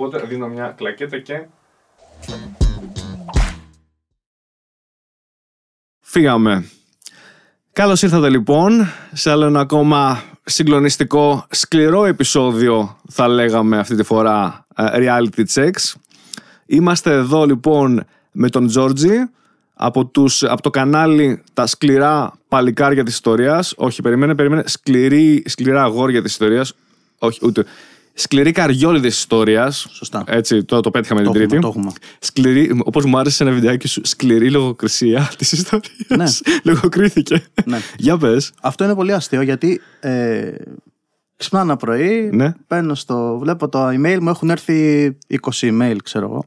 Οπότε δίνω μια κλακέτα και. Φύγαμε. Καλώς ήρθατε λοιπόν σε άλλο ένα ακόμα συγκλονιστικό, σκληρό επεισόδιο θα λέγαμε αυτή τη φορά ε, Reality Checks. Είμαστε εδώ λοιπόν με τον Τζόρτζι από, τους, από το κανάλι Τα σκληρά παλικάρια της ιστορίας. Όχι, περιμένε, περιμένε. Σκληρή, σκληρά αγόρια της ιστορίας. Όχι, ούτε. Σκληρή καριόλη της ιστορίας. Σωστά. Έτσι, το, το πέτυχα με την Το έχουμε, τρίτη. το έχουμε. Σκληρή, όπως μου άρεσε ένα βιντεάκι σου, σκληρή λογοκρισία της ιστορίας. Ναι. Λογοκρίθηκε. Ναι. Για πες. Αυτό είναι πολύ αστείο γιατί ε, ξυπνάω ένα πρωί, Ναι. παίρνω στο, βλέπω το email μου, έχουν έρθει 20 email, ξέρω εγώ.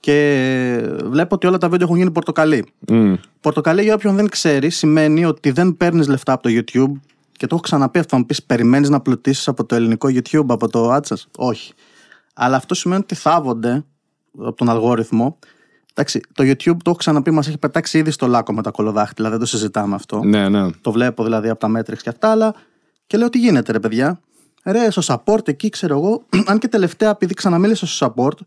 Και βλέπω ότι όλα τα βίντεο έχουν γίνει πορτοκαλί. Μμ. Πορτοκαλί, για όποιον δεν ξέρει, σημαίνει ότι δεν παίρνεις λεφτά από το YouTube. Και το έχω ξαναπεί αυτό. Αν πεις, περιμένεις να πλουτίσεις από το ελληνικό YouTube, από το AdSense. Όχι. Αλλά αυτό σημαίνει ότι θάβονται από τον αλγόριθμο. Εντάξει, το YouTube το έχω ξαναπεί, μας έχει πετάξει ήδη στο λάκκο με τα κολοδάχτυλα. Δεν το συζητάμε αυτό. Ναι, ναι. Το βλέπω δηλαδή από τα μέτρηξ και αυτά, αλλά και λέω τι γίνεται, ρε παιδιά; Ρε, στο support εκεί, ξέρω εγώ, αν και τελευταία, επειδή ξαναμίλησα στο support,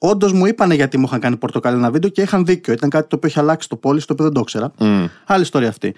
όντως μου είπανε γιατί μου είχαν κάνει πορτοκαλί ένα βίντεο και είχαν δίκιο. Ήταν κάτι το οποίο είχε αλλάξει το πόλη, το οποίο δεν το ήξερα. Μμ. Άλλη ιστορία αυτή.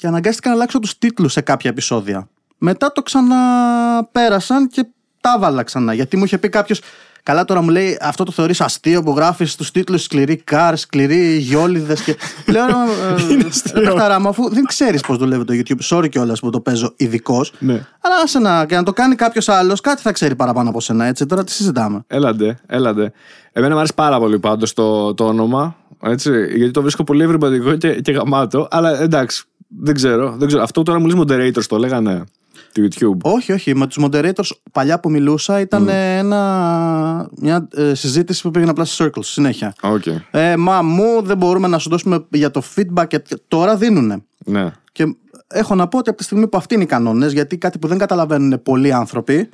Και αναγκάστηκα να αλλάξω τους τίτλους σε κάποια επεισόδια. Μετά το ξαναπέρασαν και τα έβαλα ξανά. Γιατί μου είχε πει κάποιος, Καλά, τώρα μου λέει αυτό το θεωρείς αστείο που γράφεις στου τίτλους σκληρή καρ, σκληρή γιόλιδες. Και... Λέω ρε, ε, ρε παιχταρά μου, αφού δεν ξέρεις πώς δουλεύει το YouTube. Sorry κιόλας που το παίζω ειδικός. Ναι. Αλλά άσε να, και να το κάνει κάποιος άλλος, κάτι θα ξέρει παραπάνω από σένα, έτσι. Τώρα τι συζητάμε. Έλαντε, έλαντε. Εμένα μου αρέσει πάρα πολύ πάντως το, το όνομα. Έτσι, γιατί το βρίσκω πολύ ευρηματικό και, και γαμάτο. Αλλά εντάξει, δεν ξέρω, δεν ξέρω. Αυτό τώρα μου λες moderators το λέγανε του YouTube. Όχι, όχι. Με τους moderators παλιά που μιλούσα ήταν ε, ένα, μια ε, συζήτηση που πήγαινε απλά σε circles συνέχεια. Οκ. Ε, μα μου δεν μπορούμε να σου δώσουμε για το feedback και τώρα δίνουνε. Ναι. Και έχω να πω ότι από τη στιγμή που αυτοί είναι οι κανόνες, γιατί κάτι που δεν καταλαβαίνουν πολλοί άνθρωποι,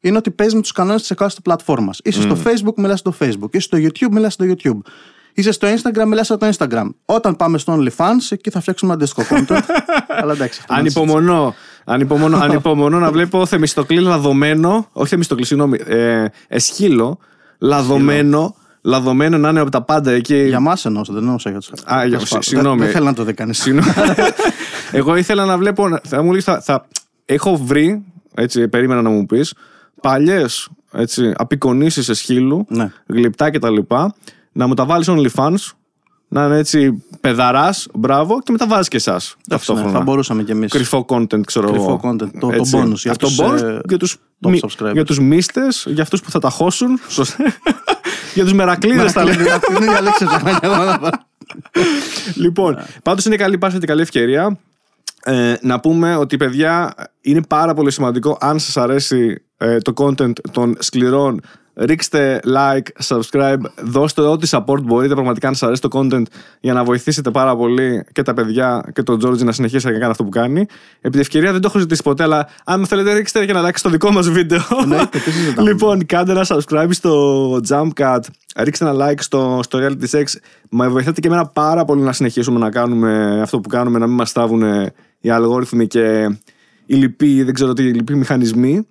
είναι ότι παίζει με τους κανόνες της εκάστοτε πλατφόρμας. Είσαι στο Facebook, μιλάς στο Facebook. Είσαι στο YouTube, μιλάς στο YouTube. Είσαι στο Instagram, μιλάς στο Instagram. Όταν πάμε στο OnlyFans, εκεί θα φτιάξουμε αντίστοιχο content. Αλλά εντάξει. αυτό είναι Ανυπομονώ. Ανυπομονώ, ανυπομονώ να βλέπω Θεμιστοκλή λαδωμένο. Όχι Θεμιστοκλή, συγγνώμη. Ε, εσχύλο. Λαδωμένο. Λαδωμένο να είναι από τα πάντα εκεί. Για μας εννοούσα, δεν εννοούσα για τους Α, για- συ- συγγνώμη. Δεν θέλω να το δει κανείς. Συγγνώμη. Εγώ ήθελα να βλέπω. Θα μου λες, θα, θα, έχω βρει, έτσι, περίμενα να μου πεις, παλιές απεικονίσεις σε σχήλου, Ναι. γλυπτά κτλ. Να μου τα βάλεις OnlyFans, να είναι έτσι πεδαράς, μπράβο, και μετά βάζεις και εσάς. ναι, θα μπορούσαμε κι εμείς. Κρυφό content, ξέρω Κρυφό εγώ. content, το- το Έτσι. bonus για Αυτό τους, bonus ε, για τους, top μη- subscribers. για τους μίστες, για αυτούς που θα τα χώσουν. Σωστά. για τους μερακλείδες τα λέμε. Αυτή είναι η λέξη που θα κάνω. λοιπόν, πάντως είναι καλή πάση και καλή ευκαιρία ε, να πούμε ότι παιδιά είναι πάρα πολύ σημαντικό αν σας αρέσει ε, το content των σκληρών ρίξτε like, subscribe, δώστε ό,τι support μπορείτε πραγματικά αν σας αρέσει το content για να βοηθήσετε πάρα πολύ και τα παιδιά και τον George να συνεχίσει να κάνει αυτό που κάνει. Επί τη ευκαιρία δεν το έχω ζητήσει ποτέ, αλλά αν με θέλετε ρίξτε και να like στο δικό μας βίντεο. Εννοείται, τι συζητάμε. λοιπόν, κάντε ένα subscribe στο Jumpcat, ρίξτε ένα like στο, στο Reality Sex. Μα βοηθάτε και εμένα πάρα πολύ να συνεχίσουμε να κάνουμε αυτό που κάνουμε, να μην μας στάβουν οι αλγόριθμοι και οι λοιποί, δεν ξέρω τι, οι λοιποί μηχανισμοί.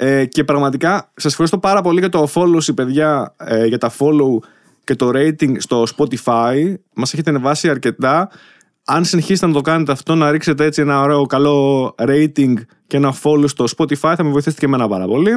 Ε, και πραγματικά σας ευχαριστώ πάρα πολύ για το follow, παιδιά, ε, για τα follow και το rating στο Spotify. Μας έχετε ανεβάσει αρκετά. Αν συνεχίσετε να το κάνετε αυτό, να ρίξετε έτσι ένα ωραίο καλό rating και ένα follow στο Spotify, θα με βοηθήσετε και εμένα πάρα πολύ.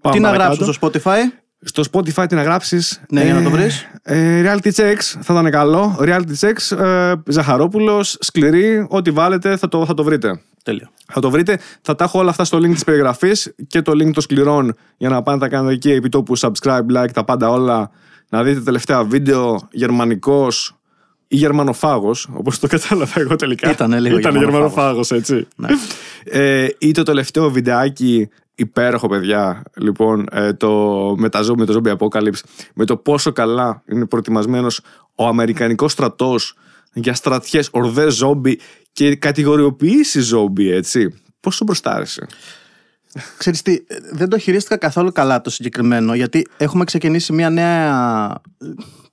Πάμε Τι να παρακάτω. γράψω στο Spotify; Στο Spotify τι να γράψεις; Ναι, για να το βρεις. Ε, reality checks θα ήταν καλό. Reality checks, ε, Ζαχαρόπουλος, σκληρή, ό,τι βάλετε θα το, θα το βρείτε. Τέλειο. Θα το βρείτε. Θα τα έχω όλα αυτά στο link της περιγραφής και το link των σκληρών για να πάνε να κάνετε εκεί επί τόπου subscribe, like, τα πάντα όλα. Να δείτε τελευταία βίντεο γερμανικός ή γερμανοφάγος, όπως το κατάλαβα εγώ τελικά. Ήτανε λίγο Ήταν γερμανοφάγος. γερμανοφάγος, έτσι. Ναι. Ε, ή το τελευταίο βιντεάκι υπέροχο παιδιά λοιπόν ε, το, με, τα, ζω- με το Zombie Apocalypse με το πόσο καλά είναι προετοιμασμένος ο Αμερικανικός στρατός για στρατιές, ορδές ζόμπι και κατηγοριοποιήσει ζόμπι έτσι πόσο μπροστά άρεσε Ξέρεις τι, δεν το χειρίστηκα καθόλου καλά το συγκεκριμένο γιατί έχουμε ξεκινήσει μια νέα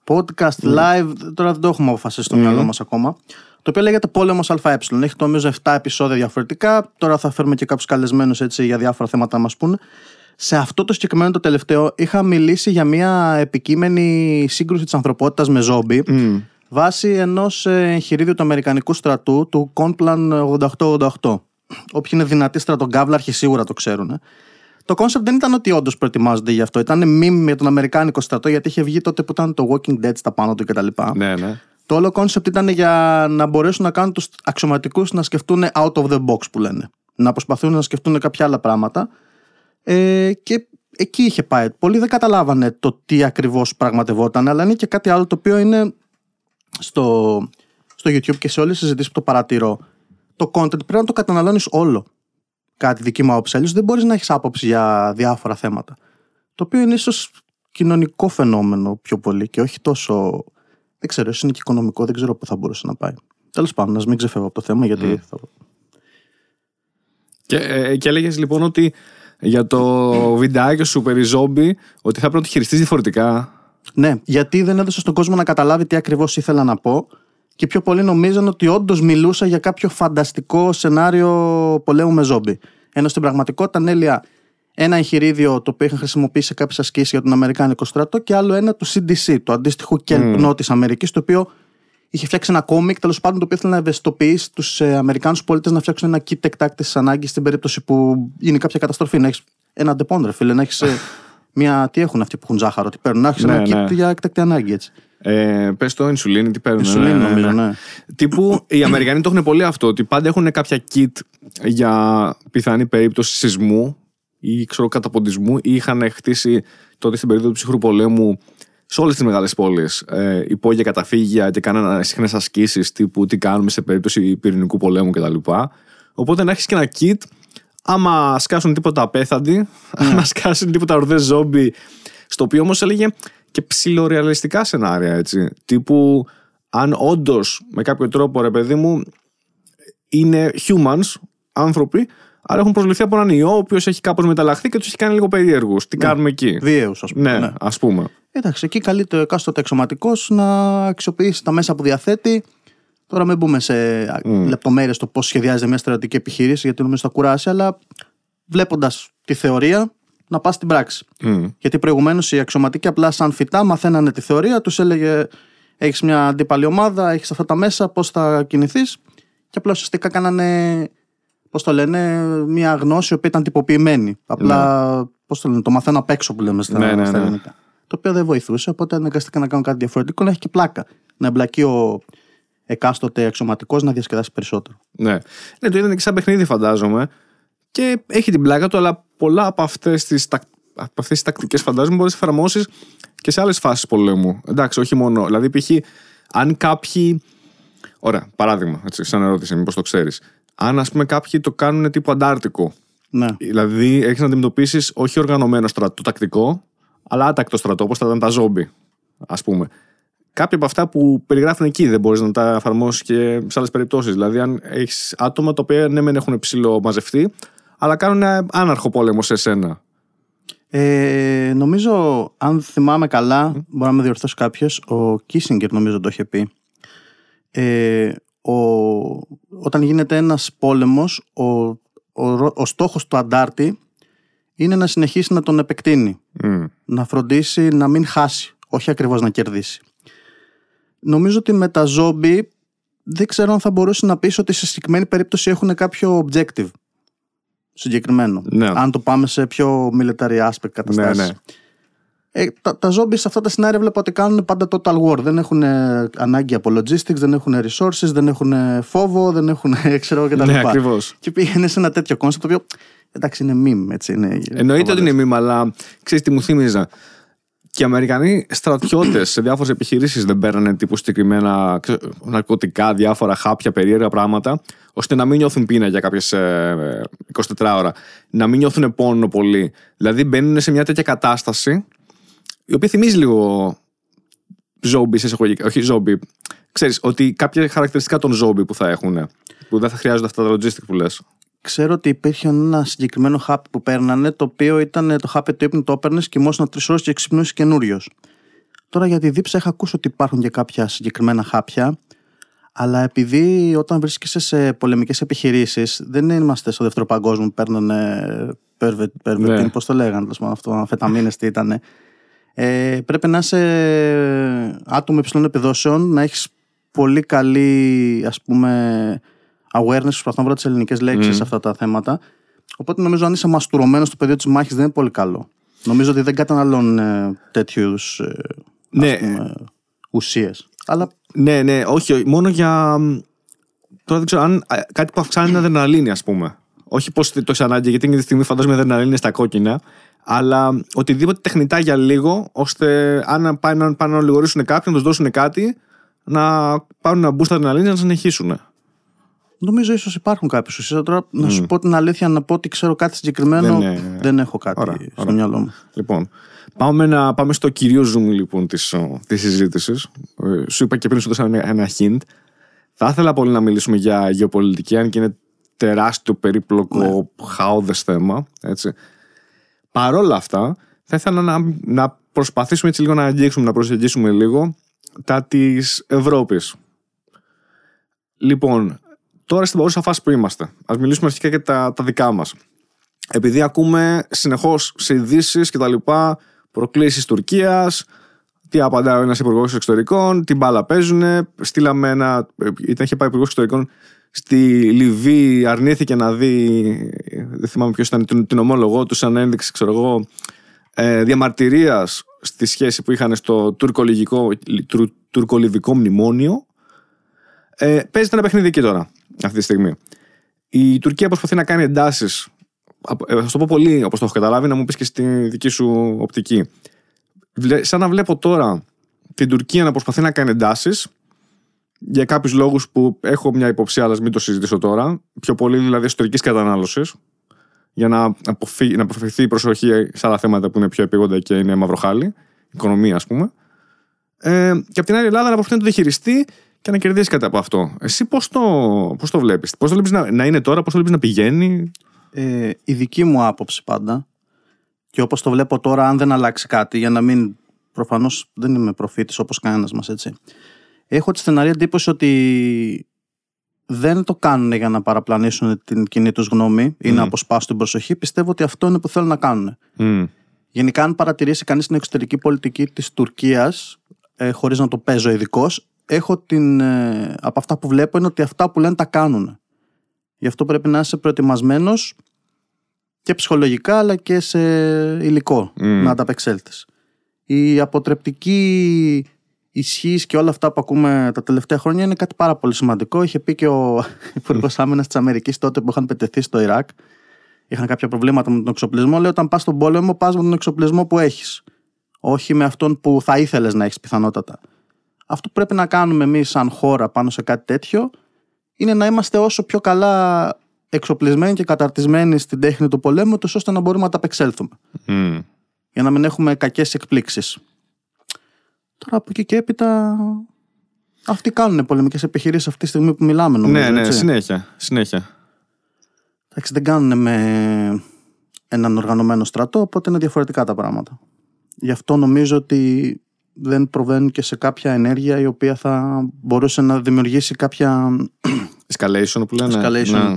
podcast live, τώρα δεν το έχουμε αποφασίσει στο μυαλό μας ακόμα το οποίο λέγεται Πόλεμος ΑΕ. Έχει το νομίζω 7 επεισόδια διαφορετικά. Τώρα θα φέρουμε και κάποιους καλεσμένους έτσι για διάφορα θέματα να μας πούνε. Σε αυτό το συγκεκριμένο το τελευταίο είχα μιλήσει για μια επικείμενη σύγκρουση της ανθρωπότητας με ζόμπι Μμ. Βάσει ενός ε, εγχειρίδιου του Αμερικανικού στρατού του Complan 8888. Όποιοι είναι δυνατοί στρατογκάβλαρχοι σίγουρα το ξέρουν. ε. Το concept δεν ήταν ότι όντως προετοιμάζονται γι' αυτό. Ήταν meme με τον Αμερικάνικο στρατό γιατί είχε βγει τότε που ήταν το Walking Dead στα πάνω του κτλ. Ναι, ναι. Το όλο concept ήταν για να μπορέσουν να κάνουν τους αξιωματικούς να σκεφτούν out of the box που λένε. Να προσπαθούν να σκεφτούν κάποια άλλα πράγματα. Ε, και εκεί είχε πάει. Πολλοί δεν καταλάβανε το τι ακριβώς πραγματευόταν, αλλά είναι και κάτι άλλο το οποίο είναι στο, στο YouTube και σε όλες τις συζητήσεις που το παρατηρώ. Το content πρέπει να το καταναλώνεις όλο. Κάτι δική μου άποψη. Αλλιώς δεν μπορείς να έχεις άποψη για διάφορα θέματα. Το οποίο είναι ίσως κοινωνικό φαινόμενο πιο πολύ και όχι τόσο. Δεν ξέρω, ίσως είναι και οικονομικό, δεν ξέρω πού θα μπορούσε να πάει. Τέλος πάντων, να μην ξεφεύγω από το θέμα γιατί. Θα... Και, ε, και έλεγες λοιπόν ότι για το βιντεάκι σου περί ζόμπι ότι θα πρέπει να το χειριστείς διαφορετικά. Ναι, γιατί δεν έδωσα στον κόσμο να καταλάβει τι ακριβώς ήθελα να πω και πιο πολλοί νομίζαν ότι όντως μιλούσα για κάποιο φανταστικό σενάριο πολέμου με ζόμπι. Ενώ στην πραγματικότητα ανέλυα ένα εγχειρίδιο το οποίο είχαν χρησιμοποιήσει σε κάποιες ασκήσεις για τον Αμερικάνικο στρατό και άλλο ένα του CDC, του αντίστοιχου KELP Νότης Αμερικής, το οποίο είχε φτιάξει ένα κόμικ τέλος πάντων το οποίο ήθελε να ευαισθητοποιήσει τους ε, Αμερικάνους πολίτες να φτιάξουν ένα kit εκτάκτη ανάγκης στην περίπτωση που είναι κάποια καταστροφή. Να έχεις ένα αντεπόντρε, φίλε, να έχεις. μια. Τι έχουν αυτοί που έχουν ζάχαρο, τι παίρνουν, να έχει Ναι, ένα kit ναι. για εκτακτή ανάγκη έτσι. Ε, Πες το ινσουλίνη, τι παίρνουν. Ινσουλίνη, νομίζω, ναι. Τύπου οι Αμερικανοί το έχουν πολύ αυτό, ότι πάντα έχουν κάποια kit για πιθανή περίπτωση σεισμού ή ξέρω καταποντισμού ή είχαν χτίσει τότε στην περίοδο του ψυχρού πολέμου σε όλες τις μεγάλες πόλεις ε, υπόγεια καταφύγια και κάνανε συχνές ασκήσεις τύπου τι κάνουμε σε περίπτωση πυρηνικού πολέμου κτλ. Οπότε να έχεις και ένα kit, άμα σκάσουν τίποτα απέθαντοι, άμα σκάσουν τίποτα ορδέ ζόμπι, στο οποίο όμως έλεγε και ψιλορεαλιστικά σενάρια έτσι. Τύπου αν όντως με κάποιο τρόπο ρε παιδί μου είναι humans, άνθρωποι, άρα έχουν προσληφθεί από έναν ιό ο οποίος έχει κάπως μεταλλαχθεί και τους έχει κάνει λίγο περίεργους. Τι κάνουμε εκεί; Βίαιου, ας πούμε. Ναι, ας πούμε. Εντάξει, εκεί καλείται ο εκάστοτε εξωματικός να αξιοποιήσει τα μέσα που διαθέτει. Τώρα μην μπούμε σε mm. λεπτομέρειες το πώς σχεδιάζεται μια στρατιωτική επιχείρηση, γιατί νομίζω θα κουράσει, αλλά βλέποντας τη θεωρία, να πας στην πράξη. Μμ. Γιατί προηγουμένως οι αξιωματικοί απλά σαν φυτά μαθαίνανε τη θεωρία, τους έλεγε: Έχεις μια αντίπαλη ομάδα, έχεις αυτά τα μέσα, πώς θα κινηθείς. Και απλά ουσιαστικά κάνανε, πώς το λένε, μια γνώση η οποία ήταν τυποποιημένη. Απλά, πώς το λένε, το μαθαίνω απ' έξω που λέμε στα, Ναι, ναι, στα ναι. ελληνικά. Το οποίο δεν βοηθούσε, οπότε αναγκαστήκαν να κάνουν κάτι διαφορετικό, να έχει και πλάκα. Να εμπλακεί ο εκάστοτε αξιωματικός να διασκεδάσει περισσότερο. Ναι. ναι, το είδαν και σαν παιχνίδι, φαντάζομαι. Και έχει την πλάκα του, αλλά πολλά από αυτές τις από αυτές τις τακτικές φαντάζομαι μπορείς να εφαρμόσεις και σε άλλες φάσεις πολέμου. Εντάξει, όχι μόνο. Δηλαδή, π.χ. αν κάποιοι. Ωραία, παράδειγμα, έτσι, σαν ερώτηση, μήπως το ξέρεις. Αν ας πούμε κάποιοι το κάνουν τύπου αντάρτικο. Ναι. Δηλαδή, έχεις να αντιμετωπίσεις όχι οργανωμένο στρατό τακτικό, αλλά άτακτο στρατό, όπως θα ήταν τα ζόμπι, ας πούμε. Κάποια από αυτά που περιγράφουν εκεί δεν μπορείς να τα εφαρμόσεις και σε άλλες περιπτώσεις. Δηλαδή, αν έχεις άτομα τα οποία ναι, μεν έχουν ψηλό μαζευτεί, αλλά κάνουν άναρχο πόλεμο σε εσένα. Ε, νομίζω, αν θυμάμαι καλά, μπορεί να με διορθώσει κάποιος, ο Κίσιγκερ νομίζω το είχε πει. Ε, ο, όταν γίνεται ένας πόλεμος, ο, ο, ο στόχος του αντάρτη είναι να συνεχίσει να τον επεκτείνει. Μμ. Να φροντίσει να μην χάσει, όχι ακριβώς να κερδίσει. Νομίζω ότι με τα ζόμπι δεν ξέρω αν θα μπορούσε να πεις ότι σε συγκεκριμένη περίπτωση έχουν κάποιο objective συγκεκριμένο. Ναι. Αν το πάμε σε πιο military aspect Ναι, καταστάσεις. ναι. Ε, τα, τα zombies σε αυτά τα σενάρια βλέπω ότι κάνουν πάντα total war. Δεν έχουν ε, ανάγκη από logistics, δεν έχουν resources, δεν έχουν ε, φόβο, δεν έχουν ξέρω κτλ. Ναι, ακριβώς. Και πήγαινε σε ένα τέτοιο concept το οποίο εντάξει είναι meme. Έτσι, είναι, Εννοείται ότι είναι μήμα, αλλά ξέρεις τι μου θύμιζα; Και οι Αμερικανοί στρατιώτες σε διάφορες επιχειρήσεις δεν παίρνανε τύπου συγκεκριμένα ξέρω, ναρκωτικά, διάφορα χάπια, περίεργα πράγματα, ώστε να μην νιώθουν πείνα για κάποιες 24 ώρα. Να μην νιώθουν πόνο πολύ. Δηλαδή μπαίνουν σε μια τέτοια κατάσταση, η οποία θυμίζει λίγο ζόμπις, σε εισαγωγικά. Όχι ζόμπι. Ξέρεις, ότι κάποια χαρακτηριστικά των ζόμπι που θα έχουν, που δεν θα χρειάζονται αυτά τα logistic που λες. Ξέρω ότι υπήρχε ένα συγκεκριμένο χάπι που παίρνανε, το οποίο ήταν το χάπι του ύπνου, το έπαιρνε, κοιμόσουν τρεις ώρες και ξυπνούσε καινούριος. Τώρα για τη δίψα είχα ακούσει ότι υπάρχουν και κάποια συγκεκριμένα χάπια, αλλά επειδή όταν βρίσκεσαι σε πολεμικές επιχειρήσεις, δεν είμαστε στο δεύτερο παγκόσμιο που παίρνανε pervertin, Ναι. πώς το λέγανε, τέλος πάντων, αυτό, αμφεταμίνες τι ήταν. Ε, πρέπει να είσαι άτομο υψηλών επιδόσεων, να έχεις πολύ καλή ας πούμε awareness, προσπαθώ να βρω τις ελληνικές λέξεις Μμμ. σε αυτά τα θέματα. Οπότε νομίζω αν είσαι μαστουρωμένος στο πεδίο της μάχης δεν είναι πολύ καλό. Νομίζω ότι δεν καταναλώνουν ε, τέτοιους ε, Ναι, ουσίες. Αλλά ναι, ναι, όχι, όχι, μόνο για. μ, Τώρα δεν ξέρω αν. α, Κάτι που αυξάνει την αδερναλίνη, ας πούμε. Όχι πως το έχεις ανάγκη, γιατί εκείνη τη στιγμή φαντάζομαι η αδερναλίνη είναι στα κόκκινα. Αλλά οτιδήποτε τεχνητά για λίγο, ώστε αν πάνε, να- πάνε να ολιγορήσουν κάποιον, να τους δώσουν κάτι, να πάρουν ένα boost αδερναλίνης να συνεχίσουν. Νομίζω ίσως υπάρχουν κάποιε ουσίε. Τώρα να σου πω την αλήθεια, να πω ότι ξέρω κάτι συγκεκριμένο. Δεν Δεν, είναι- έχω κάτι Ωραία, στο ωραία. μυαλό μου. Λοιπόν, πάμε, να, πάμε στο κυρίω zoom λοιπόν της, ο, της συζήτησης. Ε, σου είπα και πριν σου δώσα ένα, ένα hint. Θα ήθελα πολύ να μιλήσουμε για γεωπολιτική, αν και είναι τεράστιο, περίπλοκο, Ναι. χαόδες θέμα. Έτσι. Παρόλα αυτά, θα ήθελα να, να προσπαθήσουμε έτσι λίγο να αγγίξουμε, να προσεγγίσουμε λίγο τα της Ευρώπης. Λοιπόν, τώρα στην παρούσα φάση που είμαστε, ας μιλήσουμε αρχικά για τα, τα δικά μας επειδή ακούμε συνεχώς σε ειδήσεις και τα λοιπά προκλήσεις Τουρκίας, τι απαντάει ο ένας υπουργός εξωτερικών, τι μπάλα παίζουν. Στείλαμε ένα, ε, ήταν είχε πάει υπουργός εξωτερικών στη Λιβύη, αρνήθηκε να δει, δεν θυμάμαι ποιος ήταν, την, την ομόλογό του σαν ένδειξη, ξέρω εγώ, ε, διαμαρτυρίας στη σχέση που είχαν στο τουρκολιβικό, τουρ- τουρκολιβικό μνημόνιο. Ε, παίζεται ένα παιχνίδι εκεί τώρα, αυτή τη στιγμή. Η Τουρκία προσπαθεί να κάνει εντάσεις. Θα σου το πω πολύ όπως το έχω καταλάβει, να μου πεις και στη δική σου οπτική. Βλέ- Σαν να βλέπω τώρα την Τουρκία να προσπαθεί να κάνει εντάσεις για κάποιους λόγους που έχω μια υποψία, αλλά μην το συζητήσω τώρα. Πιο πολύ δηλαδή εσωτερική κατανάλωσης. Για να, αποφύ, να αποφευχθεί η προσοχή σε άλλα θέματα που είναι πιο επίγοντα και είναι μαυροχάλι. Οικονομία, ας πούμε. Ε, και απ' την άλλη, η Ελλάδα να προσπαθεί να το διαχειριστεί και να κερδίσεις κάτι από αυτό. Εσύ πώς το, πώς το βλέπεις, Πώς το βλέπεις να, να είναι τώρα, πώς το βλέπεις να πηγαίνει; Ε, η δική μου άποψη πάντα και όπως το βλέπω τώρα αν δεν αλλάξει κάτι για να μην προφανώς δεν είμαι προφήτης όπως κανένας μας έτσι έχω τη στεναρή εντύπωση ότι δεν το κάνουν για να παραπλανήσουν την κοινή τους γνώμη ή Μμ. να αποσπάσουν την προσοχή πιστεύω ότι αυτό είναι που θέλουν να κάνουν Mm. Γενικά, αν παρατηρήσει κανείς την εξωτερική πολιτική της Τουρκίας, ε, χωρίς να το παίζω ειδικό, έχω την. Ε, από αυτά που βλέπω είναι ότι αυτά που λένε τα κάνουν. Γι' αυτό πρέπει να είσαι προετοιμασμένος και ψυχολογικά αλλά και σε υλικό Μμ. να ανταπεξέλθεις. Η αποτρεπτική ισχύς και όλα αυτά που ακούμε τα τελευταία χρόνια είναι κάτι πάρα πολύ σημαντικό. Είχε πει και ο Υπουργός Άμυνας της Αμερικής τότε που είχαν πετεθεί στο Ιράκ. Είχαν κάποια προβλήματα με τον εξοπλισμό. Λέει: Όταν πας στον πόλεμο, πας με τον εξοπλισμό που έχεις. Όχι με αυτόν που θα ήθελες να έχεις πιθανότατα. Αυτό που πρέπει να κάνουμε εμείς, σαν χώρα, πάνω σε κάτι τέτοιο, είναι να είμαστε όσο πιο καλά εξοπλισμένοι και καταρτισμένοι στην τέχνη του πολέμου, τόσο ώστε να μπορούμε να τα απεξέλθουμε. Mm. Για να μην έχουμε κακές εκπλήξεις. Τώρα από εκεί και έπειτα. Αυτοί κάνουν πολεμικές επιχειρήσεις αυτή τη στιγμή που μιλάμε, νομίζω. Ναι, ναι, έτσι. συνέχεια. συνέχεια. Εντάξει, δεν κάνουν με έναν οργανωμένο στρατό, οπότε είναι διαφορετικά τα πράγματα. Γι' αυτό νομίζω ότι δεν προβαίνουν και σε κάποια ενέργεια η οποία θα μπορούσε να δημιουργήσει κάποια Escalation που λένε. Escalation. Ναι.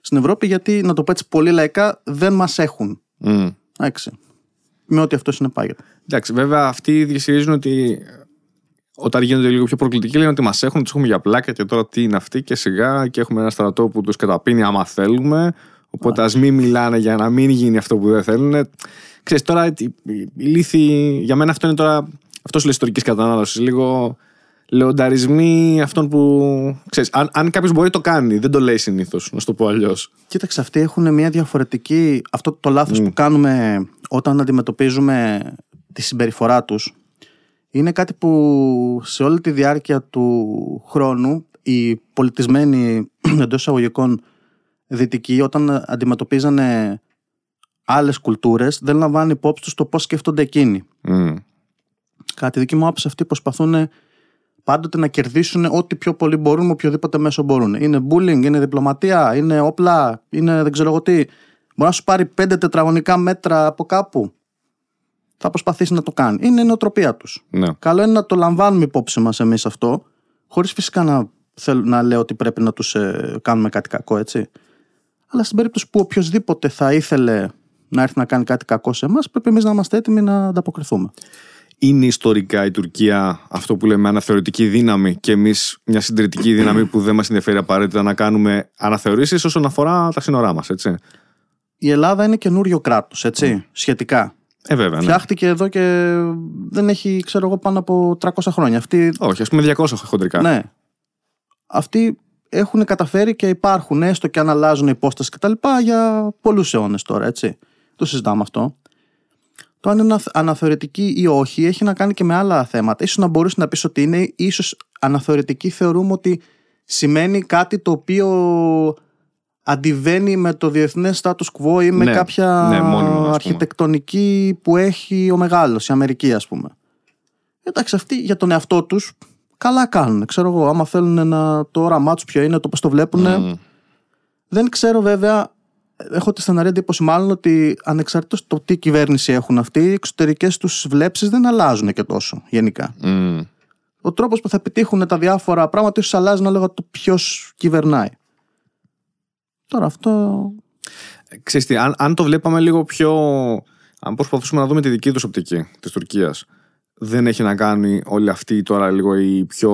στην Ευρώπη, γιατί να το πω έτσι πολύ λαϊκά, δεν μας έχουν. Mm. Εντάξει. Με ό,τι αυτό συνεπάγεται. Εντάξει, βέβαια αυτοί ισχυρίζουν ότι όταν γίνονται λίγο πιο προκλητικοί λένε ότι μας έχουν, τους έχουμε για πλάκα και τώρα τι είναι αυτοί και σιγά και έχουμε ένα στρατό που τους καταπίνει άμα θέλουμε. Οπότε α μην μιλάνε για να μην γίνει αυτό που δεν θέλουν. Ξέρεις, τώρα η, η, η λύθη, για μένα αυτό είναι τώρα. Αυτός σου λέει ιστορικής κατανάλωσης. Λίγο λεονταρισμοί αυτών που. Ξέρεις, αν, αν κάποιος μπορεί το κάνει, δεν το λέει συνήθως, να σου το πω αλλιώς. Κοίταξε, αυτοί έχουν μια διαφορετική. Αυτό το λάθος που κάνουμε όταν αντιμετωπίζουμε τη συμπεριφορά τους είναι κάτι που σε όλη τη διάρκεια του χρόνου οι πολιτισμένοι εντός εισαγωγικών δυτικοί όταν αντιμετωπίζανε άλλες κουλτούρες δεν λαμβάνουν υπόψη τους το πώς σκέφτονται εκείνοι. Mm. Κατά τη δική μου άποψη, αυτοί προσπαθούν πάντοτε να κερδίσουν ό,τι πιο πολύ μπορούν με οποιοδήποτε μέσο μπορούν. Είναι bullying, είναι διπλωματία, είναι όπλα, είναι δεν ξέρω εγώ τι. Μπορεί να σου πάρει πέντε τετραγωνικά μέτρα από κάπου. Θα προσπαθήσει να το κάνει. Είναι η νοοτροπία τους. Ναι. Καλό είναι να το λαμβάνουμε υπόψη μας εμείς αυτό, χωρίς φυσικά να, θέλ, να λέω ότι πρέπει να τους κάνουμε κάτι κακό, έτσι. Αλλά στην περίπτωση που οποιοδήποτε θα ήθελε να έρθει να κάνει κάτι κακό σε εμάς, πρέπει εμείς να είμαστε έτοιμοι να ανταποκριθούμε. Είναι ιστορικά η Τουρκία αυτό που λέμε αναθεωρητική δύναμη και εμείς μια συντηρητική δύναμη που δεν μας ενδιαφέρει απαραίτητα να κάνουμε αναθεωρήσεις όσον αφορά τα σύνορά μας, έτσι. Η Ελλάδα είναι καινούριο κράτος, έτσι, σχετικά. Ε, βέβαια. Ναι. Φτιάχτηκε εδώ και δεν έχει, ξέρω εγώ, πάνω από 300 χρόνια. Αυτοί, Όχι, ας πούμε 200 χοντρικά. ναι. Αυτοί έχουν καταφέρει και υπάρχουν, έστω και αν αλλάζουν υπόσταση κτλ. για πολλούς αιώνες τώρα, έτσι. Το συζητάμε αυτό. Το αν είναι αναθ- αναθεωρητική ή όχι έχει να κάνει και με άλλα θέματα. Ίσως να μπορούσε να πεις ότι είναι, ίσως αναθεωρητική θεωρούμε ότι σημαίνει κάτι το οποίο αντιβαίνει με το διεθνές status quo ή με Ναι, κάποια ναι, μόνιμα, ας πούμε. αρχιτεκτονική που έχει ο μεγάλος, η Αμερική ας πούμε. Εντάξει, αυτοί για τον εαυτό τους καλά κάνουν. Ξέρω εγώ, άμα θέλουν να, το όραμά τους ποιο είναι, το πώς το βλέπουν. Μμ. Δεν ξέρω βέβαια, έχω τη στεναρή εντύπωση μάλλον ότι ανεξαρτήτως το τι κυβέρνηση έχουν αυτοί, οι εξωτερικές τους βλέψεις δεν αλλάζουν και τόσο γενικά. Μμ. Ο τρόπος που θα επιτύχουν τα διάφορα πράγματα ίσως αλλάζει ανάλογα το ποιος κυβερνάει. Τώρα αυτό... Ξέρεις τι, αν, αν το βλέπαμε λίγο πιο. Αν προσπαθούσαμε να δούμε τη δική τους οπτική της Τουρκίας, δεν έχει να κάνει όλη αυτή τώρα λίγο η πιο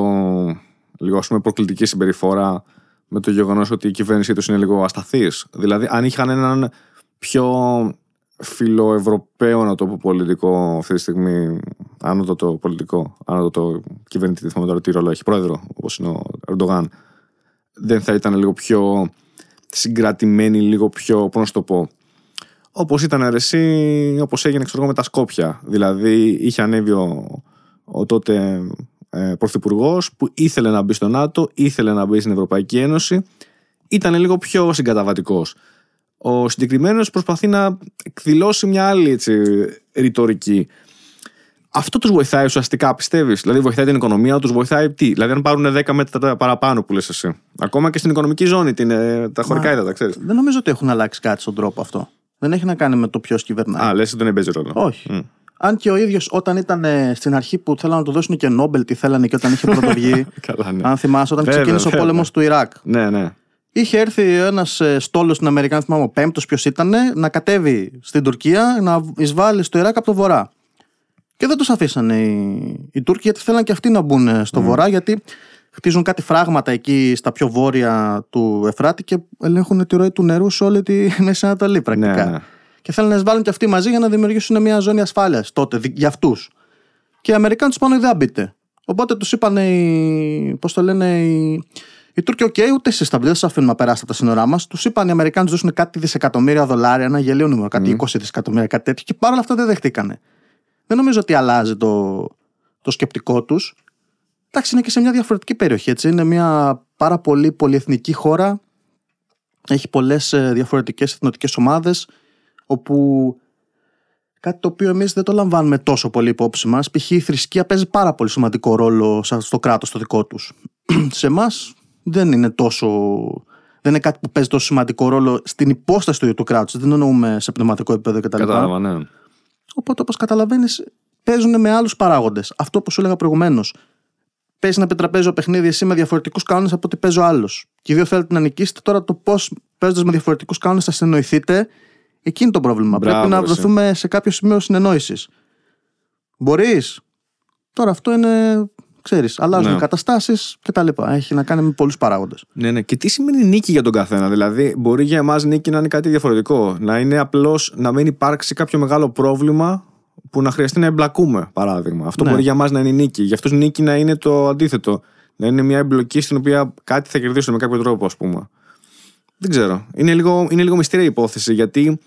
λίγο, ας πούμε, προκλητική συμπεριφορά με το γεγονός ότι η κυβέρνησή τους είναι λίγο ασταθής. Δηλαδή, αν είχαν έναν πιο φιλοευρωπαίο, να το πω πολιτικό αυτή τη στιγμή, άνοδο πολιτικό, άνοδο κυβερνητή, δεν θυμάμαι τώρα τι ρόλο έχει, πρόεδρο, όπως είναι ο Ερντογάν, δεν θα ήταν λίγο πιο συγκρατημένη, λίγο πιο, πώς να σου το πω, Όπως ήταν αρεσί, όπως έγινε ξέρω, εγώ, με τα Σκόπια. Δηλαδή, είχε ανέβει ο, ο τότε ε, πρωθυπουργός που ήθελε να μπει στο ΝΑΤΟ, ήθελε να μπει στην Ευρωπαϊκή Ένωση. Ήταν λίγο πιο συγκαταβατικός. Ο συγκεκριμένος προσπαθεί να εκδηλώσει μια άλλη έτσι, ρητορική. Αυτό τους βοηθάει ουσιαστικά, πιστεύεις; Δηλαδή, βοηθάει την οικονομία, τους βοηθάει τι; Δηλαδή, αν πάρουν 10 μέτρα παραπάνω που λες εσύ. Ακόμα και στην οικονομική ζώνη, την, ε, τα χωρικά Μα- ύδατα, ξέρεις. Δεν νομίζω ότι έχουν αλλάξει κάτι στον τρόπο αυτό. Δεν έχει να κάνει με το ποιος κυβερνάει. Α, λες ότι δεν παίζει ρόλο. Όχι. Μμ. Αν και ο ίδιος όταν ήταν ε, στην αρχή που θέλανε να του δώσουν και Νόμπελ, τι θέλανε και όταν είχε πρωτοβγεί. Καλά, ναι. αν θυμάσαι, όταν Βέβαια, ξεκίνησε ο βέβαια. πόλεμος του Ιράκ. Ναι, ναι. Είχε έρθει ένας στόλος στην Αμερική, αν θυμάμαι, ο πέμπτος ποιος ήταν, να κατέβει στην Τουρκία να εισβάλλει στο Ιράκ από το βορρά. Και δεν τους αφήσανε οι, οι Τούρκοι, γιατί θέλαν και αυτοί να μπουν ε, στο βορρά, γιατί χτίζουν κάτι φράγματα εκεί στα πιο βόρεια του Εφράτη και ελέγχουν τη ροή του νερού σε όλη τη Μέση Ανατολή πρακτικά. Ναι, ναι. Και θέλουν να εισβάλλουν και αυτοί μαζί για να δημιουργήσουν μια ζώνη ασφάλειας τότε δι- για αυτούς. Και οι Αμερικάνοι τους πάνε δεν μπείτε. Οπότε τους είπαν οι. Πώς το λένε, οι, οι Τούρκοι, οκ, ούτε εσείς θα μπείτε, δεν σας αφήνουμε να περάσετε από τα σύνορά μας. Τους είπαν οι Αμερικάνοι τους δώσουν κάτι δισεκατομμύρια δολάρια, ένα γελίο νούμερο, κάτι 20 δισεκατομμύρια, κάτι τέτοιο. Και παρόλα αυτά δεν δεχτήκανε. Δεν νομίζω ότι αλλάζει το, το σκεπτικό τους. Εντάξει, είναι και σε μια διαφορετική περιοχή. Έτσι. Είναι μια πάρα πολύ πολυεθνική χώρα. Έχει πολλές διαφορετικές εθνοτικές ομάδες. Όπου κάτι το οποίο εμείς δεν το λαμβάνουμε τόσο πολύ υπόψη μας. Π.χ. η θρησκεία παίζει πάρα πολύ σημαντικό ρόλο σα- στο κράτος το δικό τους. σε εμάς δεν είναι τόσο. Δεν είναι κάτι που παίζει τόσο σημαντικό ρόλο στην υπόσταση του ίδιου του κράτους. Δεν εννοούμε σε πνευματικό επίπεδο κτλ. Κατάλαβα, ναι. Οπότε, όπως καταλαβαίνεις, παίζουν με άλλους παράγοντες. Αυτό που σου έλεγα προηγουμένως. Παίζει ένα πετραπέζιο παιχνίδι εσύ με διαφορετικούς κανόνες από ότι παίζει ο άλλος. Και οι δύο θέλετε να νικήσετε. Τώρα το πώς παίζοντας με διαφορετικούς κανόνες θα συνεννοηθείτε, εκεί είναι το πρόβλημα. Μπράβο, Πρέπει να ρε, εσύ. βρεθούμε σε κάποιο σημείο συνεννόησης. Μπορείς. Τώρα αυτό είναι. Ξέρεις, αλλάζουν Ναι. οι καταστάσεις κτλ. Έχει να κάνει με πολλούς παράγοντες. Ναι, ναι. Και τι σημαίνει νίκη για τον καθένα; Δηλαδή, μπορεί για εμάς νίκη να είναι κάτι διαφορετικό. Να είναι απλώς να μην υπάρξει κάποιο μεγάλο πρόβλημα που να χρειαστεί να εμπλακούμε, παράδειγμα. Αυτό Ναι. μπορεί για εμάς να είναι νίκη. Για αυτούς νίκη να είναι το αντίθετο. Να είναι μια εμπλοκή στην οποία κάτι θα κερδίσουν με κάποιο τρόπο, ας πούμε. Δεν ξέρω. Είναι λίγο, είναι λίγο μυστήρια η υπόθεση γιατί.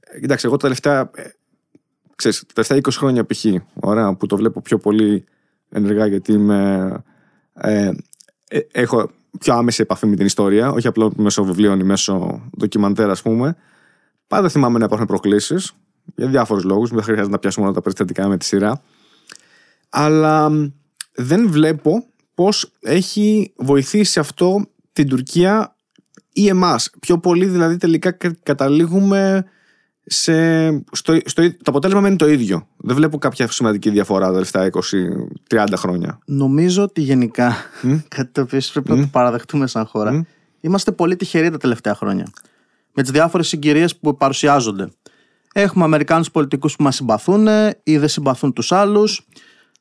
ε, Κοιτάξτε, εγώ τα τελευταία. ε, Ξέρεις, τα τελευταία 20 χρόνια π.χ. Ωραία, που το βλέπω πιο πολύ ενεργά γιατί είμαι. Ε, ε, έχω πιο άμεση επαφή με την ιστορία, όχι απλά μέσω βιβλίων ή μέσω ντοκιμαντέρ, ας πούμε. Πάντα θυμάμαι να υπάρχουν προκλήσεις για διάφορους λόγους. Δεν χρειάζεται να πιάσουμε όλα τα περιστατικά με τη σειρά. Αλλά μ, δεν βλέπω πώς έχει βοηθήσει αυτό την Τουρκία ή εμάς. Πιο πολύ δηλαδή τελικά κα- καταλήγουμε σε, στο, στο, το αποτέλεσμα μένει το ίδιο. Δεν βλέπω κάποια σημαντική διαφορά τα τελευταία 20-30 χρόνια. Νομίζω ότι γενικά, κάτι το οποίο ίσως πρέπει να το παραδεχτούμε σαν χώρα, Μμ. είμαστε πολύ τυχεροί τα τελευταία χρόνια. Με τις διάφορες συγκυρίες που παρουσιάζονται. Έχουμε Αμερικάνους πολιτικούς που μας συμπαθούν ή δεν συμπαθούν τους άλλους.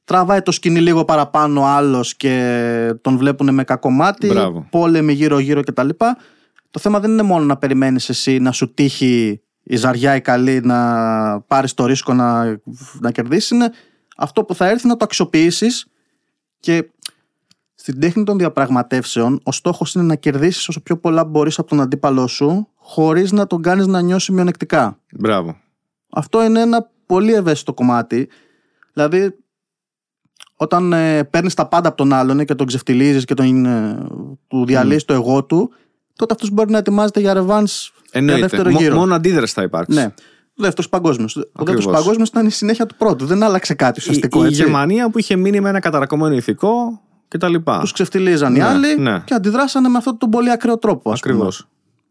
Τραβάει το σκηνή λίγο παραπάνω άλλος και τον βλέπουν με κακό μάτι. Μπράβο. Πόλεμοι γύρω-γύρω κτλ. Το θέμα δεν είναι μόνο να περιμένεις εσύ να σου τύχει η ζαριά η καλή να πάρεις το ρίσκο να, να κερδίσεις. Είναι αυτό που θα έρθει να το αξιοποιήσεις και στην τέχνη των διαπραγματεύσεων, ο στόχος είναι να κερδίσεις όσο πιο πολλά μπορείς από τον αντίπαλό σου, χωρίς να τον κάνεις να νιώσει μειονεκτικά. Μπράβο. Αυτό είναι ένα πολύ ευαίσθητο κομμάτι. Δηλαδή, όταν ε, παίρνεις τα πάντα από τον άλλον και τον ξεφτιλίζει και τον, ε, του διαλύεις το εγώ του, τότε αυτός μπορεί να ετοιμάζεται για ρεβάνς για Εννοείται. δεύτερο Μο- γύρο. μόνο αντίδραση θα υπάρξει. Ναι. Δεύτερος παγκόσμιος. Ο Ακριβώς. δεύτερο παγκόσμιος ήταν η συνέχεια του πρώτου. Δεν άλλαξε κάτι Η, ουσιαστικό. η έτσι. Γερμανία που είχε μείνει με ένα καταρακωμένο ηθικό κτλ. Τους ξεφτιλίζαν οι Ναι, άλλοι ναι. και αντιδράσανε με αυτόν τον πολύ ακραίο τρόπο. ας πούμε. Ακριβώς.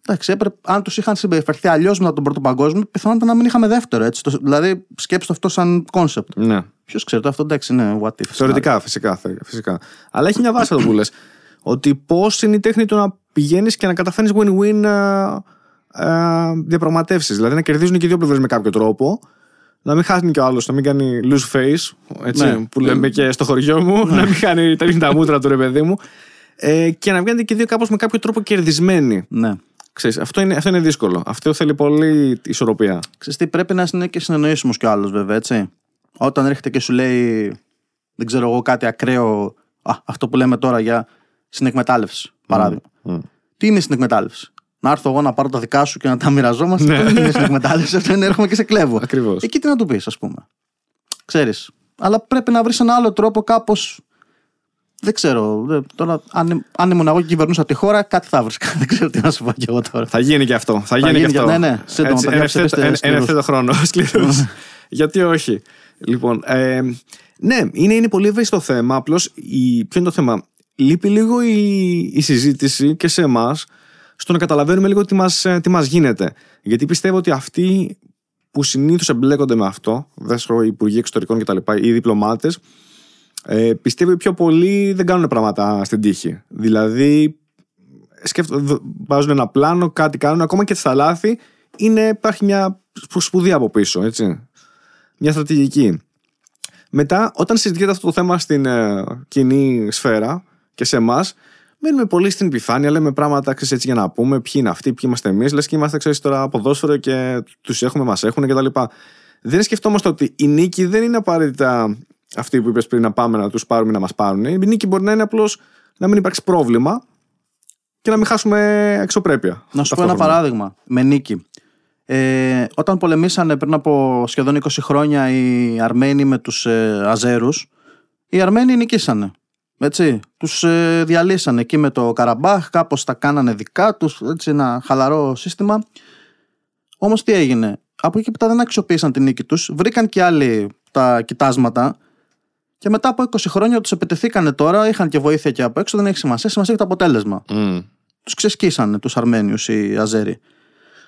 Εντάξει, έπρεπε, αν τους είχαν συμπεριφερθεί αλλιώς μετά τον πρώτο παγκόσμιο, πιθανότατα να μην είχαμε δεύτερο. Έτσι. Το- δηλαδή, σκέψτε αυτό σαν concept. Ναι. Ποιος ξέρει, το αυτό εντάξει είναι what if. Θεωρητικά, φυσικά, θε- φυσικά. Αλλά έχει μια βάση αυτό που λες. Ότι πώς είναι η τέχνη του να πηγαίνεις και να καταφέρνεις win-win διαπραγματεύσεις. Δηλαδή να κερδίζουν και οι δύο πλευρές με κάποιο τρόπο. Να μην χάνει και ο άλλος, να μην κάνει lose face. Έτσι, Ναι. που λέμε και στο χωριό μου. Να μην κάνει τα ρίχνει τα μούτρα του ρε παιδί μου. Ε, και να βγαίνετε και οι δύο κάπως με κάποιο τρόπο κερδισμένοι. Ναι. Ξέρεις, αυτό, είναι, αυτό είναι δύσκολο. Αυτό θέλει πολύ ισορροπία. Ξέρεις τι, πρέπει να είναι και συνεννοήσιμος κι ο άλλος, βέβαια, έτσι. Όταν έρχεται και σου λέει, δεν ξέρω εγώ, κάτι ακραίο. Α, αυτό που λέμε τώρα για συνεκμετάλλευση, παράδειγμα. Μμ. Τι είναι η συνεκμετάλλευση; Να έρθω εγώ να πάρω τα δικά σου και να τα μοιραζόμαστε. Ναι. Αυτό δεν είναι συνεκμετάλλευση. Αυτό είναι έρχομαι και σε κλέβω. Ακριβώς. Εκεί τι να του πεις, ας πούμε. Ξέρεις. Αλλά πρέπει να βρεις ένα άλλο τρόπο, κάπως. Δεν ξέρω. δεν- Τώρα, αν, αν ήμουν εγώ και κυβερνούσα τη χώρα, κάτι θα βρίσκα. δεν ξέρω τι να σου πω κι εγώ τώρα. Θα γίνει και αυτό. Θα, γίνει, γίνει και αυτό. και- ναι, ναι. Σύντομα, Έτσι, παιδιά, εν ψηφίστε ευθέτω- εν- εν σκληρούς. ευθέτω χρόνο. Σκληρούς. Γιατί όχι. Λοιπόν, ε, ναι, είναι, είναι πολύ ευαίσθητο θέμα. Απλώς ποιο είναι το θέμα; Λείπει λίγο η, η συζήτηση και σε εμάς στο να καταλαβαίνουμε λίγο τι μας τι μας γίνεται. Γιατί πιστεύω ότι αυτοί που συνήθως εμπλέκονται με αυτό, δέσχρο οι υπουργοί εξωτερικών κτλ., οι διπλωμάτες, ε, πιστεύω οι πιο πολλοί δεν κάνουν πράγματα στην τύχη. Δηλαδή, σκέφτονται, βάζουν ένα πλάνο, κάτι κάνουν, ακόμα και στα λάθη, είναι, υπάρχει μια σπου- σπουδή από πίσω, έτσι. Μια στρατηγική. Μετά, όταν συζητιέται αυτό το θέμα στην ε, κοινή σφαίρα και σε εμάς, μένουμε πολύ στην επιφάνεια, λέμε πράγματα ξέρεις, έτσι για να πούμε ποιοι είναι αυτοί, ποιοι είμαστε εμείς, λες και είμαστε ξέρεις, τώρα ποδόσφαιρο και τους έχουμε, μας έχουν κτλ. Δεν σκεφτόμαστε ότι η νίκη δεν είναι απαραίτητα αυτή που είπες πριν να πάμε να τους πάρουμε ή να μας πάρουν. Η νίκη μπορεί να είναι απλώς να μην υπάρξει πρόβλημα και να μην χάσουμε εξωπρέπεια. Να σου πω ένα Ταυτόχρονα. παράδειγμα με νίκη. Ε, όταν πολεμήσανε πριν από σχεδόν 20 χρόνια οι Αρμένοι με τους ε, Αζέρους, οι Αρμένοι νικήσανε. Έτσι, τους ε, διαλύσανε εκεί με το Καραμπάχ, κάπως τα κάνανε δικά τους, έτσι ένα χαλαρό σύστημα. Όμως τι έγινε, από εκεί που τα δεν αξιοποίησαν την νίκη τους, βρήκαν και άλλοι τα κοιτάσματα και μετά από 20 χρόνια τους επιτεθήκανε τώρα, είχαν και βοήθεια και από έξω, δεν έχει σημασία, σημασία έχει το αποτέλεσμα Μμ. τους ξεσκίσανε τους Αρμένιους οι Αζέροι.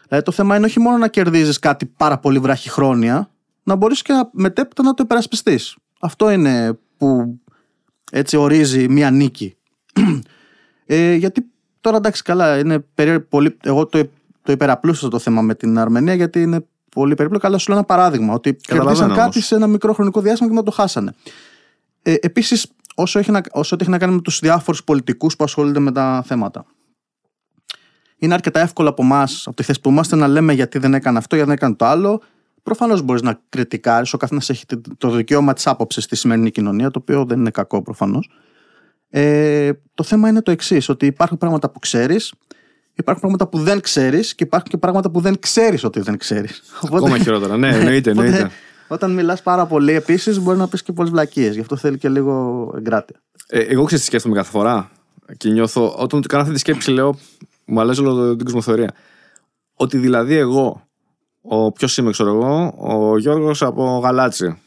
Δηλαδή το θέμα είναι όχι μόνο να κερδίζεις κάτι πάρα πολύ βραχυχρόνια, να μπορείς και να- μετέπειτα να το υπερασπιστείς. Αυτό είναι που έτσι ορίζει μία νίκη. ε, γιατί τώρα εντάξει, καλά, είναι περί, πολύ. Εγώ το, το υπεραπλούστασα το θέμα με την Αρμενία, γιατί είναι πολύ περίπλοκο. Αλλά σου λέω ένα παράδειγμα. Ότι Καταλαβαίνω κερδίσαν κάτι όμως. σε ένα μικρό χρονικό διάστημα και να το χάσανε. Ε, Επίσης, όσο, έχει να- όσο έχει να κάνει με τους διάφορους πολιτικούς που ασχολούνται με τα θέματα. Είναι αρκετά εύκολο από εμάς, από τη θέση που είμαστε, να λέμε γιατί δεν έκανε αυτό, γιατί δεν έκανε το άλλο. Προφανώς μπορείς να κριτικάρεις. Ο καθένας έχει τε- το δικαίωμα της άποψης στη σημερινή κοινωνία, το οποίο δεν είναι κακό προφανώς. Ε, το θέμα είναι το εξής: ότι υπάρχουν πράγματα που ξέρεις, υπάρχουν πράγματα που δεν ξέρεις και υπάρχουν και πράγματα που δεν ξέρεις ότι δεν ξέρεις. Ακόμα χειρότερα. Ναι, εννοείται, εννοείται. Όταν μιλάς πάρα πολύ, επίσης μπορεί να πεις και πολλές βλακίες. Γι' αυτό θέλει και λίγο εγκράτεια. Ε, εγώ ξέρω τι σκέφτομαι κάθε φορά και νιώθω, όταν κάνω αυτή τη σκέψη, λέω, μου αλλάζει όλο την κοσμοθεωρία. Ότι δηλαδή εγώ, ο ποιος είμαι, ξέρω εγώ, ο Γιώργος από Γαλάτσι.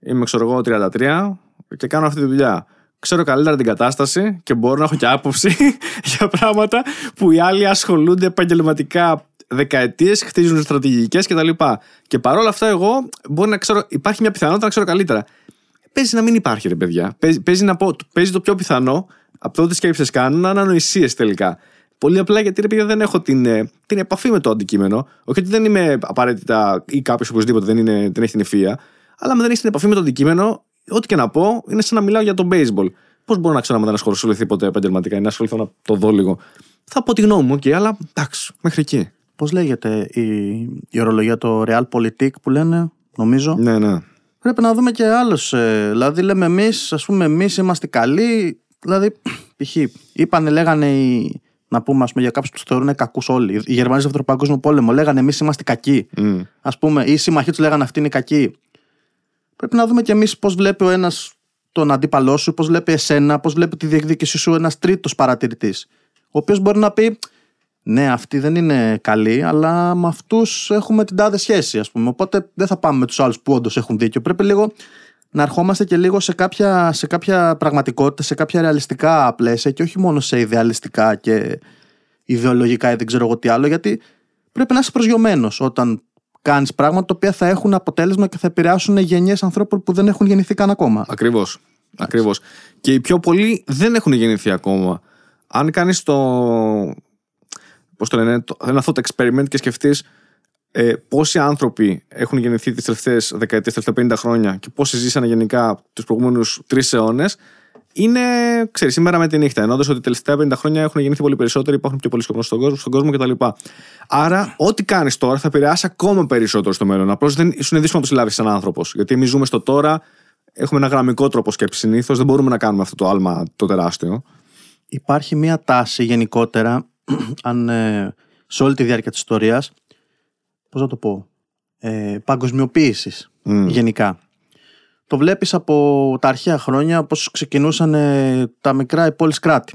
Είμαι, ξέρω εγώ, 33 και κάνω αυτή τη δουλειά. Ξέρω καλύτερα την κατάσταση και μπορώ να έχω και άποψη για πράγματα που οι άλλοι ασχολούνται επαγγελματικά δεκαετίες, χτίζουν στρατηγικές κτλ. Και παρόλα αυτά, εγώ μπορεί να ξέρω, υπάρχει μια πιθανότητα να ξέρω καλύτερα. Παίζει να μην υπάρχει, ρε παιδιά. Παίζει, παίζει, να πω, παίζει το πιο πιθανό από το ότι σκέψεις κάνουν να είναι ανοησίε τελικά. Πολύ απλά γιατί ρε παιδιά δεν έχω την, ε, την επαφή με το αντικείμενο. Όχι ότι δεν είμαι απαραίτητα ή κάποιος οπωσδήποτε δεν, είναι, δεν έχει την ευφία, αλλά αν δεν έχεις την επαφή με το αντικείμενο, ό,τι και να πω είναι σαν να μιλάω για το baseball. Πώς μπορώ να ξέρω αν δεν ασχοληθεί ποτέ επαγγελματικά ή να ασχοληθώ να το δω λίγο. Θα πω τη γνώμη μου, okay, αλλά εντάξει, μέχρι εκεί. Πώς λέγεται η, η ορολογία, το Realpolitik που λένε, νομίζω; Ναι, ναι. Πρέπει να δούμε και άλλους. Ε, δηλαδή, λέμε εμείς, ας πούμε, εμείς είμαστε καλοί. Δηλαδή, π.χ. είπανε, λέγανε οι, να πούμε ας πούμε, για κάποιους που τους θεωρούν κακούς όλοι. Οι Γερμανοί στο Δεύτερο Παγκόσμιο Πόλεμο λέγανε εμείς είμαστε κακοί. Mm. Α πούμε, ή οι σύμμαχοί τους λέγανε αυτοί είναι κακοί. Πρέπει να δούμε κι εμείς πώς βλέπει ο ένας τον αντίπαλό σου, πώς βλέπει εσένα, πώς βλέπει τη διεκδίκησή σου ένας τρίτος παρατηρητής. Ο οποίος μπορεί να πει, Ναι, αυτοί δεν είναι καλοί, αλλά με αυτούς έχουμε την τάδε σχέση, ας πούμε. Οπότε δεν θα πάμε με τους άλλους που όντως έχουν δίκιο. Πρέπει λίγο να ερχόμαστε και λίγο σε κάποια, σε κάποια πραγματικότητα, σε κάποια ρεαλιστικά πλαίσια και όχι μόνο σε ιδεαλιστικά και ιδεολογικά ή δεν ξέρω εγώ τι άλλο, γιατί πρέπει να είσαι προσγειωμένος όταν κάνεις πράγματα τα οποία θα έχουν αποτέλεσμα και θα επηρεάσουν γενιές ανθρώπων που δεν έχουν γεννηθεί καν ακόμα. Ακριβώς. Ακριβώς. Και οι πιο πολλοί δεν έχουν γεννηθεί ακόμα. Αν κάνεις το. Πώς το λένε, το, ένα αυτό το experiment και σκεφτείς ε, πόσοι άνθρωποι έχουν γεννηθεί τις τελευταίες δεκαετίες, τα τελευταία 50 χρόνια και πόσοι ζήσανε γενικά τους προηγούμενους τρεις αιώνες, είναι, ξέρεις, σήμερα με τη νύχτα. Ενώντα ότι τα τελευταία 50 χρόνια έχουν γεννηθεί πολύ περισσότεροι, υπάρχουν πιο πολλοί σκοπό στον κόσμο, στον κόσμο κτλ. Άρα, ό,τι κάνεις τώρα θα επηρεάσει ακόμα περισσότερο στο μέλλον. Απλώς δεν σου είναι δύσκολο να το συλλάβεις σαν άνθρωπος. Γιατί εμείς ζούμε στο τώρα, έχουμε ένα γραμμικό τρόπο σκέψης συνήθως, δεν μπορούμε να κάνουμε αυτό το άλμα το τεράστιο. Υπάρχει μία τάση γενικότερα, αν ε, σε όλη τη διάρκεια της ιστορίας, πώς να το πω, ε, παγκοσμιοποίησης Mm. γενικά. Το βλέπεις από τα αρχαία χρόνια πώς ξεκινούσαν ε, τα μικρά πόλεις κράτη.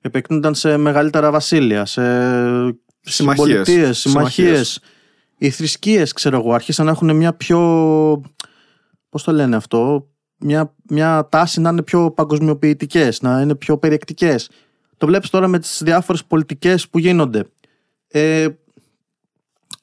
Επεκτείνονταν σε μεγαλύτερα βασίλεια, σε Συμμαχίες. συμπολιτείες, συμμαχίες. Συμμαχίες. Οι θρησκείες, ξέρω εγώ, άρχισαν να έχουν μια πιο, πώς το λένε αυτό, μια, μια τάση να είναι πιο παγκοσμιοποιητικές, να είναι πιο περιεκτικές. Το βλέπεις τώρα με τις διάφορες πολιτικές που γίνονται. Ε,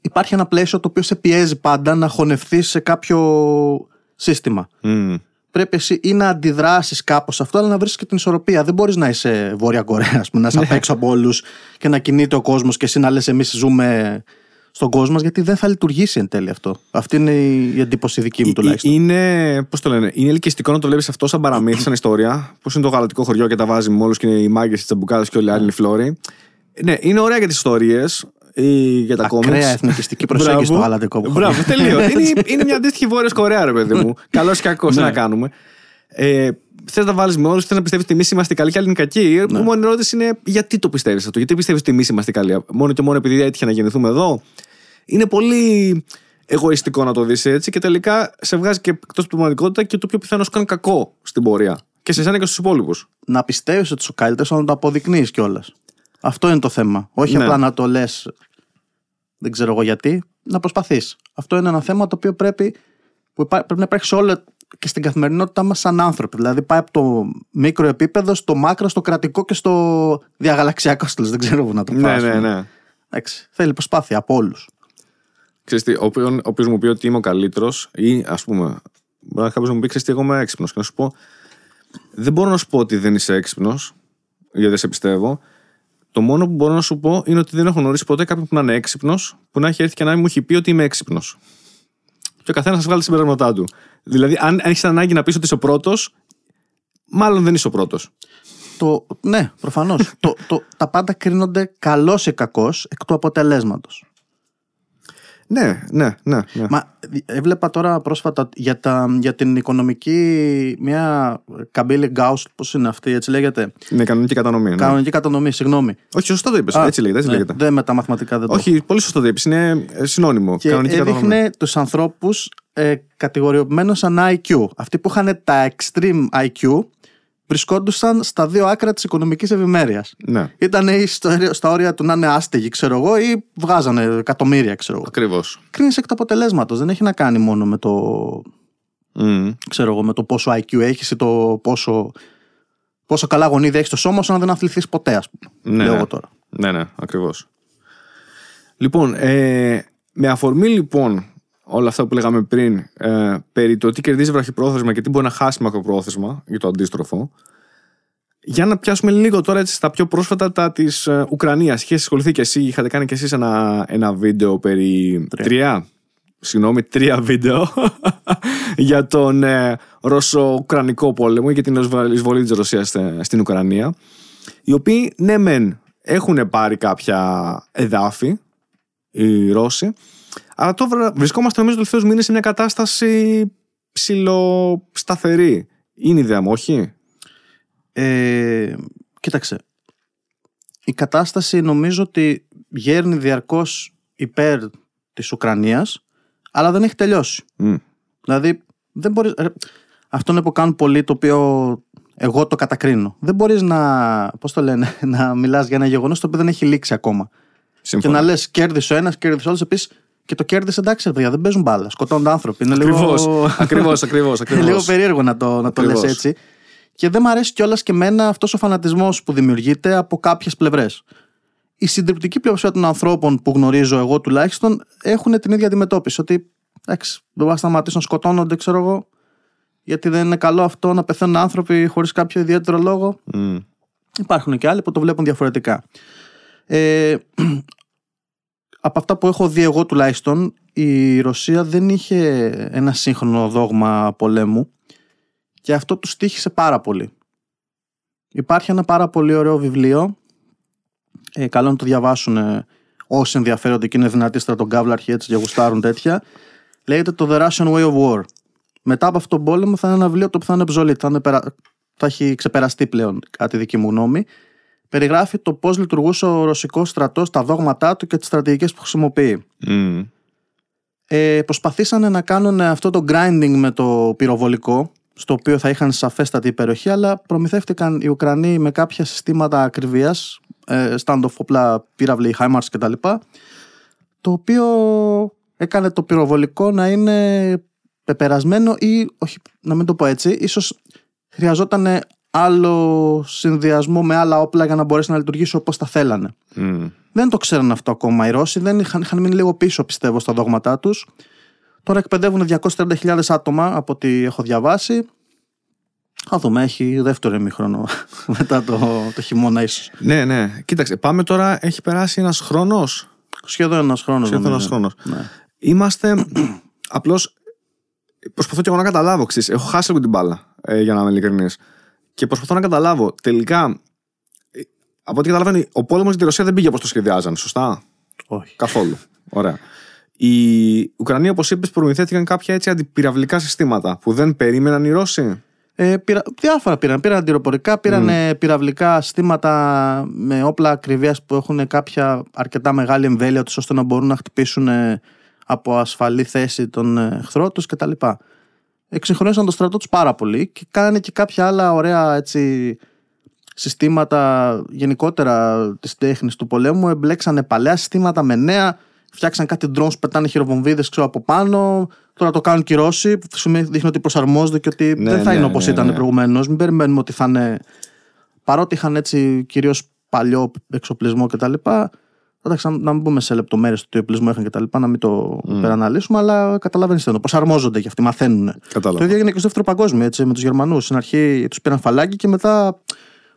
υπάρχει ένα πλαίσιο το οποίο σε πιέζει πάντα να χωνευτείς σε κάποιο σύστημα. Mm. Πρέπει εσύ ή να αντιδράσεις κάπως σε αυτό, αλλά να βρει και την ισορροπία. Δεν μπορείς να είσαι Βόρεια Κορέα, ας πούμε, να είσαι απ' έξω από όλους και να κινείται ο κόσμος και εσύ να λες: Εμείς ζούμε στον κόσμο μας, γιατί δεν θα λειτουργήσει εν τέλει αυτό. Αυτή είναι η η εντύπωση δική μου Ε, τουλάχιστον. Είναι, πώς το λένε, είναι ελκυστικό να το βλέπεις αυτό σαν παραμύθι, σαν ιστορία. Πώ είναι το γαλατικό χωριό και τα βάζει με όλου και είναι οι μάγκες, οι τσαμπουκάδες και όλοι οι άλλοι φλόροι. Ναι, είναι ωραία για τις ιστορίες ή για τα Ακραία κόμιξ. εθνικιστική προσέγγιση στο Μπράβο. γαλατικό χωριό. Μπράβο, τελείω. είναι, είναι μια αντίστοιχη Βόρεια Κορέα, ρε παιδί μου. Καλός ή κακός, τι Ναι. να κάνουμε. Ε, Θες να τα βάλεις με όλους, θες να πιστεύεις ότι εμείς είμαστε καλοί και άλλοι είναι κακοί; Η Ναι. μόνη ερώτηση είναι γιατί το πιστεύεις αυτό, γιατί πιστεύεις ότι εμείς είμαστε καλοί; Μόνο και μόνο επειδή έτυχε να γεννηθούμε εδώ; Είναι πολύ εγωιστικό να το δεις έτσι και τελικά σε βγάζει και εκτός από την πραγματικότητα και το πιο πιθανό σου κάνει κακό στην πορεία. Και σε εσένα και στους υπόλοιπους. Να πιστεύεις ότι είσαι ο καλύτερο, αλλά να το αποδεικνύεις κιόλας. Αυτό είναι το θέμα. Όχι Ναι. απλά να το λες, δεν ξέρω εγώ γιατί, να προσπαθείς. Αυτό είναι ένα θέμα το οποίο πρέπει, που υπά- πρέπει να υπάρχει σε όλο και στην καθημερινότητά μας σαν άνθρωποι. Δηλαδή πάει από το μικρό επίπεδο στο μάκρο, στο κρατικό και στο διαγαλαξιακό στυλ. Δεν ξέρω πού να το πάω. Ναι, ας ναι, πούμε. ναι. Εντάξει, θέλει προσπάθεια από όλους. Ξέρεις τι, ο οποίος μου πει ότι είμαι ο καλύτερος, ή ας πούμε, μπορεί να κάποιος μου πει: Ξέρεις τι, εγώ είμαι έξυπνος. Και να σου πω, δεν μπορώ να σου πω ότι δεν είσαι έξυπνος, γιατί δεν σε πιστεύω. Το μόνο που μπορώ να σου πω είναι ότι δεν έχω γνωρίσει ποτέ κάποιον που να είναι έξυπνος, που να έχει έρθει και να μου έχει πει ότι είμαι έξυπνος. Και ο καθένας θα βγάλει τα συμπεράσματά του. Δηλαδή, αν έχεις ανάγκη να πεις ότι είσαι ο πρώτος, μάλλον δεν είσαι ο πρώτος. Το, ναι, προφανώς. το, το, τα πάντα κρίνονται καλός ή κακός εκ του αποτελέσματος. Ναι, ναι, ναι. ναι. Μα έβλεπα τώρα πρόσφατα για, τα, για την οικονομική μια καμπύλη Γκάους, πώς είναι αυτή, έτσι λέγεται; Είναι κανονική κατανομή. Ναι. Κανονική κατανομή, συγγνώμη. Όχι, σωστό το είπες. Α, Έτσι λέγεται. Έτσι ναι, λέγεται. Δεν με τα μαθηματικά δεν το Όχι, πολύ σωστό το είπες. Είναι ε, συνώνυμο. Και κανονική κατανομή. έδειχνε τους ανθρώπους ε, κατηγοριοποιημένους σαν IQ. Αυτοί που είχαν τα extreme IQ βρισκόντουσαν στα δύο άκρα της οικονομικής ευημέρειας. Ναι, Ήταν ή στο, στα όρια του να είναι άστεγοι, ξέρω εγώ, ή βγάζανε εκατομμύρια, ξέρω εγώ. ακριβώς. Κρίνεις εκ του αποτελέσματος. Δεν έχει να κάνει μόνο με το, ξέρω εγώ, με το πόσο IQ έχεις ή το πόσο, πόσο καλά γονίδια έχεις στο σώμα σου, να δεν αθληθείς ποτέ, ας πούμε. Ναι, Λέω ναι. εγώ τώρα. Ναι, ναι, ακριβώς. Λοιπόν, ε, με αφορμή λοιπόν όλα αυτά που λέγαμε πριν ε, περί το τι κερδίζει βραχυπρόθεσμα και τι μπορεί να χάσει μακροπρόθεσμα για το αντίστροφο, Για να πιάσουμε λίγο τώρα έτσι στα πιο πρόσφατα τα της ε, Ουκρανίας. Είχες ασχοληθεί και εσύ, είχατε κάνει και εσείς ένα, ένα βίντεο περί. Τρία. Συγγνώμη, τρία βίντεο για τον ε, Ρωσο-Ουκρανικό πόλεμο και την εισβολή της Ρωσίας στην Ουκρανία. Οι οποίοι, ναι, μεν έχουν πάρει κάποια εδάφη, οι Ρώσοι, αλλά τώρα βρισκόμαστε νομίζω του τελευταίου μήνε σε μια κατάσταση ψηλοσταθερή. Είναι ιδέα μου, όχι; Ε, κοίταξε. Η κατάσταση νομίζω ότι γέρνει διαρκώς υπέρ της Ουκρανίας αλλά δεν έχει τελειώσει. Δηλαδή δεν μπορείς... Αυτό είναι που κάνουν πολλοί το οποίο εγώ το κατακρίνω. Δεν μπορείς να, πώς το λένε, να μιλάς για ένα γεγονός το οποίο δεν έχει λήξει ακόμα. Και να λες κέρδισε ο ένας, κέρδισε ο άλλος, επίσης και το κέρδισε εντάξει, παιδιά, δεν παίζουν μπάλα. Σκοτώνονται άνθρωποι. Είναι ακριβώς, λίγο. Ακριβώς, ακριβώς. λίγο περίεργο να το, να το λες έτσι. Και δεν μου αρέσει κιόλας και εμένα αυτός ο φανατισμός που δημιουργείται από κάποιες πλευρές. Η συντριπτική πλειοψηφία των ανθρώπων που γνωρίζω εγώ τουλάχιστον έχουν την ίδια αντιμετώπιση. Ότι εντάξει, δεν θα σταματήσουν να σκοτώνονται, ξέρω εγώ, γιατί δεν είναι καλό αυτό να πεθαίνουν άνθρωποι χωρίς κάποιο ιδιαίτερο λόγο. Mm. Υπάρχουν και άλλοι που το βλέπουν διαφορετικά. Ε, από αυτά που έχω δει εγώ τουλάχιστον, η Ρωσία δεν είχε ένα σύγχρονο δόγμα πολέμου και αυτό τους στήχησε πάρα πολύ. Υπάρχει ένα πάρα πολύ ωραίο βιβλίο. Ε, καλό να το διαβάσουν ε, όσοι ενδιαφέρονται και είναι δυνατοί στρατογκάβλαρχοι έτσι και γουστάρουν τέτοια. Λέγεται το The Russian Way of War. Μετά από αυτόν τον πόλεμο θα είναι ένα βιβλίο το που θα είναι obsolete, θα, περα... θα έχει ξεπεραστεί πλέον, κάτι δική μου γνώμη. Περιγράφει το πώς λειτουργούσε ο ρωσικός στρατός, τα δόγματά του και τις στρατηγικές που χρησιμοποιεί. Mm. Ε, προσπαθήσανε να κάνουν αυτό το grinding με το πυροβολικό στο οποίο θα είχαν σαφέστατη υπεροχή, αλλά προμηθεύτηκαν οι Ουκρανοί με κάποια συστήματα ακριβίας, ε, stand-off όπλα, πύραυλοι, HIMARS κτλ. Το οποίο έκανε το πυροβολικό να είναι πεπερασμένο ή, όχι να μην το πω έτσι, ίσως χρειαζόταν άλλο συνδυασμό με άλλα όπλα για να μπορέσει να λειτουργήσει όπως τα θέλανε. Δεν το ξέραν αυτό ακόμα οι Ρώσοι, δεν είχαν, είχαν μείνει λίγο πίσω πιστεύω στα δόγματά τους. Τώρα εκπαιδεύουν 230.000 άτομα από ό,τι έχω διαβάσει. Θα δούμε, έχει δεύτερο ημίχρονο μετά το, το χειμώνα ίσως. Ναι, ναι. Κοίταξε, πάμε τώρα, έχει περάσει ένας χρόνος. Σχεδόν ένας χρόνος. Σχεδόν ένας χρόνος. Ναι. Είμαστε. Απλώς. Προσπαθώ και εγώ να καταλάβω. Ξέρεις, έχω χάσει λίγο την μπάλα, ε, για να είμαι ειλικρινής. Και προσπαθώ να καταλάβω τελικά. Ε, από ό,τι καταλαβαίνω, ο πόλεμος στη Ρωσία δεν πήγε όπως το σχεδιάζαν, σωστά; Όχι. Καθόλου. Ωραία. Οι Ουκρανοί, όπως είπες, προμηθέθηκαν κάποια έτσι αντιπυραυλικά συστήματα που δεν περίμεναν οι Ρώσοι; Ε, πειρα... Διάφορα πήραν. Πήραν αντιροπορικά, πήραν mm. πυραυλικά συστήματα με όπλα ακριβίας που έχουν κάποια αρκετά μεγάλη εμβέλεια τους ώστε να μπορούν να χτυπήσουν από ασφαλή θέση τον εχθρό τους κτλ. Εξυγχρονίσαν το στρατό τους πάρα πολύ και κάνανε και κάποια άλλα ωραία έτσι, συστήματα γενικότερα της τέχνης του πολέμου. Εμπλέξανε παλιά συστήματα με νέα φτιάξαν κάτι drones που πετάνε χειροβομβίδες από πάνω. Τώρα το κάνουν και οι Ρώσοι, που δείχνει ότι προσαρμόζονται και ότι ναι, δεν θα ναι, είναι όπως ναι, ήταν ναι. προηγουμένως. Μην περιμένουμε ότι θα είναι. Παρότι είχαν έτσι κυρίως παλιό εξοπλισμό κτλ. Εντάξει, να μην μπούμε σε λεπτομέρειες του τι οπλισμό είχαν κτλ. Να μην το mm. περαναλύσουμε, αλλά καταλαβαίνετε το. Προσαρμόζονται και αυτοί, μαθαίνουν. Κατάλαβα. Το ίδιο έγινε και στο δεύτερο παγκόσμιο έτσι, με τους Γερμανούς. Στην αρχή τους πήραν φαλάκι και μετά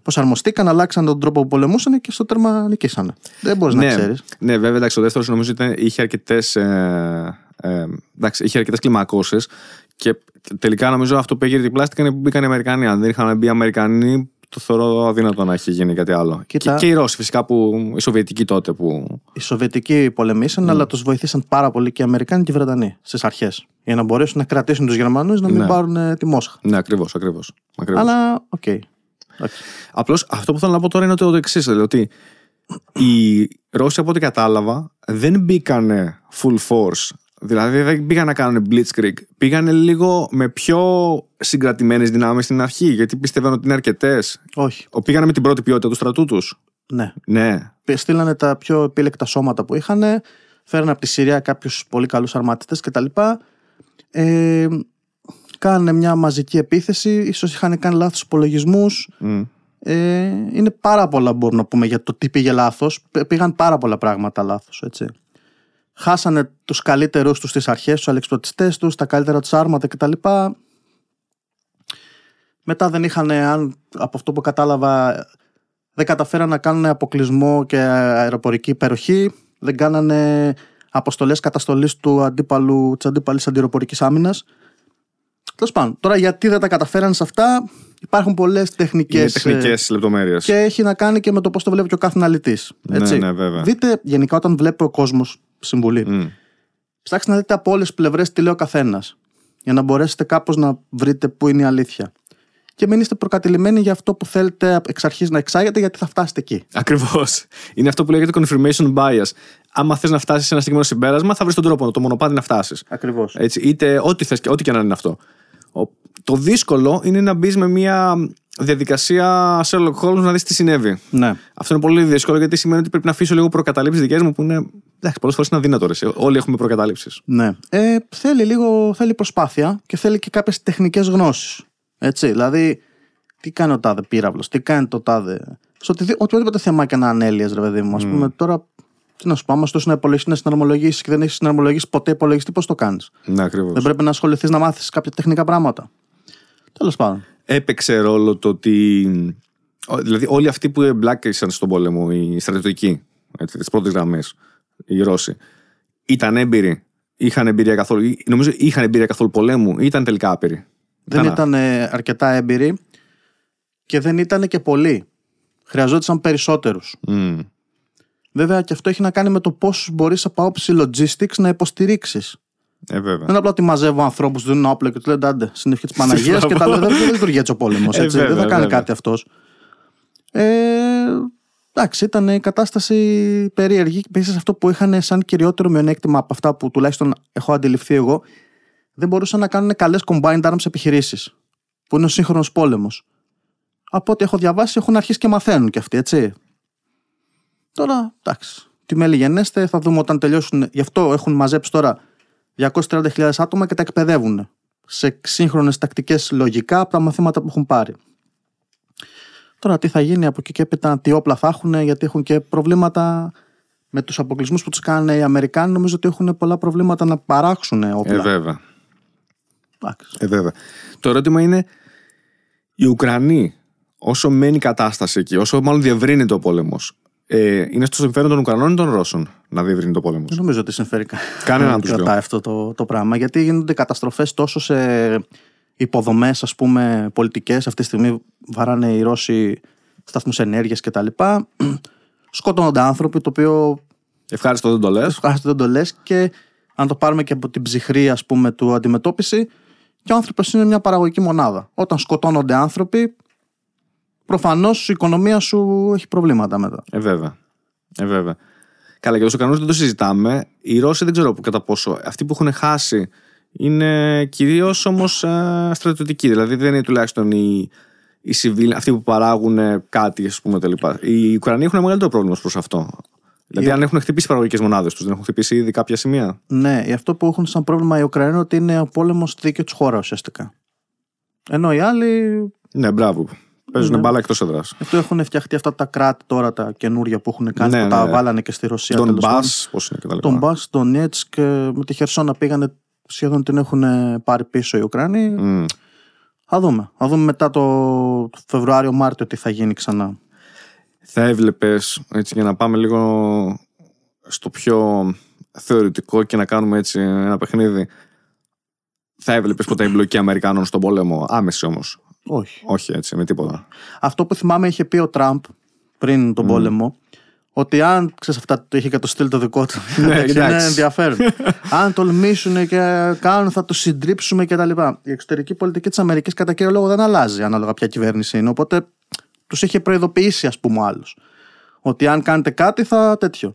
προσαρμοστήκαν, αλλάξαν τον τρόπο που πολεμούσαν και στο τέρμα νικήσανε. Δεν μπορείς ναι, να ξέρεις. Ναι, βέβαια, εντάξει, ο δεύτερος νομίζω ήταν, είχε αρκετές. Ε, ε, είχε αρκετές κλιμακώσεις και τελικά νομίζω αυτό που έγειρε την πλάστιγγα είναι που μπήκαν οι Αμερικανοί. Αν δεν είχαν μπει οι Αμερικανοί, το θεωρώ αδύνατο να έχει γίνει κάτι άλλο. Κοίτα, και, και οι Ρώσοι φυσικά, που, οι Σοβιετικοί τότε. Που... Οι Σοβιετικοί πολεμήσαν, mm. αλλά τους βοηθήσαν πάρα πολύ και οι Αμερικάνοι και οι Βρετανοί στις αρχές. Για να μπορέσουν να κρατήσουν τους Γερμανούς να μην ναι. πάρουν ε, τη Μόσχα. Ναι, ακριβώς, ακριβώς. Αλλά, OK. Okay. Απλώς αυτό που θέλω να πω τώρα είναι το εξής. Δηλαδή ότι οι Ρώσοι από ό,τι κατάλαβα δεν μπήκαν full force. Δηλαδή δεν πήγαν να κάνουν blitzkrieg. Πήγαν λίγο με πιο συγκρατημένες δυνάμεις στην αρχή. Γιατί πιστεύαν ότι είναι αρκετές. Όχι. Πήγαν με την πρώτη ποιότητα του στρατού τους. Ναι. ναι. Στείλανε τα πιο επίλεκτα σώματα που είχαν. Φέρανε από τη Συρία κάποιους πολύ καλούς αρμάτιτε κτλ. Ε, κάνουν μια μαζική επίθεση, ίσως είχαν κάνει λάθος υπολογισμούς. Ε, είναι πάρα πολλά μπορούμε να πούμε για το τι πήγε λάθος. Πήγαν πάρα πολλά πράγματα λάθος, έτσι. Χάσανε τους καλύτερους τους στις αρχές, τους αλεξιπτωτιστές τους, τα καλύτερα τους άρματα κτλ. Μετά δεν είχαν, αν, από αυτό που κατάλαβα, δεν καταφέραν να κάνουν αποκλεισμό και αεροπορική υπεροχή. Δεν κάνανε αποστολές καταστολής του αντίπαλου, της αντίπαλης αντιροπορικής άμυνας. Τέλος πάντων, τώρα γιατί δεν τα καταφέραν σε αυτά, υπάρχουν πολλές τεχνικές. Είναι τεχνικές λεπτομέρειες. Και έχει να κάνει και με το πώς το βλέπει και ο κάθε αναλυτής. Ναι, ναι, βέβαια. Δείτε γενικά όταν βλέπει ο κόσμος συμβουλή. Μμ. Ψάξτε να δείτε από όλες τις πλευρές τι λέει ο καθένας. Για να μπορέσετε κάπως να βρείτε πού είναι η αλήθεια. Και μην είστε προκατηλημένοι για αυτό που θέλετε εξ αρχής να εξάγετε, γιατί θα φτάσετε εκεί. Ακριβώς. Είναι αυτό που λέγεται confirmation bias. Άμα θες να φτάσεις σε ένα συγκεκριμένο συμπέρασμα, θα βρεις τον τρόπο, το μονοπάτι να φτάσεις. Ακριβώς. Έτσι, είτε ό,τι, θες, και- ό,τι και να είναι αυτό. Ο- το δύσκολο είναι να μπεις με μια διαδικασία Sherlock Holmes να δεις τι συνέβη. Ναι. Αυτό είναι πολύ δύσκολο γιατί σημαίνει ότι πρέπει να αφήσω λίγο προκαταλήψεις δικές μου που είναι. Εντάξει, πολλές φορές είναι αδύνατο. ρε. Όλοι έχουμε προκαταλήψεις. Ναι. Ε, θέλει λίγο θέλει προσπάθεια και θέλει και κάποιες τεχνικές γνώσεις. Έτσι. Δηλαδή, τι κάνει ο τάδε πύραυλος, τι κάνει το τάδε. Σε οτιδη- οποιοδήποτε θέμα και να ανέλυες, ρε παιδί μου. Α πούμε τώρα, τι να σου πω, άμα στο να υπολογίσει να συναρμολογήσεις και δεν έχεις συναρμολογήσει ποτέ υπολογιστή, πώς το κάνεις; Ναι, ακριβώς. Δεν πρέπει να ασχοληθείς να μάθεις κάποια τεχνικά πράγματα. Τέλος πάντων. Έπαιξε ρόλο το ότι. ο- Δηλαδή, όλοι αυτοί που εμπλάκησαν στον πόλεμο, οι στρατιωτικοί, τις πρώτες γραμμές, οι Ρώσοι, ήταν έμπειροι. Είχαν εμπειρία καθόλου. ή- Νομίζω είχαν εμπειρία καθόλου πολέμου ή ήταν τελικά άπειροι; Δεν Κανά. ήταν ε, αρκετά έμπειροι και δεν ήταν και πολλοί. Χρειαζόντουσαν περισσότερους. Μμ. Βέβαια και αυτό έχει να κάνει με το πόσου μπορείς από άποψη logistics να υποστηρίξεις. Ε, βέβαια. Δεν είναι απλά ότι μαζεύω ανθρώπους, δίνουν ένα όπλο και τους λένε άντε, στην ευχή τη Παναγία και τα λέω. Δεν δεν λειτουργεί έτσι ο πόλεμος. Ε, δεν θα βέβαια, κάνει βέβαια. κάτι αυτός. Ε, εντάξει, ήταν η κατάσταση περίεργη. Επίσης αυτό που είχαν σαν κυριότερο μειονέκτημα από αυτά που τουλάχιστον έχω αντιληφθεί εγώ, δεν μπορούσαν να κάνουν καλές combined arms επιχειρήσεις. Που είναι ο σύγχρονος πόλεμος. Από ό,τι έχω διαβάσει, έχουν αρχίσει και μαθαίνουν κι αυτοί, έτσι. Τώρα, εντάξει. Τι μέλη γενέστε, θα δούμε όταν τελειώσουν. Γι' αυτό έχουν μαζέψει τώρα 230.000 άτομα και τα εκπαιδεύουν σε σύγχρονες τακτικές λογικά από τα μαθήματα που έχουν πάρει. Τώρα τι θα γίνει από εκεί και έπειτα, τι όπλα θα έχουν, γιατί έχουν και προβλήματα με τους αποκλεισμούς που τους κάνουν οι Αμερικάνοι. Νομίζω ότι έχουν πολλά προβλήματα να παράξουν όπλα. Ε, βέβαια. Εντάξει. Ε, βέβαια. Το ερώτημα είναι, οι Ουκρανοί, όσο μένει η κατάσταση εκεί, όσο μάλλον διευρύνεται ο πόλεμος, ε, είναι στο συμφέρον των Ουκρανών ή των Ρώσων να διευρύνει το πόλεμο; Δεν νομίζω ότι συμφέρει κα- Κανέναν να τους κρατάει δυο. αυτό το, το πράγμα. Γιατί γίνονται καταστροφές τόσο σε υποδομές ας πούμε πολιτικές. Αυτή τη στιγμή βαράνε οι Ρώσοι σταθμούς ενέργειας κτλ. Σκοτώνονται άνθρωποι, το οποίο Ευχάριστο, δεν το λες. ευχάριστο δεν το λες και αν το πάρουμε και από την ψυχρή ας πούμε του αντιμετώπιση και ο άνθρωπος είναι μια παραγωγική μονάδα. Όταν σκοτώνονται άνθρωποι προφανώς η οικονομία σου έχει προβλήματα μετά. Ε, βέβαια. Ε, βέβαια. Καλά, και τους Ουκρανού δεν το συζητάμε. Οι Ρώσοι δεν ξέρω κατά πόσο. Αυτοί που έχουν χάσει είναι κυρίως όμως στρατιωτικοί. Δηλαδή δεν είναι τουλάχιστον οι, οι civil, αυτοί που παράγουν ε, κάτι, ας πούμε, κτλ. Οι Ουκρανοί έχουν μεγαλύτερο πρόβλημα προς αυτό. Δηλαδή, Οι- αν έχουν χτυπήσει παραγωγικές μονάδες τους, δεν έχουν χτυπήσει ήδη κάποια σημεία. Ναι, αυτό που έχουν σαν πρόβλημα οι Ουκρανοί είναι ότι είναι ο πόλεμος στη δίκαιο της χώρας ουσιαστικά. Ενώ οι άλλοι Ναι, μπράβο. Παίζουν Ναι. μπάλα εκτός έδρας. αυτό έχουν φτιαχτεί αυτά τα κράτη τώρα τα καινούρια που έχουν κάνει Ναι, που ναι, τα ναι. βάλανε και στη Ρωσία. Τον τέλος Μπα, πάντων. πώς είναι κτλ. Τον Μπα, τον Νέτσκ με τη Χερσόνα πήγανε σχεδόν την έχουν πάρει πίσω οι Ουκρανοί. Μμ. Θα δούμε. Θα δούμε μετά το Φεβρουάριο-Μάρτιο τι θα γίνει ξανά. θα έβλεπες, έτσι για να πάμε λίγο στο πιο θεωρητικό και να κάνουμε έτσι ένα παιχνίδι. Θα έβλεπες ποτέ εμπλοκή Αμερικάνων στον πόλεμο, άμεση όμως. Όχι. Όχι έτσι, με τίποτα. Αυτό που θυμάμαι είχε πει ο Τραμπ πριν τον πόλεμο, ότι αν ξέρεις αυτά, το είχε και το στυλ το δικό του. Ναι, είναι εντάξει. ενδιαφέρον. αν τολμήσουν και κάνουν, θα του συντρίψουμε κτλ. Η εξωτερική πολιτική της Αμερικής κατά κύριο λόγο δεν αλλάζει ανάλογα ποια κυβέρνηση είναι. Οπότε τους είχε προειδοποιήσει, ας πούμε, ο άλλος. Ότι αν κάνετε κάτι θα τέτοιο.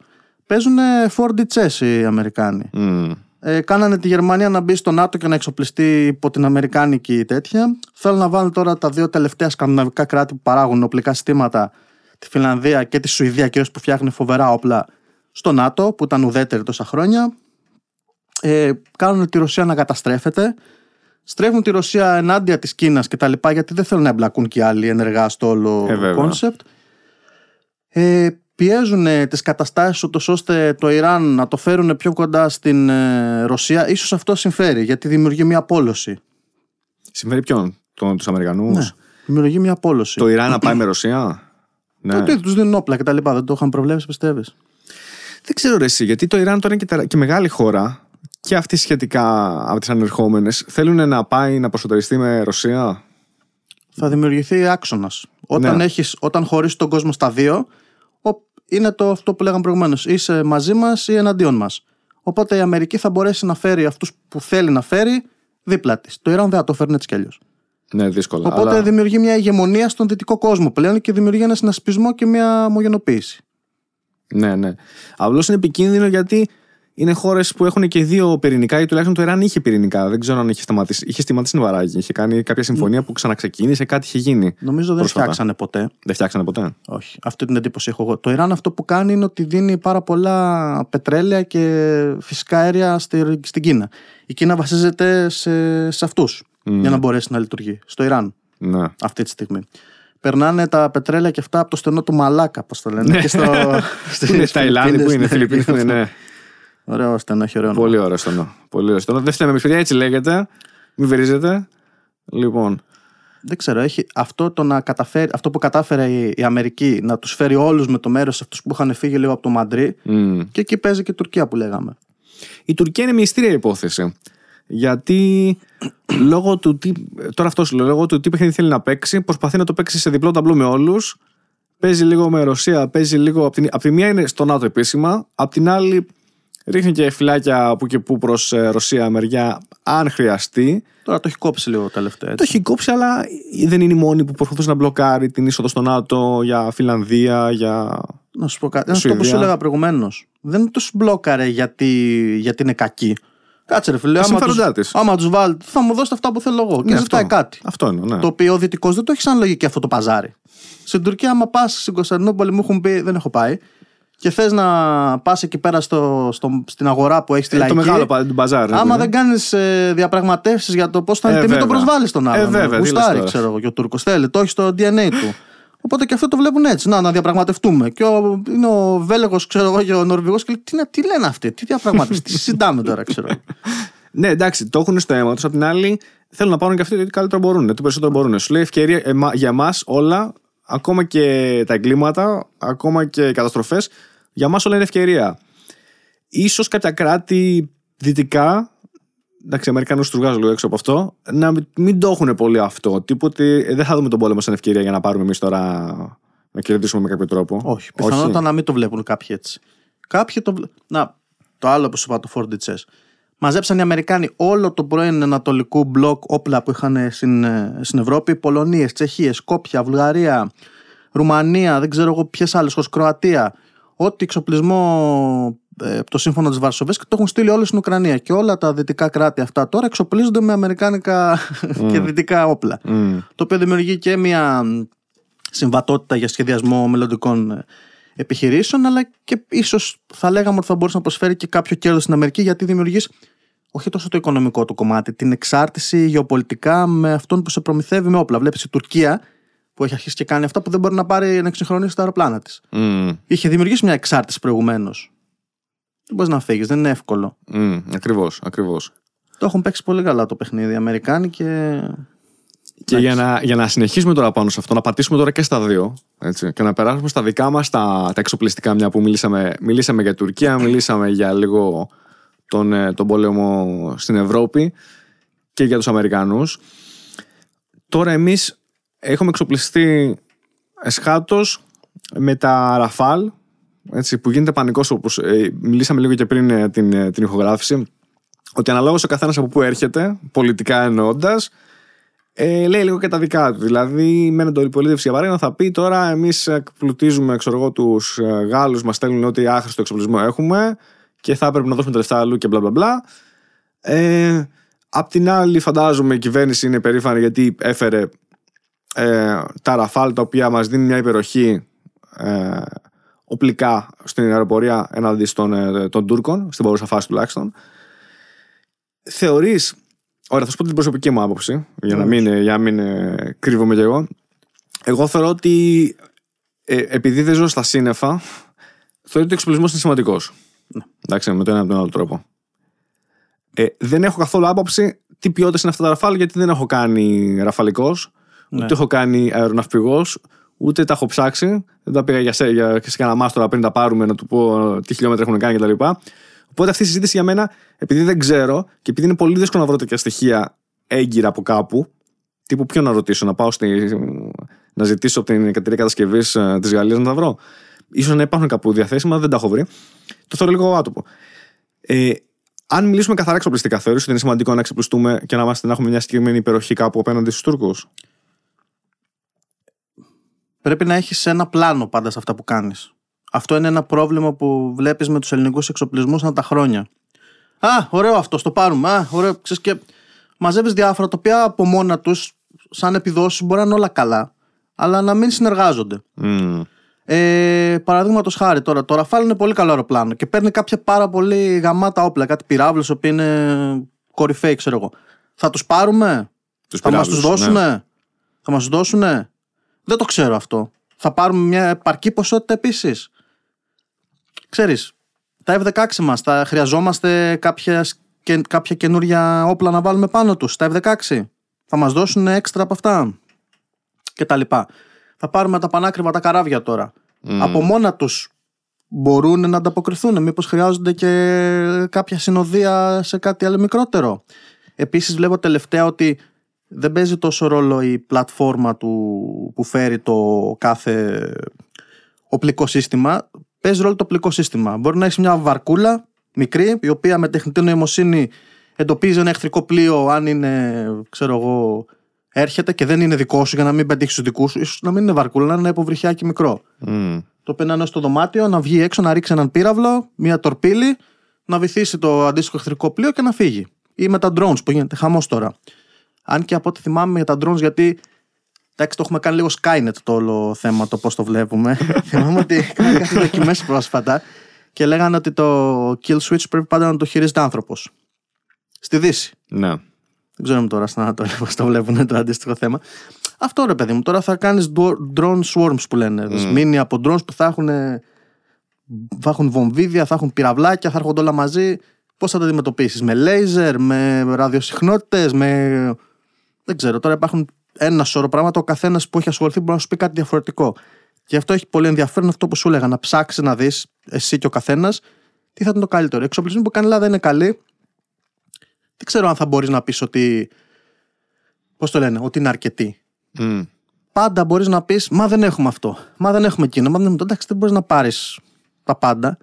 Παίζουν 4D chess οι Αμερικάνοι. Μμ. Ε, κάνανε τη Γερμανία να μπει στο ΝΑΤΟ και να εξοπλιστεί υπό την Αμερικάνικη τέτοια. Θέλουν να βάλουν τώρα τα δύο τελευταία σκανδιναβικά κράτη που παράγουν οπλικά συστήματα, τη Φιλανδία και τη Σουηδία, κυρίως που φτιάχνει φοβερά όπλα, στο ΝΑΤΟ, που ήταν ουδέτερη τόσα χρόνια. Ε, κάνουν τη Ρωσία να καταστρέφεται. Στρέφουν τη Ρωσία ενάντια της Κίνας και τα λοιπά, γιατί δεν θέλουν να εμπλακούν και οι άλλοι ενεργά στο όλο Ε, βέβαια. concept. Ε, πιέζουν τις καταστάσεις ούτως ώστε το Ιράν να το φέρουν πιο κοντά στην ε, Ρωσία. Ίσως αυτό συμφέρει γιατί δημιουργεί μια πόλωση. Συμφέρει ποιον, τους Αμερικανούς; Ναι. Δημιουργεί μια πόλωση. Το Ιράν να πάει με Ρωσία; Ναι. Τότε τους δίνουν όπλα και τα λοιπά. Δεν το είχαν προβλέψει, πιστεύεις; Δεν ξέρω ρε εσύ, γιατί το Ιράν τώρα είναι και, τε- και μεγάλη χώρα και αυτοί σχετικά από τις ανερχόμενες θέλουν να πάει να προσωτεριστεί με Ρωσία; Θα δημιουργηθεί άξονας. Όταν, Ναι. έχεις, όταν χωρίσει τον κόσμο στα δύο, ο- είναι το αυτό που λέγαμε προηγουμένως. Είσαι μαζί μας ή εναντίον μας. Οπότε η Αμερική θα μπορέσει να φέρει αυτούς που θέλει να φέρει δίπλα της. Το Ιράν δεν θα το φέρνει έτσι κι αλλιώς. Ναι, δύσκολα. Οπότε αλλά... δημιουργεί μια ηγεμονία στον δυτικό κόσμο πλέον και δημιουργεί ένα συνασπισμό και μια ομογενοποίηση. Ναι, ναι. Απλώς είναι επικίνδυνο γιατί είναι χώρες που έχουν και δύο πυρηνικά ή τουλάχιστον το Ιράν είχε πυρηνικά. Δεν ξέρω αν είχε σταματήσει. Είχε σταματήσει νευαράκι. Είχε κάνει κάποια συμφωνία που ξαναξεκίνησε, κάτι είχε γίνει. Νομίζω δεν Πρόσφατα. φτιάξανε ποτέ. Δεν φτιάξανε ποτέ. Όχι. Αυτή την εντύπωση έχω εγώ. Το Ιράν αυτό που κάνει είναι ότι δίνει πάρα πολλά πετρέλαια και φυσικά αέρια στη, στην Κίνα. Η Κίνα βασίζεται σε, σε αυτούς για να μπορέσει να λειτουργεί. Στο Ιράν Ναι. αυτή τη στιγμή. Περνάνε τα πετρέλαια και αυτά από το στενό του Μαλάκα, πώς το λένε. και στο, Πού είναι Ταϊλάνδη, πού είναι Φιλιππίνες, πού είναι. Ναι. Ωραίο στενό, έχει ωραίο όνομα. Πολύ ωραίο στενό. Πολύ ωραίο στενό. Δεν φταίμε εμείς, παιδιά, έτσι λέγεται. Μην βρίζετε. Λοιπόν. Δεν ξέρω, έχει αυτό, το να καταφέρει, αυτό που κατάφερε η, η Αμερική να τους φέρει όλους με το μέρος αυτούς που είχαν φύγει λίγο από το Μαντρί. μ. Και εκεί παίζει και η Τουρκία που λέγαμε. Η Τουρκία είναι μυστήρια υπόθεση. Γιατί λόγω του τι. Τώρα αυτός σου λέω, λόγω του τι παιχνίδι θέλει να παίξει, προσπαθεί να το παίξει σε διπλό ταμπλό με όλους. Παίζει λίγο με Ρωσία, παίζει λίγο. Απ' την, απ' τη μία είναι στο ΝΑΤΟ επίσημα, απ' την άλλη ρίχνει και φυλάκια που και που προς Ρωσία μεριά, αν χρειαστεί. Τώρα το έχει κόψει λίγο τελευταία. Το Έτσι. έχει κόψει, αλλά δεν είναι η μόνη που προσπαθούσε να μπλοκάρει την είσοδο στο ΝΑΤΟ για Φιλανδία, για. Να σου πω κάτι. Αυτό που Σουηδία. σου έλεγα προηγουμένως. Δεν τους μπλόκαρε γιατί, γιατί είναι κακοί. Κάτσε ρε φίλε. Τα Άμα συμφέροντά τους, της. άμα τους βάλει, θα μου δώσετε αυτά που θέλω εγώ. Και Ναι, ζητάει αυτό. κάτι. Αυτό είναι, ναι. Το οποίο ο Δυτικός δεν το έχει σαν λογική αυτό το παζάρι. Στην Τουρκία, άμα πας στην Κωνσταντινούπολη, μου έχουν πει, δεν έχω πάει, και θες να πας εκεί πέρα στο, στο, στην αγορά που έχεις τη Ε, λαϊκή. το μεγάλο πα- την μπαζάρ. ρε, Άμα παιδί. δεν κάνεις ε, διαπραγματεύσεις για το πώς θα είναι Ε, η τιμή, το βέβαια. προσβάλλεις τον άλλον. Ε, βέβαια, τι λες Γουστάρει, τώρα. ξέρω εγώ, και ο Τούρκος θέλει. Το έχει στο DNA του. Οπότε και αυτό το βλέπουν έτσι. Να, να διαπραγματευτούμε. Και ο, είναι ο Βέλεγος, ξέρω εγώ, και ο Νορβηγός και λέει: τι, να- τι λένε αυτοί, τι διαπραγματεύσεις, τι συζητάμε τώρα, ξέρω. εγώ». Ναι, εντάξει, το έχουν στο αίμα τους. Απ' την άλλη, θέλουν να πάρουν και αυτοί ότι καλύτερα μπορούν. Το περισσότερο μπορούν. Σου λέει ευκαιρία εμα- για εμά όλα, ακόμα και τα εγκλήματα, ακόμα και οι καταστροφές, για εμά όλα είναι ευκαιρία. Ίσως κάποια κράτη δυτικά, εντάξει, οι Αμερικανούς τους βγάζω λίγο έξω από αυτό, να μην το έχουν πολύ αυτό. Τίποτε, ε, δεν θα δούμε τον πόλεμο σαν ευκαιρία για να πάρουμε εμείς τώρα να κερδίσουμε με κάποιο τρόπο. Όχι. Πιθανότατα να μην το βλέπουν κάποιοι έτσι. Κάποιοι το βλέπουν. Να, το άλλο που σου είπα, το Ford Μαζέψαν οι Αμερικάνοι όλο το πρώην Ανατολικού μπλοκ όπλα που είχαν στην, ε, στην Ευρώπη. Πολωνίες, Τσεχίες, Σκόπια, Βουλγαρία, Ρουμανία, δεν ξέρω εγώ ποιες άλλες χώρε, Κροατία. Ό,τι εξοπλισμό ε, από το σύμφωνο της Βαρσοβία και το έχουν στείλει όλο στην Ουκρανία. Και όλα τα δυτικά κράτη αυτά τώρα εξοπλίζονται με αμερικάνικα και δυτικά όπλα. Μμ. Το οποίο δημιουργεί και μια μ, συμβατότητα για σχεδιασμό μελλοντικών ε, επιχειρήσεων, αλλά και ίσως θα λέγαμε ότι θα μπορούσε να προσφέρει και κάποιο κέρδος στην Αμερική, γιατί δημιουργείς όχι τόσο το οικονομικό του κομμάτι, την εξάρτηση γεωπολιτικά με αυτόν που σε προμηθεύει με όπλα. Βλέπεις η Τουρκία, που έχει αρχίσει και κάνει αυτά που δεν μπορεί να πάρει να εξυγχρονίσει τα αεροπλάνα της. Μμ. Είχε δημιουργήσει μια εξάρτηση προηγουμένως. Δεν μπορείς να φύγεις, δεν είναι εύκολο. Μμ. Ακριβώς, ακριβώς. Το έχουν παίξει πολύ καλά το παιχνίδι οι Αμερικάνοι και. Και για να, για να συνεχίσουμε τώρα πάνω σε αυτό, να πατήσουμε τώρα και στα δύο έτσι, και να περάσουμε στα δικά μας τα, τα εξοπλιστικά, μια που μιλήσαμε, μιλήσαμε για Τουρκία, μιλήσαμε για λίγο τον, ε, τον πόλεμο στην Ευρώπη και για τους Αμερικανούς. Τώρα εμείς έχουμε εξοπλιστεί εσχάτως με τα Ραφάλ, έτσι, που γίνεται πανικός όπως ε, μιλήσαμε λίγο και πριν ε, την, ε, την ηχογράφηση, ότι αναλόγως ο καθένας από πού έρχεται, πολιτικά εννοώντας, ε, λέει λίγο και τα δικά του. Δηλαδή, με εντολιπολίτευση για παράδειγμα, θα πει τώρα εμείς εκπλουτίζουμε ξέρω εγώ, τους Γάλλους, μας στέλνουν ό,τι άχρηστο εξοπλισμό έχουμε και θα έπρεπε να δώσουμε τα λεφτά αλλού και μπλα μπλα μπλα. Ε, απ' την άλλη, φαντάζομαι η κυβέρνηση είναι περήφανη γιατί έφερε ε, τα Ραφάλ τα οποία μας δίνουν μια υπεροχή ε, οπλικά στην αεροπορία έναντι των, ε, των Τούρκων, στην παρούσα φάση τουλάχιστον. Θεωρείς Ωραία, θα σου πω την προσωπική μου άποψη, για να μην, για να μην ε, κρύβομαι κι εγώ. Εγώ θεωρώ ότι ε, επειδή δεν ζω στα σύννεφα, θεωρώ ότι ο εξοπλισμός είναι σημαντικός. Εντάξει, με τον ένα από τον άλλο τρόπο. Ε, δεν έχω καθόλου άποψη τι ποιότητες είναι αυτά τα ραφάλ, γιατί δεν έχω κάνει ραφαλικό, Ναι. ούτε έχω κάνει αεροναυπηγός, ούτε τα έχω ψάξει. Δεν τα πήγα για σε, για, σε κανένα μάστορα πριν τα πάρουμε να του πω τι χιλιόμετρα έχουν κάνει κτλ. Οπότε αυτή η συζήτηση για μένα, επειδή δεν ξέρω και επειδή είναι πολύ δύσκολο να βρω τέτοια στοιχεία έγκυρα από κάπου, τύπου ποιο να ρωτήσω, να πάω στη, να ζητήσω από την εταιρεία κατασκευής της Γαλλίας να τα βρω. σω να υπάρχουν κάπου διαθέσιμα, δεν τα έχω βρει. Το θεωρώ λίγο άτομο. Ε, αν μιλήσουμε καθαρά εξοπλιστικά, θεωρείς ότι είναι σημαντικό να εξοπλιστούμε και να, είμαστε, να έχουμε μια συγκεκριμένη υπεροχή κάπου απέναντι στους Τούρκους; Πρέπει να έχεις ένα πλάνο πάντα σε αυτά που κάνεις. Αυτό είναι ένα πρόβλημα που βλέπεις με τους ελληνικούς εξοπλισμούς ανά τα χρόνια. Α, ωραίο αυτό, το πάρουμε. Α, ωραίο. Ξέρεις, και μαζεύεις διάφορα τα οποία από μόνα τους, σαν επιδόσεις, μπορεί να είναι όλα καλά, αλλά να μην συνεργάζονται. Mm. Ε, Παραδείγματος χάρη τώρα, το Ραφάλ είναι πολύ καλό αεροπλάνο και παίρνει κάποια πάρα πολύ γαμάτα όπλα, κάτι πυράβλους, που είναι κορυφαίοι, ξέρω εγώ. Θα τους πάρουμε, Τους θα μας πυράβλους, τους δώσουνε, ναι. θα μας τους δώσουνε; Δεν το ξέρω αυτό. Θα πάρουμε μια επαρκή ποσότητα επίσης; Ξέρεις, τα F-16 μας, θα χρειαζόμαστε κάποια, και, κάποια καινούρια όπλα να βάλουμε πάνω τους, τα F-16; Θα μας δώσουν έξτρα από αυτά; Και τα λοιπά. Θα πάρουμε τα πανάκριβα τα καράβια τώρα. Mm. Από μόνα τους μπορούν να ανταποκριθούν. Μήπως χρειάζονται και κάποια συνοδεία σε κάτι άλλο μικρότερο. Επίσης βλέπω τελευταία ότι δεν παίζει τόσο ρόλο η πλατφόρμα του, που φέρει το κάθε οπλικό σύστημα. Παίζει ρόλο το οπλικό σύστημα. Μπορεί να έχεις μια βαρκούλα μικρή, η οποία με τεχνητή νοημοσύνη εντοπίζει ένα εχθρικό πλοίο, αν είναι, ξέρω εγώ, έρχεται και δεν είναι δικό σου για να μην πετύχεις τους δικούς σου. ίσως να μην είναι βαρκούλα, να είναι ένα υποβρυχιάκι μικρό. Mm. Το πένανε στο δωμάτιο, να βγει έξω, να ρίξει έναν πύραυλο, μια τορπίλη, να βυθίσει το αντίστοιχο εχθρικό πλοίο και να φύγει. Ή με τα drones που γίνεται χαμός τώρα. Αν και από ό,τι θυμάμαι για τα drones, γιατί Εντάξει, το έχουμε κάνει λίγο Skynet το όλο θέμα, το πώς το βλέπουμε. Θυμάμαι ότι έκανα κάτι δοκιμές πρόσφατα και λέγανε ότι το kill switch πρέπει πάντα να το χειρίζεται άνθρωπος. Στη Δύση. Ναι. Δεν ξέρουμε τώρα στην Ανατολή πώς το βλέπουν το αντίστοιχο θέμα. Αυτό ρε παιδί μου, τώρα θα κάνεις drone swarms που λένε. Mm. Μήνυ από drones που θα έχουν, θα έχουν βομβίδια, θα έχουν πυραυλάκια, θα έρχονται όλα μαζί. Πώς θα τα αντιμετωπίσεις, με λέιζερ, με ραδιοσυχνότητες, με. Δεν ξέρω, τώρα υπάρχουν ένα σώρο πράγματα. Ο καθένας που έχει ασχοληθεί μπορεί να σου πει κάτι διαφορετικό. Γι' αυτό έχει πολύ ενδιαφέρον αυτό που σου έλεγα, να ψάξεις να δεις εσύ και ο καθένας τι θα ήταν το καλύτερο. Οι εξοπλισμοί που κάνει η Ελλάδα είναι καλοί. Δεν ξέρω αν θα μπορείς να πεις ότι. Πώς το λένε, ότι είναι αρκετοί. Mm. Πάντα μπορείς να πεις, Μα δεν έχουμε αυτό. Μα δεν έχουμε εκείνο. Μα δεν έχουμε το. Εντάξει, δεν μπορείς να πάρεις τα πάντα.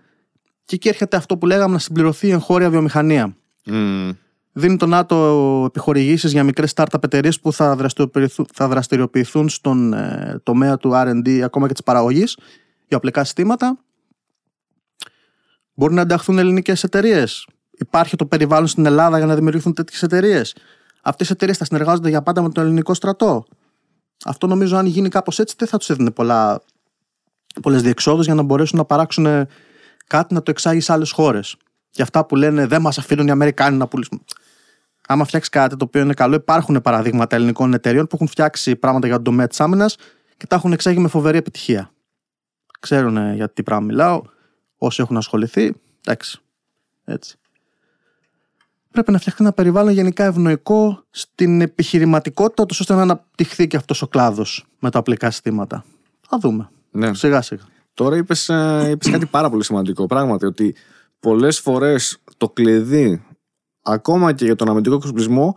Και εκεί έρχεται αυτό που λέγαμε να συμπληρωθεί η εγχώρια βιομηχανία. Mm. Δίνει το ΝΑΤΟ επιχορηγήσεις για μικρές startup εταιρείες που θα δραστηριοποιηθούν, θα δραστηριοποιηθούν στον ε, τομέα του RD ακόμα και της παραγωγής για οπλικά συστήματα. Μπορούν να ενταχθούν ελληνικές εταιρείες. Υπάρχει το περιβάλλον στην Ελλάδα για να δημιουργηθούν τέτοιες εταιρείες. Αυτές οι εταιρείες θα συνεργάζονται για πάντα με τον ελληνικό στρατό. Αυτό νομίζω αν γίνει κάπως έτσι δεν θα τους έδινε πολλές διεξόδους για να μπορέσουν να παράξουν ε, κάτι να το εξάγει σε άλλες χώρες. Και αυτά που λένε δεν μας αφήνουν οι Αμερικάνοι να πουλήσουν. Άμα φτιάξει κάτι το οποίο είναι καλό, υπάρχουν παραδείγματα ελληνικών εταιρείων που έχουν φτιάξει πράγματα για τον τομέα της άμυνας και τα έχουν εξάγει με φοβερή επιτυχία. Ξέρουν ε, για τι πράγμα μιλάω. Όσοι έχουν ασχοληθεί, εντάξει. Έτσι. Πρέπει να φτιαχτεί ένα περιβάλλον γενικά ευνοϊκό στην επιχειρηματικότητα, τόσο ώστε να αναπτυχθεί και αυτός ο κλάδος με τα απλικά συστήματα. Θα δούμε. Ναι. Σιγά σιγά. Τώρα είπες είπες κάτι πάρα πολύ σημαντικό. Πράγματι, ότι πολλές φορές το κλειδί, ακόμα και για τον αμυντικό εξοπλισμό,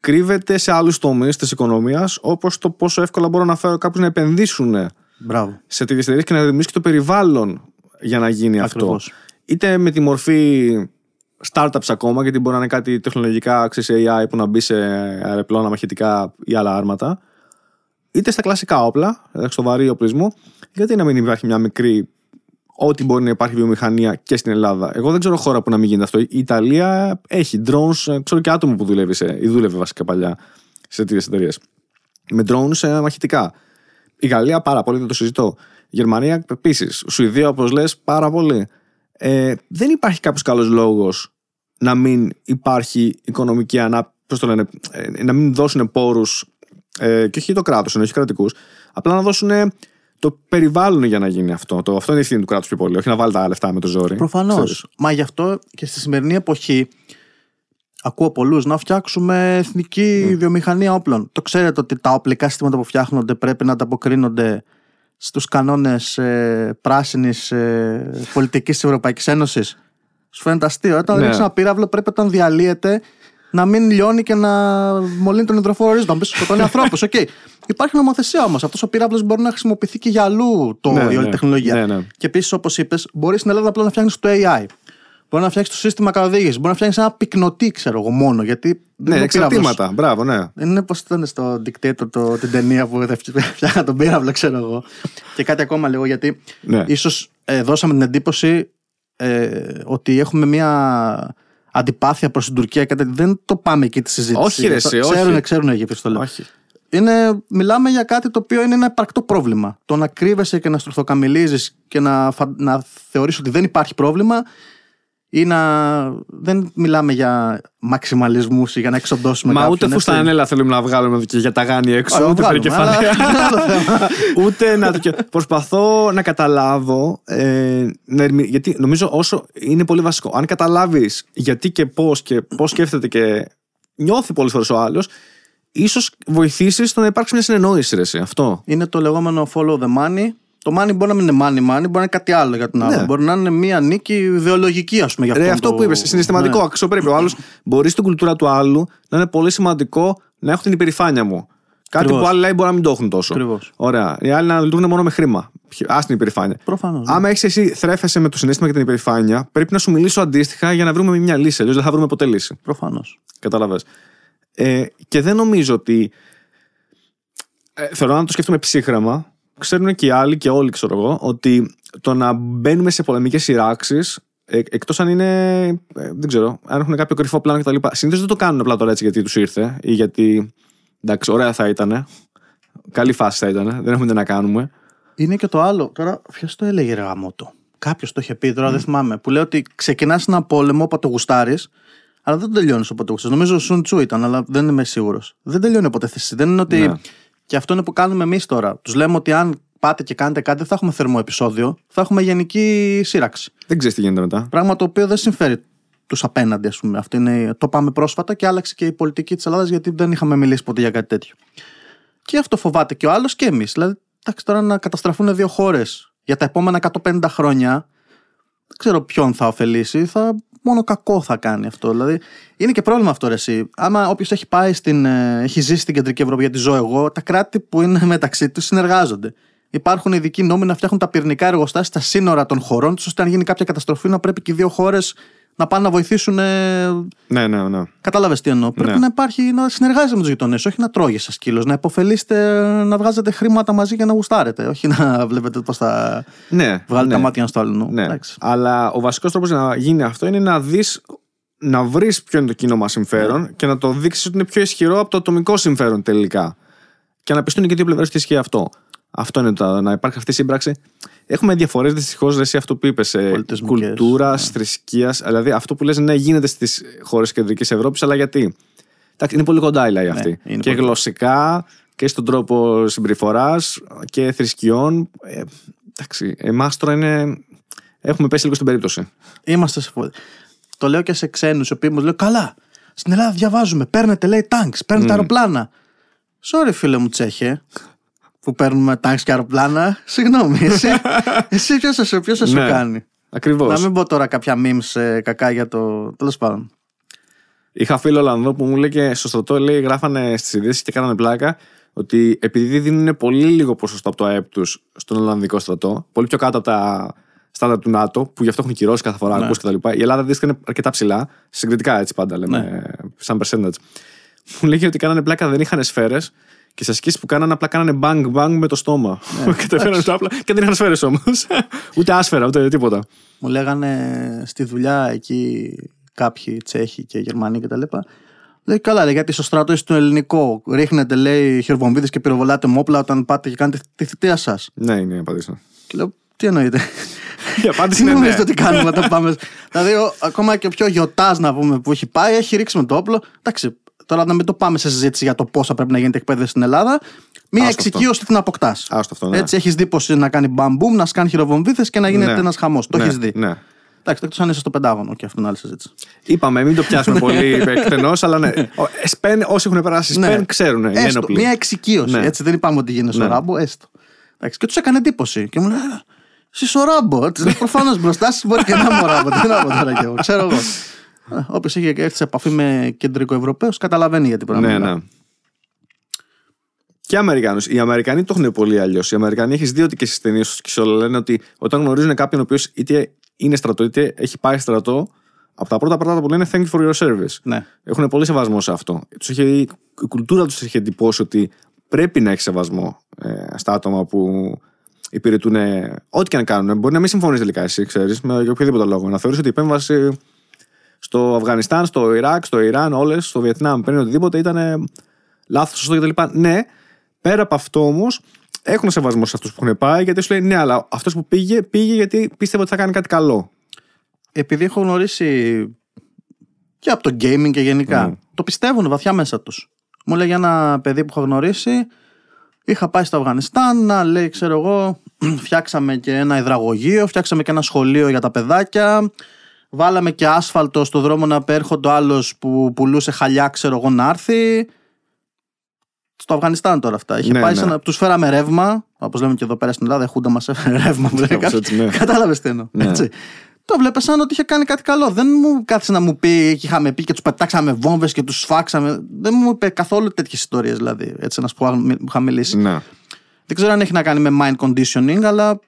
κρύβεται σε άλλους τομείς της οικονομίας, όπως το πόσο εύκολα μπορώ να φέρω κάποιους να επενδύσουν Μπράβο. σε τέτοιες εταιρείες και να δημιουργήσει το περιβάλλον για να γίνει Ακριβώς. αυτό. Είτε με τη μορφή startups ακόμα, γιατί μπορεί να είναι κάτι τεχνολογικά, ξέρεις, AI που να μπει σε αεροπλάνα, μαχητικά ή άλλα άρματα, είτε στα κλασικά όπλα, δηλαδή στο βαρύ οπλισμό, γιατί να μην υπάρχει μια μικρή, ό,τι μπορεί να υπάρχει βιομηχανία και στην Ελλάδα. Εγώ δεν ξέρω χώρα που να μην γίνεται αυτό. Η Ιταλία έχει drones, ξέρω και άτομο που δουλεύει σε, ή δούλευε βασικά παλιά σε τέτοιες εταιρείες. Με drones ε, μαχητικά. Η Γαλλία πάρα πολύ, δεν το συζητώ. Η Γερμανία επίσης. Σουηδία, όπως λες, πάρα πολύ. Ε, δεν υπάρχει κάποιος καλός λόγος να μην υπάρχει οικονομική ανάπτυξη. Πώς το λένε, ε, να μην δώσουν πόρους ε, και όχι το κράτος, όχι κρατικούς, απλά να δώσουν το περιβάλλον για να γίνει αυτό. Το, αυτό είναι η ευθύνη του κράτους πιο πολύ, όχι να βάλει τα λεφτά με το ζόρι. Προφανώς. Ξέρεις. Μα γι' αυτό και στη σημερινή εποχή ακούω πολλούς να φτιάξουμε εθνική βιομηχανία όπλων. Το ξέρετε ότι τα οπλικά συστήματα που φτιάχνονται πρέπει να ανταποκρίνονται στους κανόνες ε, πράσινης ε, πολιτικής της Ευρωπαϊκής Ένωσης. Σου φαίνεται αστείο. Όταν Ναι. ρίξεις ένα πύραυλο πρέπει όταν διαλύεται να μην λιώνει και να μολύνει τον υδροφόρο ορίζοντα. Να πει σκοτώνει ανθρώπους. Οκ. Υπάρχει νομοθεσία όμως. Αυτός ο πύραυλος μπορεί να χρησιμοποιηθεί και για αλλού το, Ναι, η όλη ναι. τεχνολογία. Ναι, ναι. Και επίσης, όπως είπες, μπορείς στην Ελλάδα απλά να φτιάχνεις το AI. Μπορεί να φτιάξει το σύστημα καθοδήγησης. Μπορεί να φτιάξει ένα πυκνοτή, ξέρω εγώ, μόνο. Γιατί δεν Ναι, είναι ο πύραυλος. εξαρτήματα. Μπράβο, ναι. Δεν είναι όπως ήταν στο Dictator το, την ταινία που δεν φτιάχναν τον πύραυλο, ξέρω εγώ. Και κάτι ακόμα λίγο, γιατί Ναι. ίσως δώσαμε την εντύπωση ε, ότι έχουμε μια αντιπάθεια προς την Τουρκία και τέτοια. δεν το πάμε εκεί τη συζήτηση. Όχι, ρε, εσύ, όχι. Ξέρουν, ξέρουν οι Αιγύπτιοι το λέω. Όχι. Είναι, μιλάμε για κάτι το οποίο είναι ένα υπαρκτό πρόβλημα. Το να κρύβεσαι και να στρουθοκαμιλίζει και να, φα- να θεωρείς ότι δεν υπάρχει πρόβλημα ή να. Δεν μιλάμε για μαξιμαλισμούς ή για να εξοντώσουμε Μα κάποιον. ούτε έτσι. φουστανέλα θέλουμε να βγάλουμε και για τα γάνη έξω, Α, ούτε βγάλουμε, περικεφαλαία. αλλά άλλο θέμα. ούτε να το. Προσπαθώ να καταλάβω. Ε, να ερμη- γιατί νομίζω όσο είναι πολύ βασικό. Αν καταλάβεις γιατί και πώς και πώς σκέφτεται και νιώθει πολλές φορές ο άλλος, ίσως βοηθήσεις στο να υπάρξει μια συνεννόηση. Ρε, εσύ. αυτό. Είναι το λεγόμενο follow the money. Το money μπορεί να μην είναι money money, μπορεί να είναι κάτι άλλο για τον άλλο. Ναι. Μπορεί να είναι μια νίκη ιδεολογική, ας πούμε. Για Ρε, αυτόν αυτό το- που είπες, συναισθηματικό, Ναι. αξιοπρέπεια. Ο άλλος μπορεί στην κουλτούρα του άλλου να είναι πολύ σημαντικό να έχω την υπερηφάνεια μου. Κάτι Ακριβώς. που άλλοι λαοί μπορεί να μην το έχουν τόσο. Ακριβώς. Ωραία. Οι άλλοι να λειτουργούν μόνο με χρήμα. Α την υπερηφάνεια. Προφανώς, ναι. Άμα έχεις εσύ θρέφεσαι με το συνέστημα και την υπερηφάνεια, πρέπει να σου μιλήσω αντίστοιχα για να βρούμε μια λύση. Αλλιώς δεν θα βρούμε ποτέ λύση. Προφανώς. Κατάλαβε. Ε, και δεν νομίζω ότι. Ε, θέλω να το σκέφτομαι ψύχραμα. Ξέρουν και οι άλλοι και όλοι, ξέρω εγώ, ότι το να μπαίνουμε σε πολεμικές σειράξεις, ε, εκτός αν είναι. ε, δεν ξέρω, αν έχουν κάποιο κρυφό πλάνο κτλ. Συνήθως δεν το κάνουν απλά τώρα έτσι γιατί τους ήρθε ή γιατί. Εντάξει, ωραία θα ήταν. Καλή φάση θα ήταν. Δεν έχουμε τι να κάνουμε. Είναι και το άλλο. Τώρα, ποιος το έλεγε ρε γαμότο. Κάποιος το είχε πει, τώρα δεν θυμάμαι. Που λέει ότι ξεκινάς ένα πόλεμο όποτε γουστάρεις, αλλά δεν το τελειώνεις όποτε γουστάρεις. Νομίζω ο Σουν Τσού ήταν, αλλά δεν είμαι σίγουρος. Δεν τελειώνει όποτε θες. Δεν είναι ότι. Ναι. Και αυτό είναι που κάνουμε εμείς τώρα. Τους λέμε ότι αν πάτε και κάνετε κάτι, δεν θα έχουμε θερμό επεισόδιο, θα έχουμε γενική σύραξη. Δεν ξέρεις τι γίνεται μετά. Πράγμα το οποίο δεν συμφέρει τους απέναντι, ας πούμε. Αυτό είναι, το πάμε πρόσφατα και άλλαξε και η πολιτική της Ελλάδας γιατί δεν είχαμε μιλήσει ποτέ για κάτι τέτοιο. Και αυτό φοβάται και ο άλλος και εμείς. Δηλαδή, εντάξει, τώρα να καταστραφούν δύο χώρες για τα επόμενα 150 χρόνια, δεν ξέρω ποιον θα ωφελήσει. Θα, μόνο κακό θα κάνει αυτό. Δηλαδή, είναι και πρόβλημα αυτό, ρε, εσύ. Άμα όποιος έχει πάει στην. ε, έχει ζήσει στην κεντρική Ευρώπη, γιατί ζω εγώ, τα κράτη που είναι μεταξύ τους συνεργάζονται. Υπάρχουν ειδικοί νόμοι να φτιάχνουν τα πυρηνικά εργοστάσια στα σύνορα των χωρών τους, ώστε αν γίνει κάποια καταστροφή να πρέπει και οι δύο χώρες να πάνε να βοηθήσουν. Ε, Ναι, ναι, ναι. Κατάλαβες τι εννοώ. Πρέπει Ναι. να υπάρχει, να συνεργάζεται με τους γειτονές, όχι να τρώγεσαι σα σκύλος. Να υποφελείστε, να βγάζετε χρήματα μαζί και να γουστάρετε. Όχι να βλέπετε πώς θα ναι βγάλετε ναι. τα μάτια στο άλλο. Ναι. Εντάξει. Αλλά ο βασικός τρόπος να γίνει αυτό είναι να δεις, να βρεις ποιο είναι το κοινό μας συμφέρον Ναι. και να το δείξεις ότι είναι πιο ισχυρό από το ατομικό συμφέρον τελικά. Και να πιστούν και δύο πλευρές ότι ισχύει αυτό. Αυτό είναι το, να υπάρχει αυτή η σύμπραξη. Έχουμε διαφορές δυστυχώς, εσύ αυτό που είπες. Πολιτισμικές, Κουλτούρας, ναι. θρησκείας. Δηλαδή αυτό που λες ναι, γίνεται στις χώρες κεντρικής Ευρώπης, αλλά γιατί; Εντάξει, είναι πολύ κοντά οι λαοί αυτοί. Ναι, είναι και πολύ. γλωσσικά και στον τρόπο συμπεριφοράς και θρησκειών. Ε, εντάξει, εμάς τώρα είναι. Έχουμε πέσει λίγο στην περίπτωση. Είμαστε σε φω... Το λέω και σε ξένους, οι οποίοι μου λένε Καλά, στην Ελλάδα διαβάζουμε. Παίρνετε, λέει, τάγκ, παίρνετε αεροπλάνα. Sorry, φίλε μου Τσέχε, που παίρνουμε τάγκ και αεροπλάνα. Συγγνώμη, εσύ, εσύ ποιος θα, σου- ποιος θα σου Ναι. κάνει; Ακριβώς. Να μην πω τώρα κάποια memes ε, κακά για το. Τέλος πάντων. Είχα φίλο Ολλανδό που μου λέει και στο στρατό λέει, γράφανε στις ειδήσεις και κάνανε πλάκα ότι επειδή δίνουν πολύ λίγο ποσοστό από το ΑΕΠ τους στον Ολλανδικό στρατό, πολύ πιο κάτω από τα στάνταρ του ΝΑΤΟ, που γι' αυτό έχουν κυρώσει κάθε φορά, Ναι. ακούς κτλ. Η Ελλάδα αντίστοιχα είναι αρκετά ψηλά, συγκριτικά έτσι πάντα λέμε, Ναι. σαν percentage. Μου λέει ότι κάνανε πλάκα, δεν είχαν σφαίρες και σε ασκήσει που κάνανε απλά κάνανε bang bang με το στόμα. Ναι. Καταφέρανε τα απλά και δεν είχαν σφαίρες όμως. ούτε άσφαιρα, ούτε τίποτα. Μου λέγανε στη δουλειά εκεί κάποιοι Τσέχοι και Γερμανοί και τα λοιπά. Λέει καλά, λέει, γιατί στο στρατό είσαι το ελληνικό. Ρίχνετε, λέει, χειροβομβίδες και πυροβολάτε με όπλα όταν πάτε και κάνετε τη θητεία σας. Ναι, είναι η απάντηση. Και λέω, τι εννοείτε. Η απάντηση Τι είναι ναι. νομίζετε ότι κάνουμε όταν πάμε. δηλαδή, ο, ακόμα και ο πιο γιοτά να πούμε που έχει πάει, έχει ρίξει με το όπλο. Εντάξει, τώρα να μην το πάμε σε συζήτηση για το πώς θα πρέπει να γίνεται η εκπαίδευση στην Ελλάδα. Μία Άστο αυτό. εξοικείωση την αποκτάς. Άστο αυτό, ναι. Έτσι, έχεις δει πώς είναι να κάνει μπαμπούμ, να σκάνει χειροβομβίδες και να γίνεται Ναι. ένας χαμός. Το ναι, έχεις δει. Ναι. Εντάξει, εκτός αν είσαι στο Πεντάγωνο και αυτό είναι άλλη συζήτηση. Είπαμε, μην το πιάσουμε πολύ εκτενώς, αλλά ναι. Ο- ε, Σπεν, όσοι έχουν περάσει Ναι. Σπεν, ξέρουν. Είναι Έστω, ένοπλοι. μια εξοικείωση. Ναι. Έτσι, δεν είπαμε ότι γίνεται Ναι. στο ράμπο, έστω. Εντάξει, και τους έκανε εντύπωση. Και μου λέει, «Ε, Εσύ ο ράμπο. Προφανώς μπροστά σας μπορεί και να είμαι ο ράμπο. Τι να πω τώρα κι εγώ, ξέρω εγώ. Όποιος έχει έρθει σε επαφή με κεντρικό Ευρωπαίο, καταλαβαίνει γιατί πρέπει να Ναι, μιλάει. ναι. Και Αμερικάνους. Οι Αμερικανοί το έχουν πολύ αλλιώς. Οι Αμερικανοί έχεις δει ότι και στις ταινίες και σε όλα λένε ότι όταν γνωρίζουν κάποιον ο οποίος είτε είναι στρατό είτε έχει πάει στρατό, από τα πρώτα πράγματα που λένε thank you for your service. Ναι. Έχουν πολύ σεβασμό σε αυτό. Τους έχει, η κουλτούρα τους έχει εντυπώσει ότι πρέπει να έχει σεβασμό ε, στα άτομα που υπηρετούν ε, ό,τι και να κάνουν. Μπορεί να μην συμφωνείς τελικά εσύ, ξέρεις, με οποιοδήποτε λόγο. Να θεωρείς ότι η επέμβαση στο Αφγανιστάν, στο Ιράκ, στο Ιράν, όλες, στο Βιετνάμ, πριν οτιδήποτε ήταν λάθος, σωστό κτλ. Ναι, πέρα από αυτό όμως, έχουν σεβασμό σε αυτούς που έχουν πάει, γιατί σου λέει ναι, αλλά αυτός που πήγε, πήγε γιατί πίστευε ότι θα κάνει κάτι καλό. Επειδή έχω γνωρίσει και από το gaming και γενικά, Mm. το πιστεύουν βαθιά μέσα τους. Μου λέει για ένα παιδί που έχω γνωρίσει, είχα πάει στο Αφγανιστάν, να λέει, ξέρω εγώ, φτιάξαμε και ένα υδραγωγείο, φτιάξαμε και ένα σχολείο για τα παιδάκια. Βάλαμε και άσφαλτο στο δρόμο να απέρχονται ο άλλος που πουλούσε χαλιά, ξέρω εγώ, να έρθει. Στο Αφγανιστάν τώρα αυτά. Είχε Ναι, πάει ναι. σε ένα. Τους φέραμε ρεύμα. Όπως λέμε και εδώ πέρα στην Ελλάδα, η Χούντα μας έφερε ρεύμα. μου λέει Κάπως κάποιος. έτσι, ναι. Κατάλαβες τι εννοώ. Ναι. Έτσι. Το βλέπες σαν ότι είχε κάνει κάτι καλό. Δεν μου κάθισε να μου πει και είχαμε πει και τους πετάξαμε βόμβες και τους σφάξαμε. Δεν μου είπε καθόλου τέτοιες ιστορίες δηλαδή. Έτσι, ένα που είχα- που είχα μιλήσει. Ναι. Δεν ξέρω αν έχει να κάνει με mind conditioning, αλλά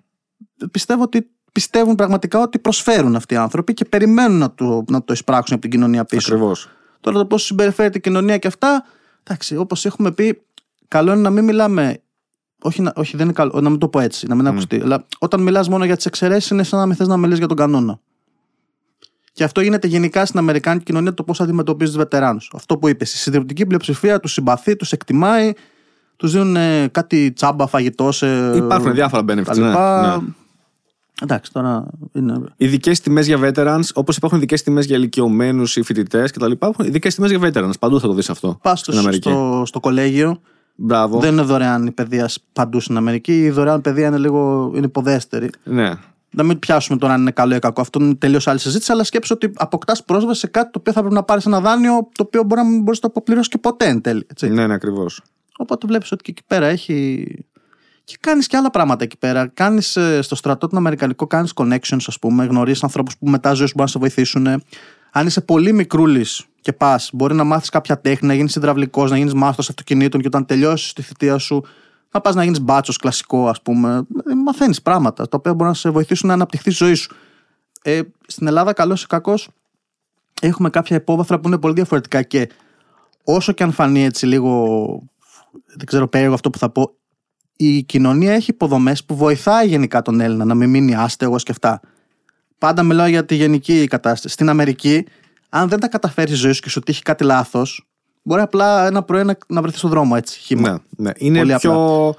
πιστεύω ότι πιστεύουν πραγματικά ότι προσφέρουν αυτοί οι άνθρωποι και περιμένουν να το, να το εισπράξουν από την κοινωνία πίσω. Ακριβώς. Τώρα το πώς συμπεριφέρεται η κοινωνία και αυτά, εντάξει, όπως έχουμε πει, καλό είναι να μην μιλάμε. Όχι, να, όχι δεν είναι καλό, να μην το πω έτσι, να μην ακουστεί. Αλλά όταν μιλάς μόνο για τις εξαιρέσεις, είναι σαν να μην θες να μιλήσεις για τον κανόνα. Και αυτό γίνεται γενικά στην Αμερικάνικη κοινωνία το πώς αντιμετωπίζεις τους βετεράνους. Αυτό που είπες. Η συντριπτική πλειοψηφία τους συμπαθεί, τους εκτιμάει, τους δίνουν ε, κάτι τσάμπα, φαγητό σε. Υπάρχουν διάφορα τα benefits. Ναι, λοιπά. ναι. Εντάξει, τώρα είναι. Ειδικές τιμές για veterans, όπως υπάρχουν ειδικές τιμές για ηλικιωμένους ή φοιτητές κτλ. Υπάρχουν ειδικές τιμές για veterans. Παντού θα το δεις αυτό. Πας στην στο, Αμερική. στο, στο κολέγιο, Μπράβο. Δεν είναι δωρεάν η παιδεία παντού στην Αμερική. Η δωρεάν παιδεία είναι λίγο είναι υποδέστερη. Ναι. Να μην πιάσουμε τώρα αν είναι καλό ή κακό. Αυτό είναι τελείως άλλη συζήτηση. Αλλά σκέψω ότι αποκτάς πρόσβαση σε κάτι το οποίο θα πρέπει να πάρεις ένα δάνειο το οποίο μπορεί να μην μπορείς να το αποπληρώσεις και ποτέ εν τέλει. Έτσι. Ναι, ναι, ακριβώς. Οπότε βλέπεις ότι και εκεί πέρα έχει. Και κάνεις και άλλα πράγματα εκεί πέρα. Κάνεις στο στρατό τον Αμερικανικό, κάνεις connections, ας πούμε. Γνωρίζεις ανθρώπους που μετά ζωή σου μπορούν να σε βοηθήσουν. Αν είσαι πολύ μικρούλης και πας, μπορεί να μάθεις κάποια τέχνη, να γίνεις υδραυλικός, να γίνεις μάστος αυτοκινήτων και όταν τελειώσεις τη θητεία σου, να πας να γίνεις μπάτσος κλασικό, ας πούμε. Μαθαίνεις πράγματα τα οποία μπορούν να σε βοηθήσουν να αναπτυχθείς η ζωή σου. Ε, στην Ελλάδα, καλός ή κακός, έχουμε κάποια υπόβαθρα που είναι πολύ διαφορετικά και όσο και αν φανεί έτσι λίγο. Δεν ξέρω περίεργο αυτό που θα πω. Η κοινωνία έχει υποδομές που βοηθάει γενικά τον Έλληνα να μην μείνει άστεγος και αυτά. Πάντα μιλάω για τη γενική κατάσταση. Στην Αμερική, αν δεν τα καταφέρει η ζωή σου και σου τύχει κάτι λάθος, μπορεί απλά ένα πρωί να, να βρεθείς στον δρόμο έτσι. Χύμα. Ναι, ναι. Είναι Πολύ πιο,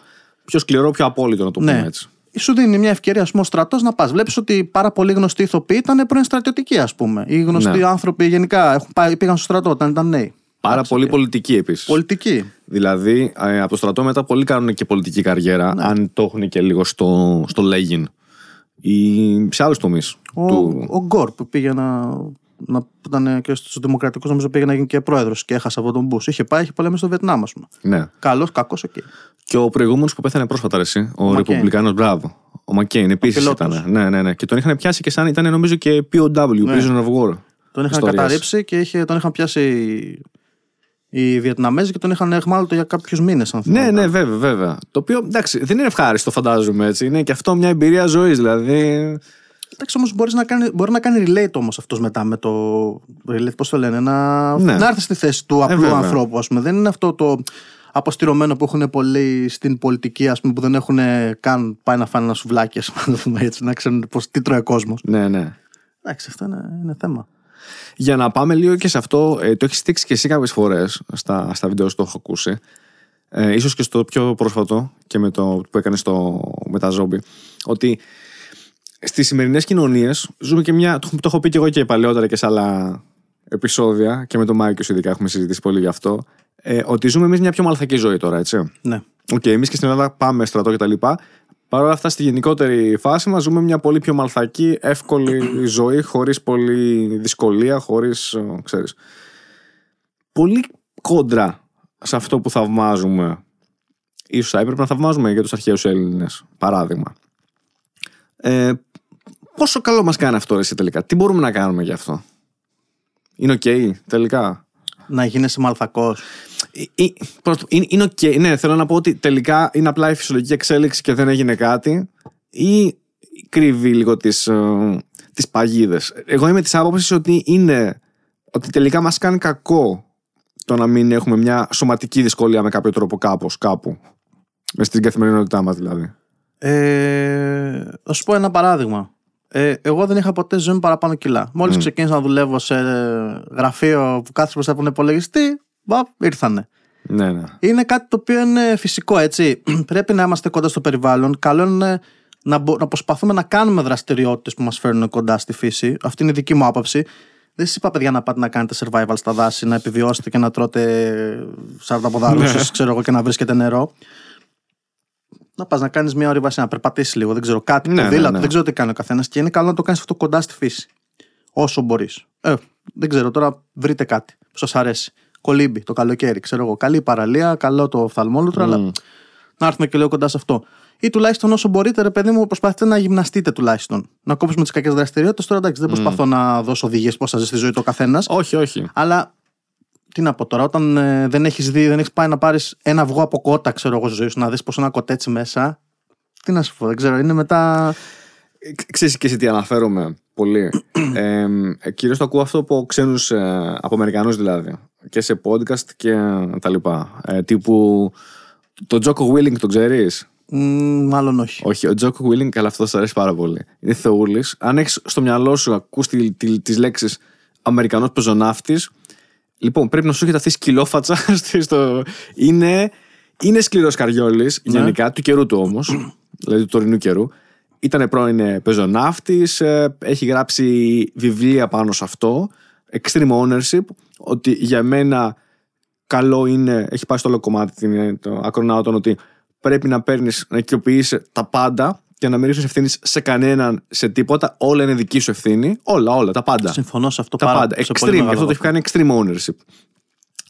πιο σκληρό, πιο απόλυτο να το πούμε Ναι. έτσι. Σου δίνει μια ευκαιρία, ας πούμε, ο στρατός να πας. Βλέπεις ότι πάρα πολλοί γνωστοί ηθοποιοί ήταν πρώην στρατιωτικοί, ας πούμε. Ή γνωστοί Ναι. άνθρωποι γενικά έχουν πάει, πήγαν στο στρατό όταν ήταν νέοι. Πάρα Εντάξει, πολύ και- πολιτική επίσης. Πολιτικοί. Δηλαδή, ε, από το στρατό μετά πολλοί κάνουν και πολιτική καριέρα, Ναι. αν το έχουν και λίγο στο, στο λέγειν. Ή σε άλλους τομείς. Ο, ο Γκορ που πήγε να. να που ήταν και στους Δημοκρατικούς, νομίζω πήγε να γίνει και πρόεδρος και έχασε από τον Μπους. Είχε πάει, είχε πολεμήσει στο Βιετνάμ, ας πούμε. Ναι. Καλός, κακός, οκ. Και ο προηγούμενος που πέθανε πρόσφατα, ρε, εσύ, ο, Μακέιν. Ρεπουμπλικάνος, μπράβο. Ο Μακέιν επίσης πιλότος. ήταν. Ναι, ναι, ναι. Και τον είχαν πιάσει και σαν ήταν νομίζω και POW, Ναι. Prisoner of War. Τον είχαν Ιστορίες. καταρρύψει και είχε, τον είχαν πιάσει οι, οι Βιετναμέζοι και τον είχαν αιχμάλωτο για κάποιους μήνες, αν Ναι, θυμάμαι. ναι, βέβαια, βέβαια. Το οποίο εντάξει, δεν είναι ευχάριστο, φαντάζομαι έτσι. Είναι και αυτό μια εμπειρία ζωής, δηλαδή. Εντάξει, όμως μπορείς να κάνει, μπορεί να κάνει relate όμως αυτός μετά με το. Relate, πώς το λένε, να, Ναι. να έρθει στη θέση του απλού βέβαια. ανθρώπου, ας πούμε. Δεν είναι αυτό το αποστηρωμένο που έχουν πολλοί στην πολιτική, ας πούμε, που δεν έχουν καν πάει να φάνε ένα σουβλάκι, ας πούμε, να το πούμε έτσι, να ξέρουν πώς, τι τρώει ο κόσμος. Ναι, ναι. Εντάξει, αυτό είναι, είναι θέμα. Για να πάμε λίγο και σε αυτό, ε, το έχεις στήξει και εσύ κάποιες φορές στα, στα βίντεο σου το έχω ακούσει. Ε, ίσως και στο πιο πρόσφατο και με το που έκανες στο, με τα ζόμπι. Ότι στις σημερινές κοινωνίες ζούμε και μια. Το, το έχω πει και εγώ και παλαιότερα και σε άλλα επεισόδια και με τον Μάικο ειδικά έχουμε συζητήσει πολύ γι' αυτό. Ε, ότι ζούμε εμείς μια πιο μαλθακή ζωή τώρα, έτσι. Ναι. Οκ, εμείς και στην Ελλάδα πάμε στρατό κτλ. Παρ' όλα αυτά, στη γενικότερη φάση μας ζούμε μια πολύ πιο μαλθακή, εύκολη ζωή, χωρίς πολλή δυσκολία, χωρίς. ξέρεις. Πολύ κόντρα σε αυτό που θαυμάζουμε. Ίσως θα έπρεπε να θαυμάζουμε για τους αρχαίους Έλληνες, παράδειγμα. Ε, πόσο καλό μας κάνει αυτό εσύ τελικά; Τι μπορούμε να κάνουμε γι' αυτό; Είναι οκ τελικά; Να γίνεσαι μαλθακός. Ε, ε, πρώτο, Είναι, είναι οκ. Ναι, θέλω να πω ότι τελικά είναι απλά η φυσιολογική εξέλιξη και δεν έγινε κάτι ή κρύβει λίγο τις, ε, τις παγίδες. Εγώ είμαι της άποψης ότι είναι ότι τελικά μας κάνει κακό το να μην έχουμε μια σωματική δυσκολία με κάποιο τρόπο κάπως, κάπου. Μες στην καθημερινότητά μας δηλαδή. Ε, θα σου πω ένα παράδειγμα. Ε, εγώ δεν είχα ποτέ ζωή παραπάνω κιλά. Μόλις mm. ξεκίνησα να δουλεύω σε γραφείο που κάθεσαι μπροστά από τον υπολογιστή, μπαπ, ήρθανε. Ναι, ναι. Είναι κάτι το οποίο είναι φυσικό, έτσι. Πρέπει να είμαστε κοντά στο περιβάλλον. Καλό είναι να, να προσπαθούμε να κάνουμε δραστηριότητες που μας φέρνουν κοντά στη φύση. Αυτή είναι η δική μου άποψη. Δεν σας είπα, παιδιά, να πάτε να κάνετε survival στα δάση, να επιβιώσετε και να τρώτε σαρδαποδάλωση, ναι. ξέρω εγώ, και να βρίσκετε νερό να πας να κάνεις μια όρη να περπατήσεις λίγο, δεν ξέρω κάτι, ναι, ποδήλατο, ναι, ναι. δεν ξέρω τι κάνει ο καθένας και είναι καλό να το κάνεις αυτό κοντά στη φύση. Όσο μπορείς. Ε, δεν ξέρω, τώρα βρείτε κάτι που σας αρέσει. Κολύμπι το καλοκαίρι, ξέρω εγώ. Καλή παραλία, καλό το οφθαλμόλουτρο, mm. αλλά να έρθουμε και λίγο κοντά σε αυτό. Ή τουλάχιστον όσο μπορείτε, ρε παιδί μου, προσπαθείτε να γυμναστείτε τουλάχιστον. Να κόψουμε τις κακές δραστηριότητες. Τώρα εντάξει, δεν προσπαθώ να δώσω οδηγίες πώς θα ζει στη ζωή του καθένας. Όχι, όχι. Αλλά τι να πω τώρα, όταν ε, δεν έχεις δει, δεν έχεις πάει να πάρεις ένα αυγό από κότα, ξέρω εγώ, στη ζωή σου, να δεις πως ένα κοτέτσι μέσα. Τι να σου πω, δεν ξέρω, είναι μετά. Ε, ξέρεις και εσύ τι αναφέρομαι πολύ. ε, κυρίως το ακούω αυτό από ξένους, ε, από Αμερικανούς δηλαδή. Και σε podcast και τα λοιπά. Ε, τύπου το Jocko Willing το ξέρεις; Mm, μάλλον όχι. Όχι, ο Jocko Willing, αλλά αυτός σου αρέσει πάρα πολύ. Είναι θεούλης. Αν έχεις στο μυαλό σου ακούς τις λέξεις Αμερικανός πεζοναύτης, Λοιπόν, πρέπει να σου έχετε αυτή σκυλόφατσα. Στο... Είναι, είναι σκληρός καριόλης ναι. γενικά, του καιρού του όμως, δηλαδή του τωρινού καιρού. Ήταν πρώην πεζοναύτης, ε, έχει γράψει βιβλία πάνω σε αυτό. Extreme ownership, ότι για μένα καλό είναι, έχει πάει στο όλο κομμάτι το ακρονάωτον, ότι πρέπει να παίρνεις, να οικειοποιήσει τα πάντα και να μην ρίχνει ευθύνη σε κανέναν, σε τίποτα. Όλα είναι δική σου ευθύνη. Όλα, όλα, τα πάντα. Συμφωνώ σε αυτό τα πάρα, πάντα. Extreme, αυτό το έχει κάνει extreme ownership.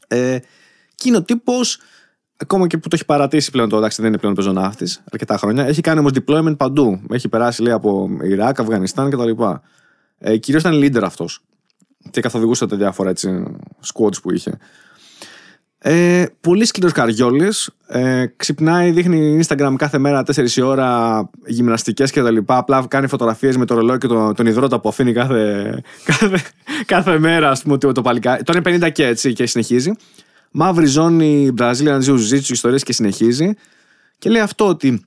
Ε, και είναι ο τύπο, ακόμα και που το έχει παρατήσει πλέον το εντάξει, δεν είναι πλέον πεζοναύτης αρκετά χρόνια. Έχει κάνει όμως deployment παντού. Έχει περάσει λέει από Ιράκ, Αφγανιστάν κτλ. Ε, Κυρίως ήταν leader αυτός. Και καθοδηγούσε τα διάφορα έτσι, squads που είχε. Ε, πολύ σκληρό καριόλης. Ε, ξυπνάει, δείχνει Instagram κάθε μέρα 4 η ώρα γυμναστικές και τα λοιπά. Απλά κάνει φωτογραφίες με το ρολόι και τον, τον υδρότα που αφήνει κάθε, κάθε, κάθε μέρα, ας πούμε, το παλικά. Τώρα είναι 50 και έτσι και συνεχίζει. Μαύρη ζώνη, Brazilian Jiu Jitsu, ιστορίες και συνεχίζει. Και λέει αυτό ότι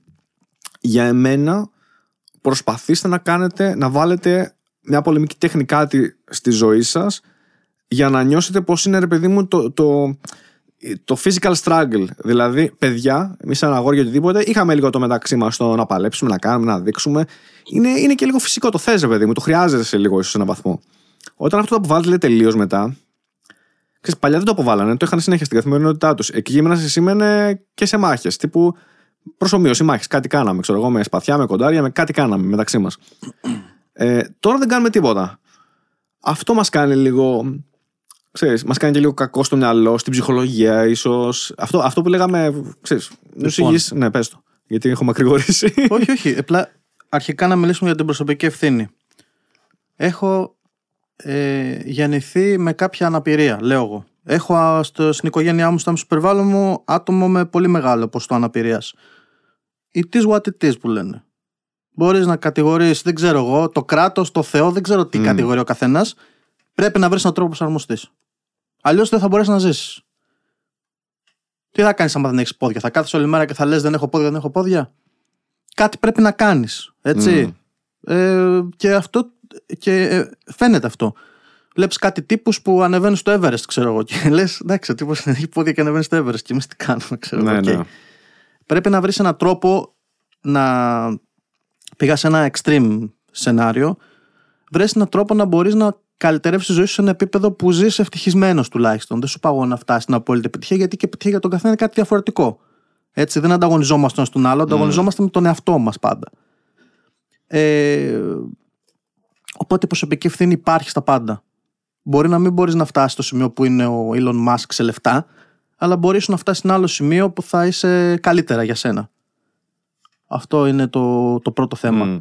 για εμένα προσπαθήστε να κάνετε, να βάλετε μια πολεμική τέχνη στη ζωή σας για να νιώσετε πως είναι ρε παιδί μου το, το, το physical struggle. Δηλαδή, παιδιά, εμείς σαν αγόρια οτιδήποτε, είχαμε λίγο το μεταξύ μας το να παλέψουμε, να κάνουμε, να δείξουμε. Είναι, είναι και λίγο φυσικό. Το θες, παιδί μου, το χρειάζεσαι λίγο ίσως σε έναν βαθμό. Όταν αυτό το αποβάλλεται λέει τελείως μετά. Ξέρεις, παλιά δεν το αποβάλανε, το είχαν συνέχεια στην καθημερινότητά τους. Εκεί γύμναση σήμαινε και σε μάχες. Τύπου προσωμείωση μάχες. Κάτι κάναμε, ξέρω εγώ, με σπαθιά, με κοντάρια, με κάτι κάναμε μεταξύ μας. Ε, τώρα δεν κάνουμε τίποτα. Αυτό μας κάνει λίγο ξέρεις, μας κάνει και λίγο κακό στο μυαλό, στην ψυχολογία ίσως. Αυτό, αυτό που λέγαμε, ξέρεις, λοιπόν. ναι πες το, γιατί έχω μακρηγορήσει. όχι, όχι, απλά αρχικά να μιλήσουμε για την προσωπική ευθύνη. Έχω ε, γεννηθεί με κάποια αναπηρία, λέω εγώ. Έχω στο, στην οικογένειά μου, στο περιβάλλον μου, άτομο με πολύ μεγάλο ποστό αναπηρίας. It is what it is που λένε. Μπορείς να κατηγορήσει, δεν ξέρω εγώ, το κράτος, το Θεό, δεν ξέρω τι mm. κατηγορεί ο καθένας. Πρέπει να βρεις έναν τρόπο προσαρμοστή. Αλλιώς δεν θα μπορέσεις να ζήσεις. Τι θα κάνεις αν δεν έχεις πόδια, θα κάθεσαι όλη μέρα και θα λες δεν έχω πόδια, δεν έχω πόδια. Κάτι πρέπει να κάνεις. Έτσι. Ε, και αυτό. Και ε, φαίνεται αυτό. Βλέπεις κάτι τύπους που ανεβαίνουν στο Everest, ξέρω εγώ. Και λες, εντάξει, ο τύπος έχει πόδια και ανεβαίνει στο Everest. Και εμείς τι κάνουμε, ξέρω ναι, εγώ. Ναι. Πρέπει να βρεις έναν τρόπο να. Πήγα σε ένα extreme σενάριο. Βρει έναν τρόπο να μπορείς να καλυτερεύσει τη ζωή σου σε ένα επίπεδο που ζεις ευτυχισμένος τουλάχιστον. Δεν σου παγώ να φτάσεις στην απόλυτη επιτυχία, γιατί και επιτυχία για τον καθένα είναι κάτι διαφορετικό. Έτσι, δεν ανταγωνιζόμαστε στον άλλο, ανταγωνιζόμαστε με τον εαυτό μας πάντα. Ε, οπότε η προσωπική ευθύνη υπάρχει στα πάντα. Μπορεί να μην μπορείς να φτάσεις στο σημείο που είναι ο Elon Musk σε λεφτά, αλλά μπορείς να φτάσεις σε ένα άλλο σημείο που θα είσαι καλύτερα για σένα. Αυτό είναι το, το πρώτο θέμα. Μμ.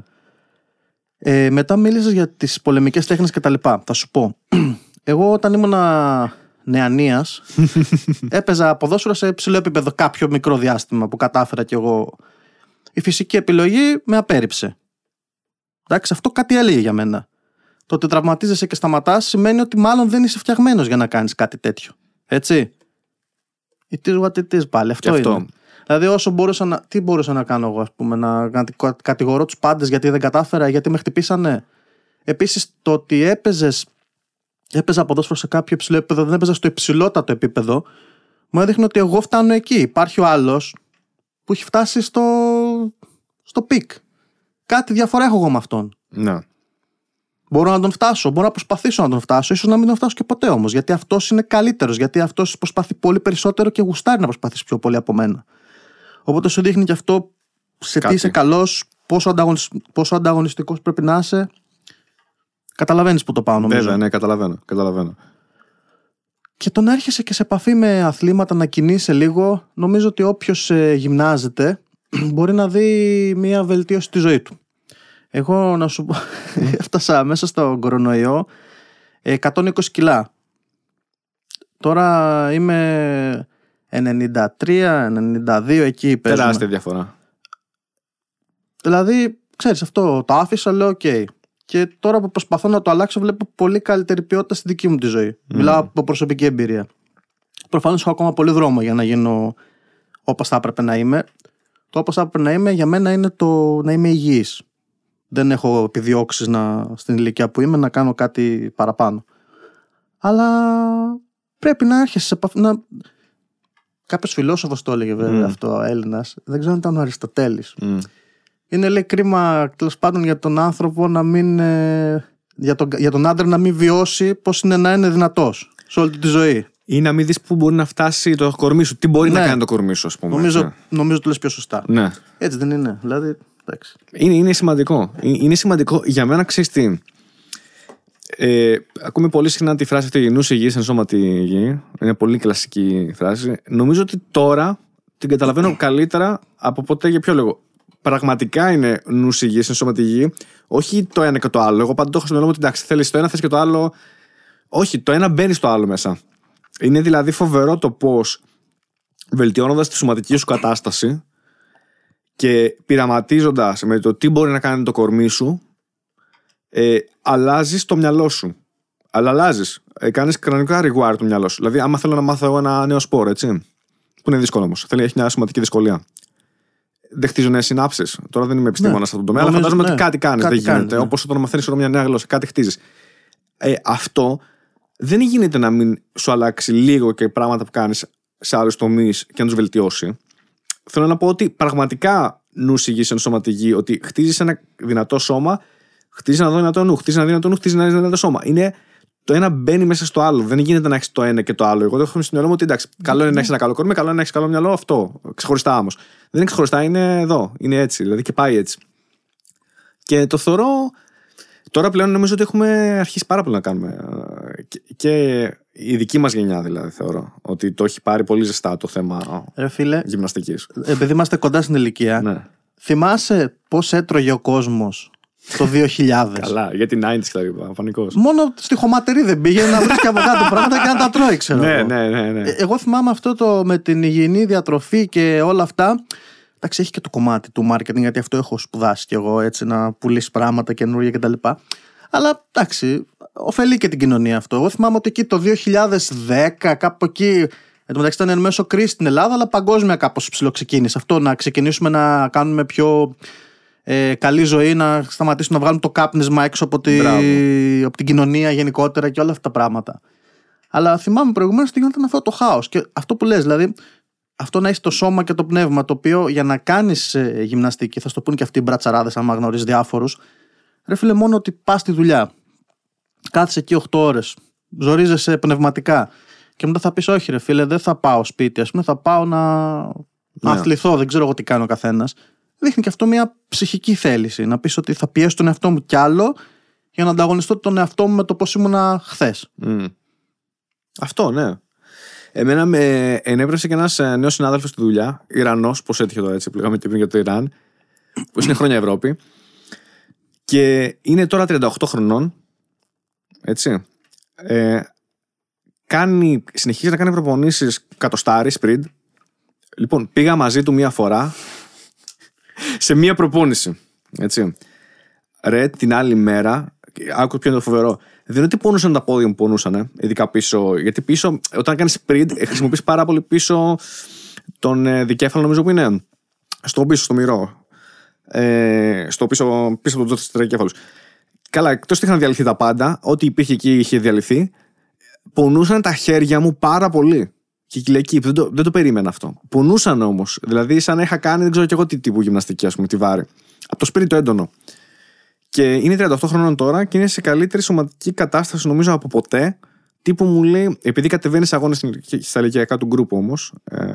Ε, μετά μίλησες για τις πολεμικές τέχνες και τα λοιπά. Θα σου πω. Εγώ όταν ήμουνα νεανίας έπαιζα ποδόσφαιρο σε υψηλό επίπεδο κάποιο μικρό διάστημα που κατάφερα κι εγώ. Η φυσική επιλογή με απέρριψε. Εντάξει, αυτό κάτι έλεγε για μένα. Το ότι τραυματίζεσαι και σταματάς σημαίνει ότι μάλλον δεν είσαι φτιαγμένος για να κάνεις κάτι τέτοιο. Έτσι. It is what it is πάλι. Αυτό, Και αυτό. είναι. Δηλαδή, όσο μπορούσα να. Τι μπορούσα να κάνω εγώ, ας πούμε, να κατη- κατηγορώ τους πάντες γιατί δεν κατάφερα, γιατί με χτυπήσανε. Επίσης, το ότι έπαιζε. Έπαιζα ποδόσφαιρο σε κάποιο υψηλό επίπεδο, δεν έπαιζα στο υψηλότατο επίπεδο, μου έδειχνε ότι εγώ φτάνω εκεί. Υπάρχει ο άλλος που έχει φτάσει στο, στο peak. Κάτι διαφορά έχω εγώ με αυτόν. Ναι. Μπορώ να τον φτάσω, μπορώ να προσπαθήσω να τον φτάσω, ίσως να μην τον φτάσω και ποτέ όμως. Γιατί αυτός είναι καλύτερος, γιατί αυτός προσπαθεί πολύ περισσότερο και γουστάρει να προσπαθήσει πιο πολύ από μένα. Οπότε σου δείχνει και αυτό σε Κάτι. τι είσαι καλός, πόσο, ανταγωνισ... πόσο ανταγωνιστικός πρέπει να είσαι. Καταλαβαίνεις που το πάω νομίζω. Βέβαια, ναι, καταλαβαίνω. καταλαβαίνω. Και το να έρχεσαι και σε επαφή με αθλήματα, να κινείσαι λίγο, νομίζω ότι όποιος γυμνάζεται μπορεί να δει μια βελτίωση στη ζωή του. Εγώ να σου πω, έφτασα μέσα στο κορονοϊό ε, 120 κιλά. Τώρα είμαι 93, 92 εκεί παίζουμε. Τεράστια διαφορά. Δηλαδή, ξέρεις αυτό, το άφησα, λέω οκ. Και τώρα που προσπαθώ να το αλλάξω, βλέπω πολύ καλύτερη ποιότητα στη δική μου τη ζωή. Μιλάω από προσωπική εμπειρία. Προφανώς έχω ακόμα πολύ δρόμο για να γίνω όπως θα έπρεπε να είμαι. Το όπως θα έπρεπε να είμαι για μένα είναι το να είμαι υγιής. Δεν έχω επιδιώξεις να, στην ηλικία που είμαι να κάνω κάτι παραπάνω. Αλλά πρέπει να έρχεσαι σε επαφή. Να... Κάποιος φιλόσοφος το έλεγε βέβαια Μμ. αυτό, Έλληνας. Δεν ξέρω αν ήταν ο Αριστοτέλης. Μμ. Είναι λέει κρίμα τέλος πάντων για τον άνθρωπο να μην. ε, για, τον, για τον άντρα να μην βιώσει πώς είναι να είναι δυνατός σε όλη του τη ζωή. Ή να μην δεις πού μπορεί να φτάσει το κορμί σου. Τι μπορεί Ναι. να κάνει το κορμί σου, ας πούμε. Νομίζω, έτσι. νομίζω το λες πιο σωστά. Ναι. Έτσι δεν είναι. Δηλαδή, εντάξει. Είναι, είναι σημαντικό. Ε- Είναι σημαντικό για μένα, ξέρεις τι. Ε, ακούμε πολύ συχνά τη φράση αυτή νου υγιή εν σώματι υγιή. Είναι πολύ κλασική φράση. Νομίζω ότι τώρα την καταλαβαίνω καλύτερα από ποτέ για ποιο λόγο. Πραγματικά είναι νου υγιή εν σώματι υγιή. Όχι το ένα και το άλλο. Εγώ πάντα το έχω στο μυαλό μου ότι εντάξει, θέλεις το ένα, θες και το άλλο. Όχι, το ένα μπαίνει στο άλλο μέσα. Είναι δηλαδή φοβερό το πώς βελτιώνοντας τη σωματική σου κατάσταση και πειραματίζοντας με το τι μπορεί να κάνει το κορμί σου, ε, αλλάζεις το μυαλό σου. Αλλά αλλάζεις. Ε, Κάνεις κανονικά rewire το μυαλό σου. Δηλαδή, άμα θέλω να μάθω εγώ ένα νέο σπορ, έτσι. Που είναι δύσκολο όμως. Θέλει έχει μια σωματική δυσκολία. Δεν χτίζω νέες συνάψεις. Τώρα δεν είμαι επιστήμονας Ναι. σε αυτό το τομέα, αλλά Νομίζω, φαντάζομαι ναι. ότι κάτι κάνεις. Κάτι Δεν γίνεται. κάνεις, ναι. Όπως όταν μαθαίνεις μια νέα γλώσσα, κάτι χτίζεις. Ε, αυτό δεν γίνεται να μην σου αλλάξει λίγο και πράγματα που κάνεις σε άλλους τομείς και να τους βελτιώσει. Θέλω να πω ότι πραγματικά νου υγιή εν σώματι υγιή, ότι χτίζεις ένα δυνατό σώμα, χτίζει ένα δυνατό νου, χτίζει ένα δυνατό νου, χτίζει ένα δυνατό σώμα. Είναι το ένα μπαίνει μέσα στο άλλο. Δεν γίνεται να έχεις το ένα και το άλλο. Εγώ το έχω στο μυαλό μου ότι εντάξει, καλό είναι να έχεις ένα καλό κορμί, καλό είναι να έχεις καλό μυαλό, αυτό. Ξεχωριστά όμως. Δεν είναι ξεχωριστά, είναι εδώ. Είναι έτσι. Δηλαδή και πάει έτσι. Και το θεωρώ. Τώρα πλέον νομίζω ότι έχουμε αρχίσει πάρα πολύ να κάνουμε. ε, Και, και η δική μας γενιά δηλαδή θεωρώ. Ότι το έχει πάρει πολύ ζεστά το θέμα Ρε φίλε, γυμναστικής. επειδή είμαστε κοντά στην ηλικία, Ναι. θυμάσαι πώς έτρωγε ο κόσμος το 2000. Καλά, για την 90s και τα λοιπά. Πανικό. Μόνο στη χωματερή δεν πήγαινε να βρίσκει από κάτω πράγματα και να τα τρώει, ξέρω. Ναι, εγώ. ναι, ναι. ναι. Ε, Εγώ θυμάμαι αυτό το με την υγιεινή διατροφή και όλα αυτά. Εντάξει, έχει και το κομμάτι του marketing, γιατί αυτό έχω σπουδάσει κι εγώ, έτσι, να πουλήσεις πράγματα καινούργια κτλ. Αλλά εντάξει, ωφελεί και την κοινωνία αυτό. Εγώ θυμάμαι ότι εκεί το 2010, κάπου εκεί. Εν τω μεταξύ ήταν εν μέσω κρίση στην Ελλάδα, αλλά παγκόσμια κάπως ψηλοξεκίνησε. Αυτό να ξεκινήσουμε να κάνουμε πιο ε, καλή ζωή, να σταματήσουμε να βγάλουμε το κάπνισμα έξω από, τη, Μπράβο. από την κοινωνία γενικότερα και όλα αυτά τα πράγματα. Αλλά θυμάμαι προηγουμένως ότι γινόταν αυτό το χάος. Και αυτό που λες, δηλαδή, αυτό να έχεις το σώμα και το πνεύμα, το οποίο για να κάνεις γυμναστική, θα στο πούν και αυτοί οι μπρατσαράδες, άμα γνωρίζεις διάφορους, ρε φίλε, μόνο ότι πας στη δουλειά. Κάθεσαι εκεί 8 ώρες, ζορίζεσαι πνευματικά. Και μετά θα πεις, Όχι, ρε φίλε, δεν θα πάω σπίτι, ας πούμε, θα πάω να, να Ναι. αθληθώ, δεν ξέρω εγώ τι κάνει ο καθένας. Δείχνει και αυτό μια ψυχική θέληση. Να πεις ότι θα πιέσω τον εαυτό μου κι άλλο για να ανταγωνιστώ τον εαυτό μου με το πώς ήμουνα χθες. Μμ. Αυτό, ναι. Εμένα με ενέβρεσε και ένας νέος συνάδελφος στη δουλειά, Ιρανός, πώς έτυχε τώρα έτσι, που λέγαμε και πριν για το Ιράν, που είναι χρόνια Ευρώπη. Και είναι τώρα 38 χρονών. Έτσι. Ε, κάνει, συνεχίζει να κάνει προπονήσεις κατοστάρι, sprint. Λοιπόν, πήγα μαζί του μία φορά σε μία προπόνηση. Έτσι. Ρε, την άλλη μέρα, άκου ποιο είναι το φοβερό. Δεν είναι ότι πονούσαν τα πόδια μου, πονούσαν, ε, ειδικά πίσω. Γιατί πίσω, όταν κάνεις sprint, ε, χρησιμοποιείς πάρα πολύ πίσω τον ε, δικέφαλο, νομίζω που είναι. Στο πίσω, στο μυρό. Ε, στο πίσω, πίσω από του τρακέφαλου. Καλά, εκτός ότι είχαν διαλυθεί τα πάντα, ό,τι υπήρχε εκεί είχε διαλυθεί. Πονούσαν τα χέρια μου πάρα πολύ. Και κυλιακή, δεν το, δεν το περίμενα αυτό. Πονούσαν όμως. Δηλαδή, σαν να είχα κάνει, δεν ξέρω κι εγώ τι τύπου γυμναστική, ας πούμε, τη βάρη. Από το σπίτι το έντονο. Και είναι 38 χρονών τώρα και είναι σε καλύτερη σωματική κατάσταση, νομίζω, από ποτέ. Τύπου μου λέει, επειδή κατεβαίνει αγώνες στα ηλικιακά του γκρουπ όμως. Ε,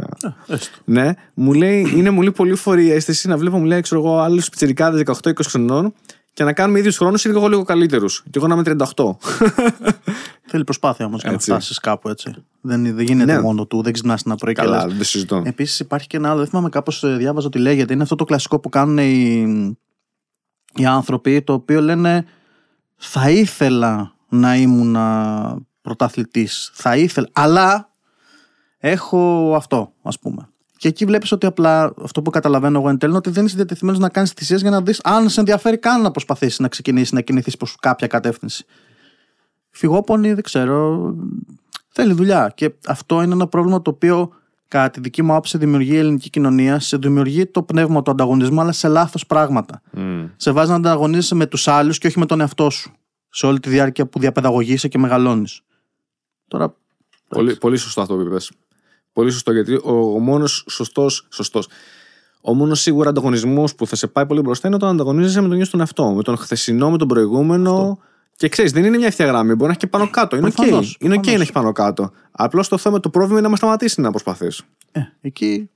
ναι, μου λέει, είναι πολύ πολύ φορή η αίσθηση να βλέπω, μου λέει, ξέρω εγώ, άλλους πιτσερικάδε 18-20 χρονών και να κάνουμε ίδιους χρόνους ή εγώ λίγο καλύτερους. Και εγώ να είμαι 38. Θέλει προσπάθεια όμως για να Έτσι. φτάσεις κάπου έτσι. Δεν, δεν γίνεται Ναι. μόνο του, δεν ξυπνάς ένα πρωί και Καλά, λες. δεν συζητώ. Επίσης υπάρχει και ένα άλλο, δεν θυμάμαι κάπως διάβαζα ότι λέγεται. Είναι αυτό το κλασικό που κάνουν οι, οι άνθρωποι, το οποίο λένε Θα ήθελα να ήμουν πρωταθλητής. Θα ήθελα. Αλλά έχω αυτό, ας πούμε. Και εκεί βλέπεις ότι απλά αυτό που καταλαβαίνω εγώ εν τέλει είναι ότι δεν είσαι διατεθειμένος να κάνεις θυσίες για να δεις αν σε ενδιαφέρει καν να προσπαθήσεις να ξεκινήσεις να κινηθείς προς κάποια κατεύθυνση. Φυγόπονη, δεν ξέρω. Θέλει δουλειά. Και αυτό είναι ένα πρόβλημα το οποίο, κατά τη δική μου άποψη, δημιουργεί η ελληνική κοινωνία. Σε δημιουργεί το πνεύμα του ανταγωνισμού, αλλά σε λάθος πράγματα. Μμ. Σε βάζει να ανταγωνίζεσαι με τους άλλους και όχι με τον εαυτό σου. Σε όλη τη διάρκεια που διαπαιδαγωγείσαι και μεγαλώνεις. Τώρα. Πολύ, πολύ σωστό αυτό που είπες. Πολύ σωστό γιατί ο, ο μόνος σωστός. Σωστός. Ο μόνος σίγουρα ανταγωνισμός που θα σε πάει πολύ μπροστά είναι όταν ανταγωνίζεσαι με τον ίδιο τον εαυτό. Με τον χθεσινό, με τον προηγούμενο. Και ξέρεις, δεν είναι μια ευθεία γραμμή. Μπορεί να έχει και πάνω κάτω. Είναι οκ. Προφανώς, Είναι οκ προφανώς. να έχει πάνω κάτω. Απλώς το θέμα, το πρόβλημα είναι να μας σταματήσει να προσπαθείς. Ε, εκεί.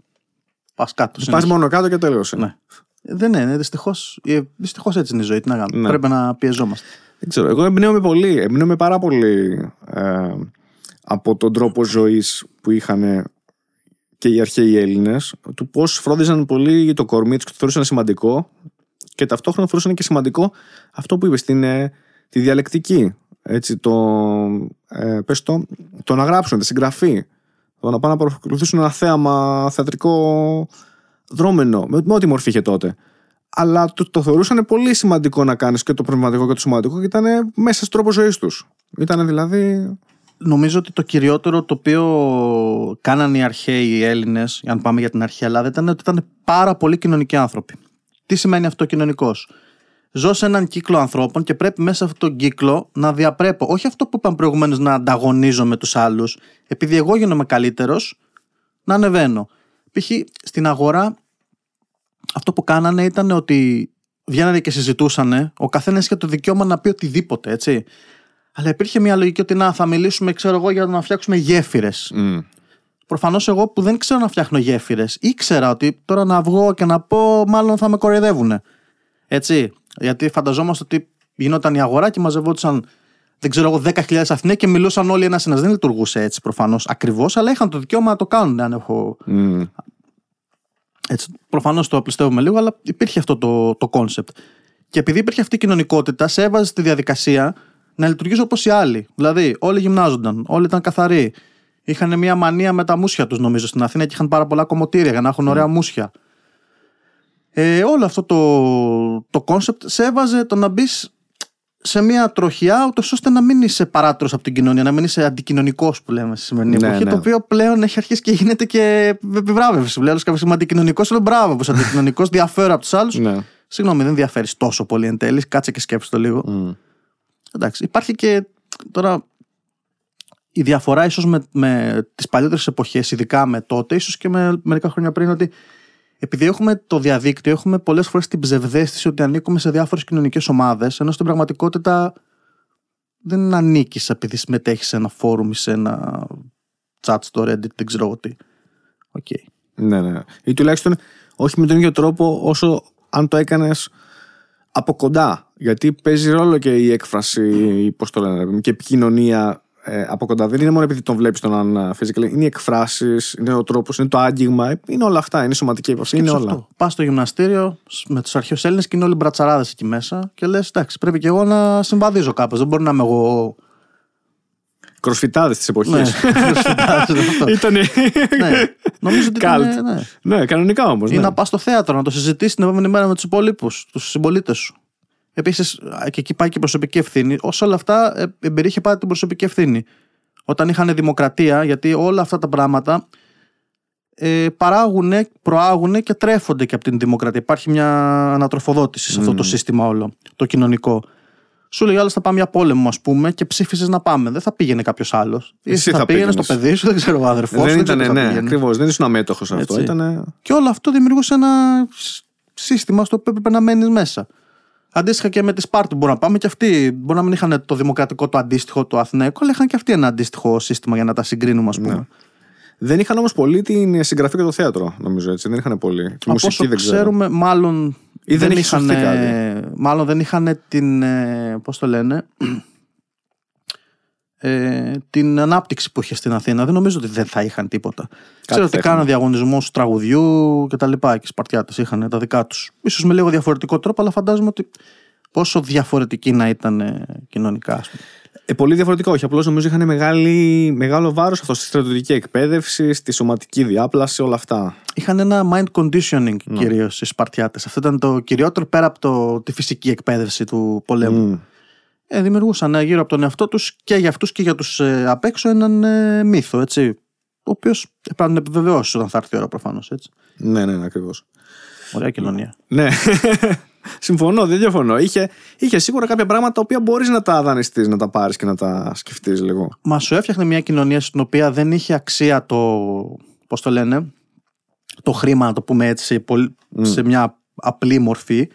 Πας κάτω. Πας συνέχεια. μόνο κάτω και τέλειωσε. Ναι. Ε, Δεν είναι, δυστυχώς. Δυστυχώς έτσι είναι η ζωή. Τι να κάνουμε. Ναι. Πρέπει να πιεζόμαστε. Δεν ξέρω. Εγώ εμπνέομαι πολύ. Εμπνέομαι πάρα πολύ ε, από τον τρόπο ζωής που είχαν και οι αρχαίοι Έλληνες. Του πώς φρόντιζαν πολύ για το κορμί τους και το θεωρούσαν σημαντικό. Και ταυτόχρονα θεωρούσαν και σημαντικό αυτό που είπες στην ε, τη διαλεκτική. Έτσι, το, ε, πες το, το να γράψουν, τη συγγραφή. Το να πάνε να παρακολουθήσουν ένα θέαμα θεατρικό δρόμενο, με, με ό,τι μορφή είχε τότε. Αλλά το, το θεωρούσαν πολύ σημαντικό να κάνεις και το πνευματικό και το σωματικό και ήταν μέσα στον τρόπο ζωής τους. Ήταν δηλαδή. Νομίζω ότι το κυριότερο το οποίο κάνανε οι αρχαίοι Έλληνες, αν πάμε για την αρχαία Ελλάδα, ήταν ότι ήταν πάρα πολύ κοινωνικοί άνθρωποι. Τι σημαίνει αυτό κοινωνικός; Ζω σε έναν κύκλο ανθρώπων και πρέπει μέσα σε αυτόν τον κύκλο να διαπρέπω. Όχι αυτό που είπαμε προηγουμένως να ανταγωνίζω με τους άλλους, επειδή εγώ γίνομαι καλύτερος, να ανεβαίνω. Π.χ. στην αγορά, αυτό που κάνανε ήταν ότι βγαίνανε και συζητούσαν, ο καθένας είχε το δικαίωμα να πει οτιδήποτε, έτσι. Αλλά υπήρχε μια λογική ότι να, θα μιλήσουμε, ξέρω εγώ, για να φτιάξουμε γέφυρες. μ, Προφανώς εγώ που δεν ξέρω να φτιάχνω γέφυρες, ήξερα ότι τώρα να βγω και να πω, μάλλον θα με κοροϊδεύουν. Έτσι. Γιατί φανταζόμαστε ότι γινόταν η αγορά και μαζευόντουσαν, δεν ξέρω εγώ, 10.000 Αθηναίοι και μιλούσαν όλοι ένα-ένα. Δεν λειτουργούσε έτσι προφανώς ακριβώς, αλλά είχαν το δικαίωμα να το κάνουν αν έχω. μ. Έτσι, προφανώς το απλουστεύουμε λίγο, αλλά υπήρχε αυτό το, το concept. Και επειδή υπήρχε αυτή η κοινωνικότητα, σε έβαζε στη διαδικασία να λειτουργήσει όπως οι άλλοι. Δηλαδή, όλοι γυμνάζονταν, όλοι ήταν καθαροί. Είχαν μια μανία με τα μουσια τους, νομίζω, στην Αθήνα και είχαν πάρα πολλά κομμωτήρια για να έχουν ωραία μουσια. Ε, όλο αυτό το, το concept σε έβαζε το να μπεις σε μια τροχιά, ούτως ώστε να μην είσαι παράτηρο από την κοινωνία, να μην είσαι αντικοινωνικός που λέμε στη σημερινή Ναι, εποχή. ναι. Το οποίο πλέον έχει αρχίσει και γίνεται και επιβράβευση. Λέω κάποιος είμαι αντικοινωνικός, λέω μπράβο που είσαι αντικοινωνικός, διαφέρω από τους άλλους. Ναι. Συγγνώμη, δεν διαφέρεις τόσο πολύ εν τέλει. Κάτσε και σκέψτε το λίγο. Μ. Εντάξει, υπάρχει και τώρα η διαφορά ίσως με, με τις παλιότερες εποχές, ειδικά με τότε, ίσως και με μερικά χρόνια πριν, ότι επειδή έχουμε το διαδίκτυο, έχουμε πολλές φορές την ψευδαίσθηση ότι ανήκουμε σε διάφορες κοινωνικές ομάδες, ενώ στην πραγματικότητα δεν ανήκεις επειδή συμμετέχεις σε ένα φόρουμ ή σε ένα chat στο Reddit, δεν ξέρω εγώ τι. Οκ. Ναι, ναι. Ή τουλάχιστον όχι με τον ίδιο τρόπο όσο αν το έκανες από κοντά. Γιατί παίζει ρόλο και η έκφραση, πώς το λένε, και η επικοινωνία ε, από κοντά. Δεν είναι μόνο επειδή τον βλέπεις τον άλλον φυσικά. Είναι οι εκφράσεις, είναι ο τρόπος, είναι το άγγιγμα. Είναι όλα αυτά. Είναι η σωματική επαφή. Είναι όλα. Πας στο γυμναστήριο με τους αρχαίους Έλληνες και είναι όλοι μπρατσαράδες εκεί μέσα και λες: Εντάξει, πρέπει και εγώ να συμβαδίζω κάπως. Δεν μπορεί να είμαι εγώ Κροσφιτάδε της εποχής. Ναι, Ήταν. ναι. Νομίζω ότι Καλτ. ήταν, ναι. ναι, κανονικά όμως. Ή να πας στο θέατρο να το συζητήσεις την επόμενη μέρα με τους υπόλοιπου, τους συμπολίτες σου. Επίσης, και εκεί πάει και η προσωπική ευθύνη. Όσο όλα αυτά ε, εμπεριείχε πάντα την προσωπική ευθύνη. Όταν είχαν δημοκρατία, γιατί όλα αυτά τα πράγματα ε, παράγουν, προάγουν και τρέφονται και από την δημοκρατία. Υπάρχει μια ανατροφοδότηση σε αυτό το σύστημα όλο, το κοινωνικό. Σου λέει άλλος θα πάμε για πόλεμο, ας πούμε, και ψήφισες να πάμε. Δεν θα πήγαινε κάποιος άλλος. Εσύ θα, θα πήγαινες στο πήγαινες. παιδί σου, δεν ξέρω, ο αδερφός Δεν σου. ήταν, ξέρω ποιος θα ναι, πήγαινε. ακριβώς. Δεν ήσουν αμέτωχος αυτό. Έτσι. Ήτανε... Και όλο αυτό δημιουργούσε ένα σ- σύστημα στο οποίο έπρεπε να μένεις μέσα. Αντίστοιχα και με τη Σπάρτη μπορούμε να πάμε και αυτοί. Μπορεί να μην είχαν το δημοκρατικό το αντίστοιχο του Αθηναίκου, αλλά είχαν και αυτοί ένα αντίστοιχο σύστημα για να τα συγκρίνουμε, ας πούμε. Ναι. Δεν είχαν όμως πολύ την συγγραφή και το θέατρο, νομίζω έτσι. Δεν είχαν πολύ. Τη Από μουσική όσο δεν ξέρω. ξέρουμε, μάλλον Ή δεν έχεις είχαν, σωθεί κάτι; μάλλον δεν είχαν την, ε, πώς το λένε, ε, την ανάπτυξη που είχε στην Αθήνα. Δεν νομίζω ότι δεν θα είχαν τίποτα. Ξέρω ότι θα κάναν είχαν. διαγωνισμούς τραγουδιού και τα λοιπά και οι Σπαρτιάτες είχαν τα δικά τους. Ίσως με λίγο διαφορετικό τρόπο, αλλά φαντάζομαι ότι πόσο διαφορετική να ήταν ε, κοινωνικά. Ας πούμε. Ε, πολύ διαφορετικό. Όχι, απλώς νομίζω είχαν μεγάλη, μεγάλο βάρος αυτό στη στρατιωτική εκπαίδευση, στη σωματική διάπλαση, όλα αυτά. Είχαν ένα mind conditioning Ναι. κυρίως οι Σπαρτιάτες. Αυτό ήταν το κυριότερο πέρα από το, τη φυσική εκπαίδευση του πολέμου. Μμ. ε, δημιουργούσαν ε, γύρω από τον εαυτό τους και για αυτούς και για τους ε, απ' έξω έναν ε, μύθο, έτσι. Ο οποίος πρέπει να τον επιβεβαιώσεις όταν θα έρθει η ώρα προφανώς. Ναι, ναι, ναι ακριβώς. Ωραία κοινωνία. Ναι. Συμφωνώ, δεν διαφωνώ. Είχε, είχε σίγουρα κάποια πράγματα τα οποία μπορείς να τα δανειστείς, να τα πάρεις και να τα σκεφτείς λίγο. Μα σου έφτιαχνε μια κοινωνία στην οποία δεν είχε αξία το. Πώς το λένε, το χρήμα, να το πούμε έτσι, σε, πολύ- σε μια απλή μορφή,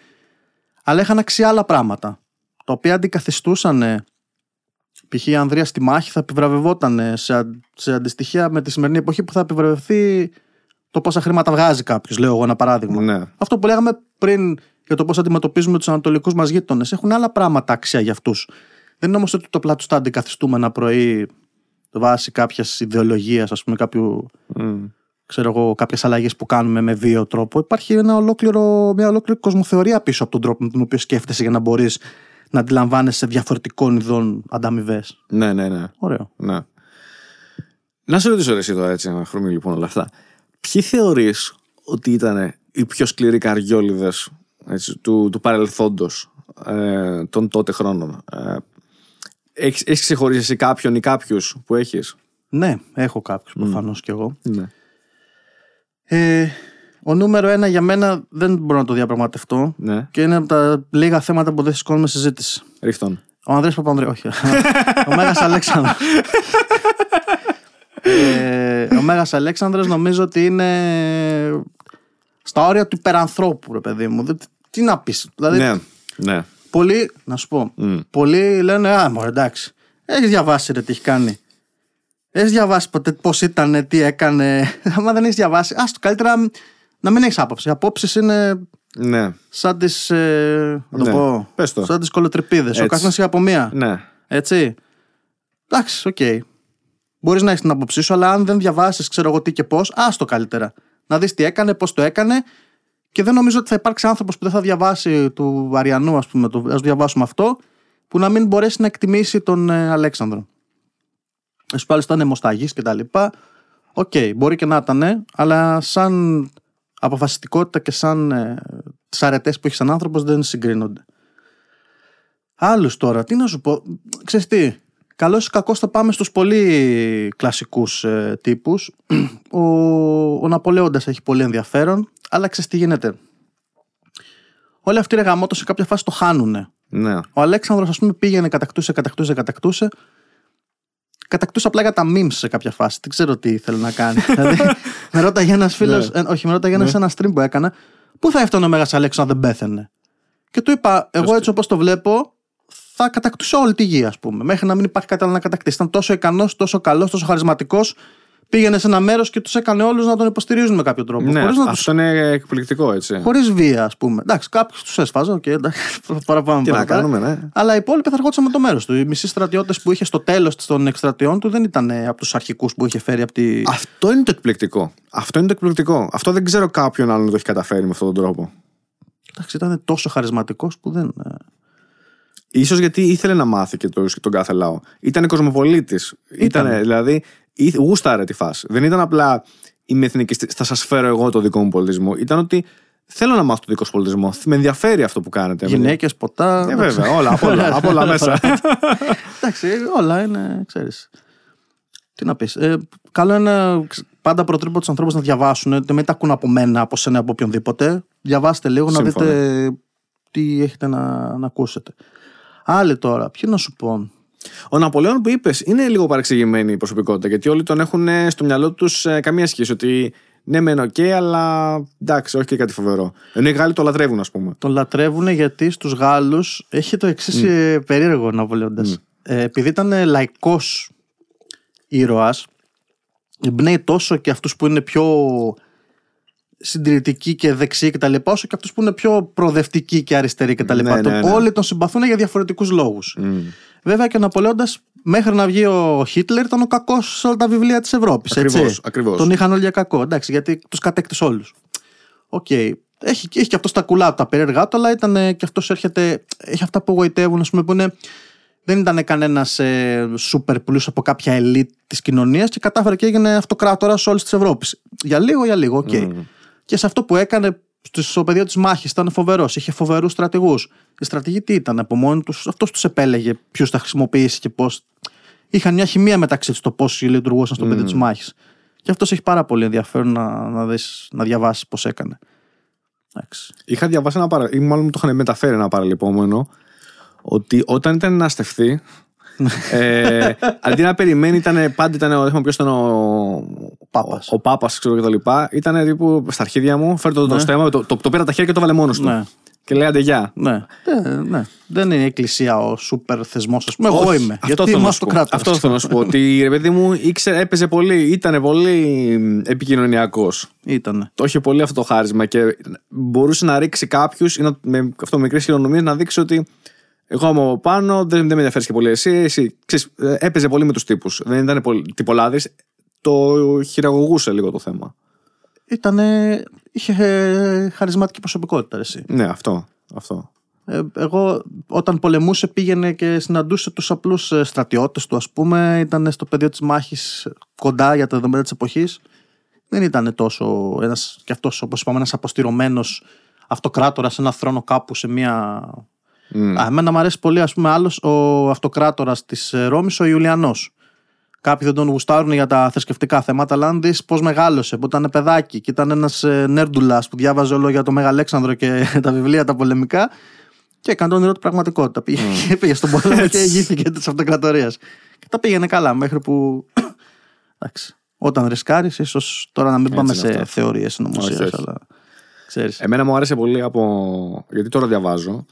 αλλά είχαν αξία άλλα πράγματα. Τα οποία αντικαθιστούσαν. ε, Π.χ. η Ανδρία στη μάχη θα επιβραβευόταν ε, σε, αν- σε αντιστοιχεία με τη σημερινή εποχή που θα επιβραβευθεί το πόσα χρήματα βγάζει κάποιος, λέω εγώ ένα παράδειγμα. Ναι. Αυτό που λέγαμε πριν για το πώς αντιμετωπίζουμε τους ανατολικούς μας γείτονες. Έχουν άλλα πράγματα αξία για αυτούς. Δεν είναι όμως ότι το πλάτος τα αντικαθιστούμε ένα πρωί βάσει κάποιας ιδεολογίας, ας πούμε, κάποιου, Μμ. ξέρω εγώ, κάποιες αλλαγές που κάνουμε με βίαιο τρόπο. Υπάρχει ένα ολόκληρο, μια ολόκληρη κοσμοθεωρία πίσω από τον τρόπο με τον οποίο σκέφτεσαι για να μπορείς να αντιλαμβάνεσαι διαφορετικών ειδών ανταμοιβές. Ναι, ναι, ναι. Ωραίο. ναι. Να σε ρωτήσω ρε εσύ τώρα έτσι, να χρωμή λοιπόν όλα αυτά. Ποιοι θεωρείς ότι ήταν οι πιο σκληροί καριόλιδες του, του παρελθόντος ε, των τότε χρόνων. Ε, έχεις, έχεις ξεχωρίσει εσύ κάποιον ή κάποιους που έχεις; Ναι, έχω κάποιους προφανώς κι εγώ. Ναι. Ε, ο νούμερο ένα για μένα δεν μπορώ να το διαπραγματευτώ Ναι. και είναι από τα λίγα θέματα που δεν σηκώνουμε συζήτηση. Ρίχτον. Ο Ανδρέας Παπανδρέου, όχι. ο Μέγας Αλέξανδρος. ε, ο Μέγας Αλέξανδρος νομίζω ότι είναι στα όρια του υπερανθρώπου, ρε παιδί μου. Δεν- Τι να πεις. Δηλαδή, Ναι. Ναι. πολλοί, να σου πω, Μμ. πολλοί λένε, α, μωρέ, εντάξει, έχεις διαβάσει ρε τι έχει κάνει. Έχεις διαβάσει ποτέ πώς ήταν, τι έκανε. Αν δεν έχεις διαβάσει, άστο, καλύτερα να μην έχεις άποψη. Οι απόψεις είναι Ναι. σαν τις, ε, να το Ναι. πω, Πες το. σαν τις κωλοτρυπίδες. Ο Έτσι. καθένας έχει από μία. Ναι. Έτσι. Εντάξει, οκ. Μπορείς να έχεις την άποψή σου, αλλά αν δεν διαβάσεις, ξέρω εγώ τι και πώς, άστο καλύτερα. Να δεις τι έκανε, πώς το έκανε. Και δεν νομίζω ότι θα υπάρξει άνθρωπος που δεν θα διαβάσει του Αρριανού, ας πούμε, το, ας διαβάσουμε αυτό, που να μην μπορέσει να εκτιμήσει τον ε, Αλέξανδρο. Εσύ πάλι ήταν αιμοσταγής και τα λοιπά. Οκ, μπορεί και να ήταν, αλλά σαν αποφασιστικότητα και σαν ε, τις αρετές που έχεις σαν άνθρωπος δεν συγκρίνονται. Άλλους τώρα, τι να σου πω. Ξέρεις τι, καλός ή κακός θα πάμε στους πολύ κλασικούς ε, τύπους. Ο, ο Ναπολέοντας έχει πολύ ενδιαφέρον, αλλά ξέρεις τι γίνεται. Όλοι αυτοί οι ρεγαμότος σε κάποια φάση το χάνουνε. Ναι. Ο Αλέξανδρος ας πούμε πήγαινε, κατακτούσε, κατακτούσε, κατακτούσε. Κατακτούσε απλά για τα memes σε κάποια φάση. Δεν ξέρω τι ήθελε να κάνει. δηλαδή, με ρώταγε ένας φίλος, Ναι. όχι, με ρώταγε ένας σε ένα stream που έκανα, πού θα έφτανε ο Μέγας Αλέξανδρος αν δεν πέθαινε; Και του είπα, εγώ έτσι όπως το βλέπω, θα κατακτούσε όλη τη γη, ας πούμε. Μέχρι να μην υπάρχει κάτι άλλο να κατακτήσει. Ήταν τόσο ικανός, τόσο καλός, τόσο χαρισματικός. Πήγαινε σε ένα μέρος και τους έκανε όλους να τον υποστηρίζουν με κάποιο τρόπο. Ναι, χωρίς να αυτό είναι εκπληκτικό έτσι. Χωρίς βία, ας πούμε. Εντάξει, κάποιους τους έσφαζα, οκ, εντάξει, παραπάνω. Τι να παραπάνω. κάνουμε, ναι. Αλλά οι υπόλοιποι θα ερχόντουσαν με το μέρος του. Οι μισοί στρατιώτες που είχε στο τέλος των εκστρατιών του δεν ήταν ε, από τους αρχικούς που είχε φέρει από τη. Αυτό είναι το εκπληκτικό. Αυτό είναι το εκπληκτικό. Αυτό δεν ξέρω κάποιον άλλον να το έχει καταφέρει με αυτόν τον τρόπο. Εντάξει, ήταν τόσο χαρισματικός που δεν. Ε, Ίσως γιατί ήθελε να μάθει και το- τον κάθε λαό. Ήταν κοσμοπολίτης. Ήταν, δηλαδή, ήθε- γούσταρε τη φάση. Δεν ήταν απλά είμαι εθνική, θα σας φέρω εγώ το δικό μου πολιτισμό. Ήταν ότι θέλω να μάθω το δικό σου πολιτισμό. Με ενδιαφέρει αυτό που κάνετε. Γυναίκες, ποτά. Ε, βέβαια, όλα, απ' όλα, απ' όλα μέσα. Εντάξει, όλα είναι, ξέρεις. Τι να πεις. Ε, καλό είναι ξ- πάντα προτρέπω τους ανθρώπους να διαβάσουν. Δεν μην τα ακούν από μένα, από σένα, από οποιονδήποτε. Διαβάστε λίγο να Σύμφωνα. δείτε τι έχετε να, να ακούσετε. Άλλοι τώρα, ποιο να σου πω. Ο Ναπολέων που είπες είναι λίγο παρεξηγημένη η προσωπικότητα γιατί όλοι τον έχουν ε, στο μυαλό τους καμία σχέση. Ότι ναι, μεν οκ, αλλά εντάξει, όχι και κάτι φοβερό. Ενώ οι Γάλλοι τον λατρεύουν, ας πούμε. Τον λατρεύουν γιατί στους Γάλλους έχει το εξής περίεργο ο Ναπολέοντας. Ε, επειδή ήταν λαϊκός ήρωας, εμπνέει τόσο και αυτούς που είναι πιο συντηρητικοί και δεξιοί και τα λοιπά, όσο και αυτούς που είναι πιο προοδευτικοί και αριστεροί και τα λοιπά. Ναι, Τον- ναι, ναι. Όλοι τον συμπαθούν για διαφορετικούς λόγους. Μμ. Βέβαια και ο Ναπολέοντας μέχρι να βγει ο Χίτλερ ήταν ο κακός σε όλα τα βιβλία της Ευρώπης. Ακριβώς, έτσι. ακριβώς. Τον είχαν όλοι για κακό. Εντάξει, γιατί τους κατέκτησε όλους. Οκ. Έχει, έχει και αυτός τα κουλά του, τα περίεργά του, αλλά ήταν ε, και αυτός έρχεται. Έχει αυτά που γοητεύουν, ας πούμε, που είναι. Δεν ήταν κανένας ε, σούπερ πλούσιος από κάποια ελίτ της κοινωνίας και κατάφερε και έγινε αυτοκράτορας όλης της Ευρώπης. Για λίγο, για λίγο, οκ. Και σε αυτό που έκανε στο πεδίο της μάχης ήταν φοβερός. Είχε φοβερούς στρατηγούς. Οι στρατηγοί του ήταν από μόνοι τους, αυτός τους επέλεγε ποιον θα χρησιμοποιήσει και πώς. Είχαν μια χημεία μεταξύ τους το πώς λειτουργούσαν στο πεδίο της μάχης. Και αυτός έχει πάρα πολύ ενδιαφέρον να, να, δεις, να διαβάσεις πώς έκανε. Εντάξει. Είχα διαβάσει ένα παρα... ή μάλλον μου το είχαν μεταφέρει ένα παραλειπόμενο ότι όταν ήταν να στεφθεί ε, αντί να περιμένει ήταν πάντα ήταν ο, ποιος ήταν ο Πάπας. ο, ο Πάπας ξέρω και τα λοιπά ήταν τύπου στα αρχίδια μου φέρτε το, το στέμα το, το, το πήρα τα χέρια και το βάλε μόνος του Ναι. και λέει άντε γεια Ναι. Ε, ναι. Δεν είναι η εκκλησία ο σούπερ θεσμός, ας πούμε. Εγώ Όχι, είμαι. Αυτό γιατί θέλω είμαι να σου πω. αυτοκράτορα. Αυτό θέλω να σου πω. Ότι ρε παιδί μου ήξερε, έπαιζε πολύ, ήταν πολύ επικοινωνιακός. Ήτανε. Το είχε πολύ αυτό το χάρισμα και μπορούσε να ρίξει κάποιους ή να, με αυτό μικρές χειρονομίες να δείξει ότι εγώ είμαι από πάνω, δεν, δεν με ενδιαφέρεις και πολύ εσύ. εσύ ξέρεις, ε, έπαιζε πολύ με τους τύπους. Δεν ήταν πολύ τυπολάδη. Το χειραγωγούσε λίγο το θέμα. Ήτανε... Είχε ε, χαρισματική προσωπικότητα, εσύ. Ναι, αυτό. αυτό. Ε, εγώ όταν πολεμούσε πήγαινε και συναντούσε τους απλούς ε, στρατιώτες του ας πούμε ήταν στο πεδίο της μάχης κοντά για τα δεδομένα της εποχής δεν ήταν τόσο ένας και αυτός όπως είπαμε ένας αποστηρωμένος αυτοκράτορας σε ένα θρόνο κάπου σε μια Μμ. Α, εμένα μου αρέσει πολύ ας πούμε άλλος ο αυτοκράτορας της ε, Ρώμης ο Ιουλιανός Κάποιοι δεν τον γουστάρουν για τα θρησκευτικά θέματα, αλλά αν δεις πώς μεγάλωσε, που ήταν παιδάκι και ήταν ένας νέρντουλας που διάβαζε όλο για το Μεγαλέξανδρο και τα βιβλία τα πολεμικά. Και έκανε το όνειρό του πραγματικότητα. Πήγε, πήγε στον πόλεμο και ηγήθηκε της αυτοκρατορίας. Και τα πήγαινε καλά μέχρι που. Εντάξει. Όταν ρισκάρεις, ίσως τώρα να μην Έτσι πάμε είναι σε αυτά. θεωρίες Όχι, συνωμοσία, όχι. αλλά. Ξέρεις. Εμένα μου άρεσε πολύ από. Γιατί τώρα διαβάζω.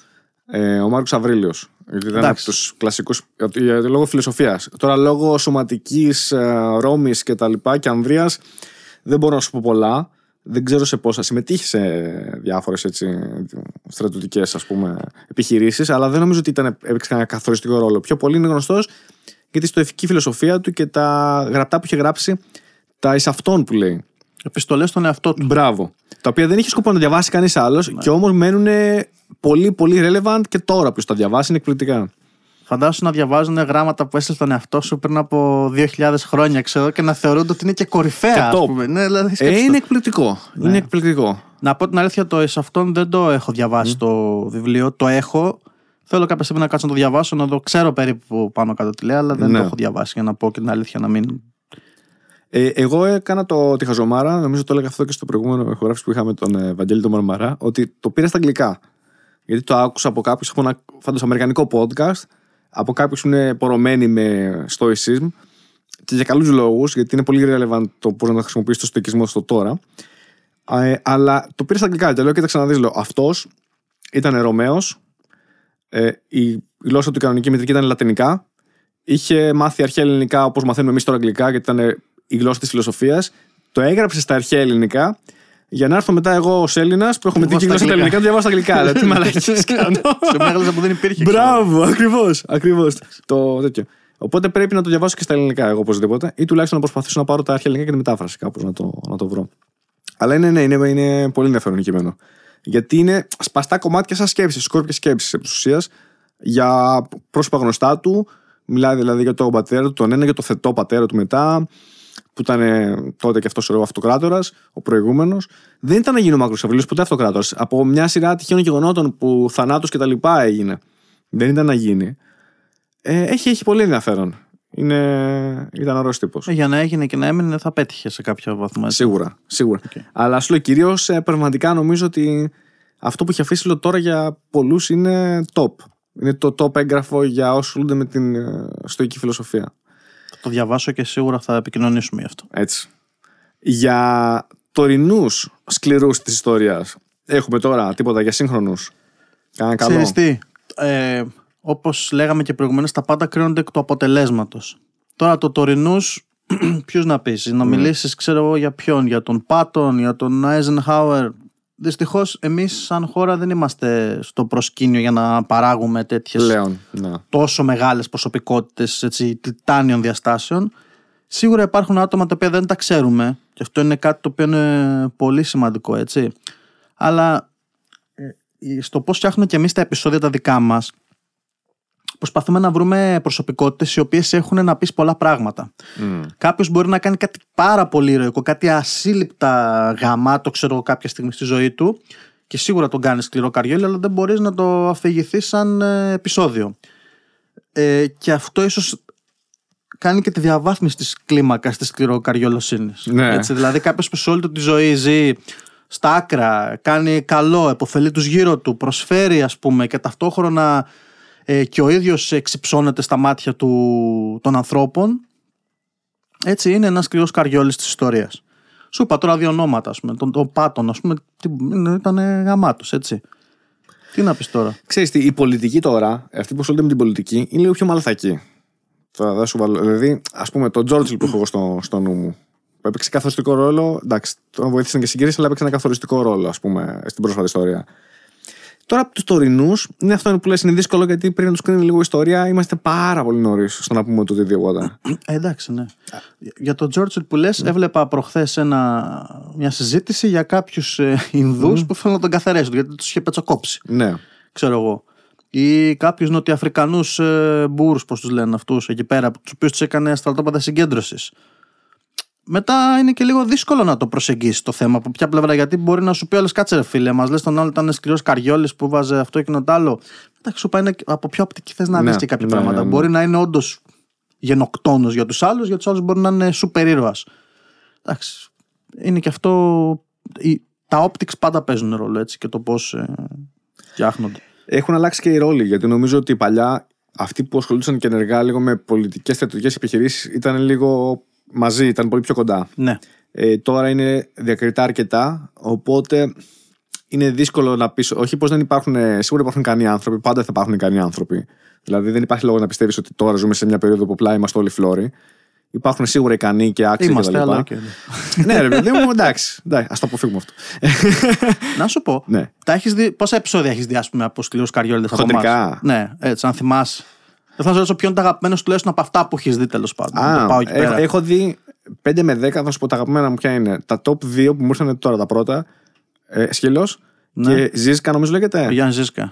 Ε, ο Μάρκος Αβρίλιος. Γιατί ήταν από Εντάξει. τους κλασικούς. Λόγω φιλοσοφίας. Τώρα λόγω σωματικής ε, Ρώμη και τα λοιπά και Ανδρείας δεν μπορώ να σου πω πολλά. Δεν ξέρω σε πόσα. Συμμετείχε σε διάφορες στρατιωτικές επιχειρήσεις, αλλά δεν νομίζω ότι ήταν, έπαιξε κανένα καθοριστικό ρόλο. Πιο πολύ είναι γνωστός γιατί στο ηθική φιλοσοφία του και τα γραπτά που είχε γράψει, τα εις αυτών που λέει. Επιστολές στον εαυτό του. Μπράβο. Τα οποία δεν είχε σκοπό να διαβάσει κανείς άλλος και όμως μένουν πολύ πολύ relevant και τώρα που τα διαβάσει είναι εκπληκτικά. Φαντάσου να διαβάζουν γράμματα που έστειλε στον εαυτό σου πριν από 2.000 χρόνια, ξέρω, και να θεωρούνται ότι είναι και κορυφαία. Και ας top. πούμε. Ναι, δηλαδή, Ε, σκέψου το. είναι εκπληκτικό. Είναι εκπληκτικό. Να πω την αλήθεια, το εις αυτόν δεν το έχω διαβάσει το βιβλίο. Το έχω. Θέλω κάποια στιγμή να κάτσω να το διαβάσω, να το ξέρω περίπου πάνω κάτω τι λέει, αλλά δεν Ναι. το έχω διαβάσει για να πω και την αλήθεια να μην. Ε, εγώ έκανα το, τη χαζομάρα, νομίζω το έλεγα αυτό και στο προηγούμενο ηχογράφηση που είχαμε τον ε, Βαγγέλη τον Μαρμαρά, ότι το πήρα στα αγγλικά. Γιατί το άκουσα από κάποιους, έχω ένα φάντος αμερικανικό podcast, από κάποιους που είναι πορωμένοι με stoicism και για καλούς λόγους, γιατί είναι πολύ relevant το πώς να το χρησιμοποιήσει το στοικισμό στο τώρα. Ε, αλλά το πήρα στα αγγλικά και λέω: Κοίταξε να δεις, λέω. Αυτός ήταν Ρωμαίος. Ε, η, η γλώσσα του η κανονική μητρική ήταν λατινικά. Είχε μάθει αρχαία ελληνικά όπως μαθαίνουμε εμείς τώρα αγγλικά, γιατί ήταν η γλώσσα της φιλοσοφίας. Το έγραψε στα αρχαία ελληνικά για να έρθω μετά εγώ ως Έλληνας που έχω με την γλώσσα τα ελληνικά, το διαβάσω στα αγγλικά. Λέω τι μαλακίες κάνω. Σε μια γλώσσα που δεν υπήρχε. Μπράβο, ακριβώς. Ακριβώς. Το τέτοιο. Οπότε πρέπει να το διαβάσω και στα ελληνικά εγώ οπωσδήποτε, ή τουλάχιστον να προσπαθήσω να πάρω τα αρχαία ελληνικά και τη μετάφραση κάπως να το, να το βρω. Αλλά είναι, ναι, είναι, είναι πολύ ενδιαφέρον κείμενο. Γιατί είναι σπαστά κομμάτια σαν σκέψη, σκόρπια σκέψη επί ουσίας για πρόσωπα γνωστά του. Μιλάει δηλαδή για τον πατέρα του, τον ένα, για το θετό πατέρα του μετά, που ήταν τότε και αυτός ο αυτοκράτορας, ο προηγούμενος. Δεν ήταν να γίνει ο Μακροσαβιλή ποτέ αυτοκράτορας. Από μια σειρά τυχαίων γεγονότων που θανάτου και τα λοιπά έγινε. Δεν ήταν να γίνει. Ε, έχει, έχει πολύ ενδιαφέρον. Είναι, ήταν ωραίος τύπος. Ε, για να έγινε και να έμεινε, θα πέτυχε σε κάποιο βαθμό. Έτσι. Σίγουρα. σίγουρα. Okay. Αλλά σου λέω κυρίως πραγματικά νομίζω ότι αυτό που έχει αφήσει λέω, τώρα για πολλούς είναι top. Είναι το top έγγραφο για όσους ασχολούνται με την ε, στοική φιλοσοφία. Θα το διαβάσω και σίγουρα θα επικοινωνήσουμε γι' αυτό. Έτσι. Για τωρινούς σκληρούς της ιστορίας, έχουμε τώρα τίποτα για σύγχρονους; Κάνα καλό; Ξέρεις τι, ε, Όπως λέγαμε και προηγουμένως, τα πάντα κρίνονται εκ του αποτελέσματος. Τώρα το τωρινούς, ποιου να πεις, να μιλήσεις, ξέρω εγώ για ποιον, για τον Πάτον, για τον Άιζενχάουερ. Δυστυχώς, εμείς σαν χώρα δεν είμαστε στο προσκήνιο για να παράγουμε τέτοιες ναι. τόσο μεγάλες προσωπικότητες τιτάνιων διαστάσεων. Σίγουρα υπάρχουν άτομα τα οποία δεν τα ξέρουμε και αυτό είναι κάτι το οποίο είναι πολύ σημαντικό, έτσι. Αλλά ε, στο πώς φτιάχνουμε και εμείς τα επεισόδια τα δικά μας, προσπαθούμε να βρούμε προσωπικότητες οι οποίες έχουν να πεις πολλά πράγματα. Mm. Κάποιος μπορεί να κάνει κάτι πάρα πολύ ηρωικό, κάτι ασύλληπτα γαμάτο, ξέρω κάποια στιγμή στη ζωή του και σίγουρα τον κάνεις σκληρό καριόλι, αλλά δεν μπορείς να το αφηγηθείς σαν ε, επεισόδιο. Ε, και αυτό ίσως κάνει και τη διαβάθμιση της κλίμακας της σκληροκαριολοσύνης. Ναι. δηλαδή, κάποιος που σε όλη του τη ζωή ζει στα άκρα, κάνει καλό, εποφελεί τους γύρω του, προσφέρει, ας πούμε, και ταυτόχρονα ε, και ο ίδιος εξυψώνεται στα μάτια του, των ανθρώπων έτσι είναι ένας κρυός καριόλης της ιστορίας σου είπα τώρα δύο ονόματα ας πούμε, τον, τον Πάτον ας πούμε ήταν γαμάτος έτσι τι να πεις τώρα; Ξέρεις τι, η πολιτική τώρα, αυτοί που ασχολούνται με την πολιτική είναι λίγο πιο μαλθακή θα, σου βάλω, δηλαδή ας πούμε τον Τζόρτζιλ που έχω εγώ στο, στο νου μου που έπαιξε καθοριστικό ρόλο. Εντάξει, τον βοήθησαν και συγκρίσει, αλλά έπαιξε ένα καθοριστικό ρόλο, ας πούμε, στην πρόσφατη ιστορία. Τώρα από τους τωρινούς, είναι αυτό που λες, είναι δύσκολο γιατί πριν να τους κρίνει λίγο ιστορία, είμαστε πάρα πολύ νωρίς στο να πούμε το τι διαβόταν. Ε, εντάξει, ναι. Για τον Τζόρτσελ που λες, έβλεπα προχθές μια συζήτηση για κάποιους ε, Ινδούς που θέλουν να τον καθαρέσουν γιατί τους είχε πετσοκόψει. Ναι. Ξέρω εγώ. Ή κάποιους Νοτιοαφρικανού ε, μπούρους, πώς τους λένε αυτούς εκεί πέρα, τους οποίους τους έκανε στρατόπεδα συγκέντρωσης μετά είναι και λίγο δύσκολο να το προσεγγίσεις το θέμα. Από ποια πλευρά, γιατί μπορεί να σου πει όλες κάτσε ρε φίλε, μας λες τον άλλο ήταν σκληρός καριόλης που βάζε αυτό και το άλλο. Εντάξει, σου πάει από ποια οπτική θες να ναι, δεις και κάποια ναι, πράγματα. Ναι, ναι. Μπορεί να είναι όντως γενοκτόνος για τους άλλους, για τους άλλους μπορεί να είναι σούπερ ήρωα. Εντάξει. Είναι και αυτό. Τα optics πάντα παίζουν ρόλο έτσι και το πώς ε, φτιάχνονται. Έχουν αλλάξει και οι ρόλοι, γιατί νομίζω ότι παλιά αυτοί που ασχολούνταν και ενεργά λίγο με πολιτικές στρατιωτικές επιχειρήσεις ήταν λίγο μαζί, ήταν πολύ πιο κοντά. Ναι. Ε, τώρα είναι διακριτά αρκετά, οπότε είναι δύσκολο να πεις. Όχι πως δεν υπάρχουν. Ε, σίγουρα υπάρχουν ικανοί άνθρωποι, πάντα θα υπάρχουν ικανοί άνθρωποι. Δηλαδή δεν υπάρχει λόγο να πιστεύεις ότι τώρα ζούμε σε μια περίοδο που απλά είμαστε όλοι φλόροι. Υπάρχουν σίγουρα ικανοί και άξιοι Είμαστε, αλλά και... ναι, ρε παιδί μου, εντάξει. εντάξει Α το αποφύγουμε αυτό. να σου πω. Ναι. Τα έχεις δει, πόσα επεισόδια έχεις δει, ας πούμε, από σκληρούς καριόλιδες από Χοντρικά. Ναι, έτσι, αν θυμάσαι. Δεν θα σου ρωτήσω ποιο είναι το αγαπημένο τουλάχιστον από αυτά που έχεις δει τέλος πάντων. Α, το πάω εκεί έχω, πέρα. έχω δει 5 με 10, θα σου πω τα αγαπημένα μου ποια είναι. Τα top 2 που μου ήρθαν τώρα τα πρώτα. Ε, Σκύλο Ναι. και Ζήσκα, νομίζω λέγεται. Ο Γιάννης Ζήσκα.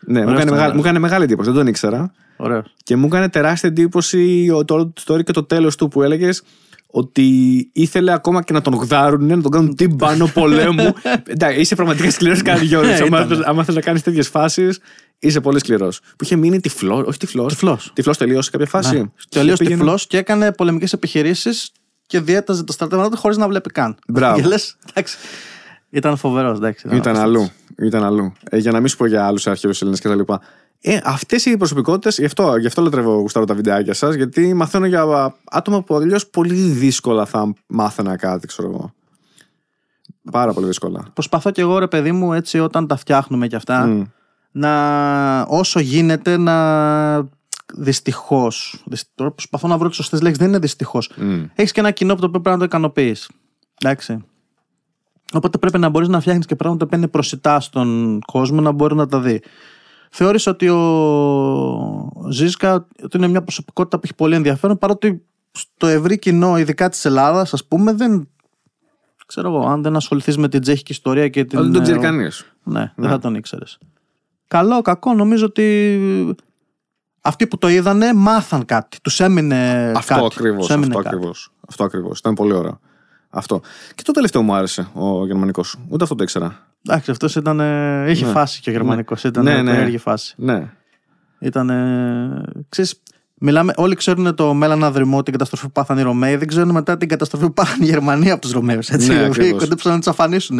Ναι, μου Ωραίος έκανε, ήταν, μεγάλη, ωραίος. μου έκανε μεγάλη εντύπωση, δεν τον ήξερα. Ωραίος. Και μου έκανε τεράστια εντύπωση το όλο το story και το τέλος του που έλεγες ότι ήθελε ακόμα και να τον γδάρουν, να τον κάνουν τύμπανο πολέμου. Εντάξει, είσαι πραγματικά σκληρός καριόλη. Ναι, άμα ήταν. θες- άμα θες να κάνεις τέτοιες φάσεις, είσαι πολύ σκληρός. Που είχε μείνει τυφλό, όχι τυφλός. Τυφλός. Τυφλός τελείωσε σε κάποια φάση. Ναι. Τελείω Πήγαινε- τυφλός και έκανε πολεμικές επιχειρήσεις και διέταζε το στρατεύμα του χωρίς να βλέπει καν. Μπράβο. Και λες, εντάξει. Ήταν φοβερός, εντάξει. Ήταν αλλού. Ήταν αλλού. Ε, για να μην σου πω για άλλους αρχαίους Έλληνες κτλ. Ε, Αυτές οι προσωπικότητες, γι' αυτό, γι αυτό λατρεύω γουστάρω τα βιντεάκια σας, γιατί μαθαίνω για άτομα που αλλιώς πολύ δύσκολα θα μάθαινα κάτι, ξέρω εγώ. Πάρα πολύ δύσκολα. Προσπαθώ κι εγώ, ρε παιδί μου, έτσι όταν τα φτιάχνουμε κι αυτά, Μμ. Να όσο γίνεται να δυστυχώς. Τώρα προσπαθώ να βρω τις σωστές λέξεις. Δεν είναι δυστυχώς. Μμ. Έχεις και ένα κοινό που το οποίο πρέπει να το ικανοποιείς. Εντάξει. Οπότε πρέπει να μπορείς να φτιάχνεις και πράγματα που είναι προσιτά στον κόσμο να μπορεί να τα δει. Θεώρησα ότι ο Ζήσκα ότι είναι μια προσωπικότητα που έχει πολύ ενδιαφέρον παρότι στο ευρύ κοινό, ειδικά της Ελλάδας, ας πούμε, δεν. Ξέρω εγώ, αν δεν ασχοληθείς με την τσέχικη ιστορία και την. Αλλά δεν τον ξέρει ε, κανείς. ναι, δεν θα τον ήξερες. Καλό, κακό, νομίζω ότι αυτοί που το είδανε μάθαν κάτι. Τους έμεινε Αυτό κάτι. ακριβώς. Τους έμεινε Αυτό κάτι. ακριβώς. Αυτό ακριβώς. Ήταν πολύ ωραίο. Αυτό. Και το τελευταίο μου άρεσε ο γερμανικός. Ούτε αυτό το ήξερα. Εντάξει, αυτός ήταν. ε, Είχε Ναι. φάση και ο γερμανικός. Ήταν Ναι, ναι, ναι. περίεργη φάση. Ναι. Ήταν. Ξέρεις, μιλάμε, όλοι ξέρουν το μέλλον αδρυμό, την καταστροφή που πάθαν οι Ρωμαίοι. Δεν ξέρουν μετά την καταστροφή που πάθαν οι Γερμανοί από τους Ρωμαίους. Έτσι, Ναι, οι οποίοι ακριβώς. κοντέψαν να τους αφανίσουν.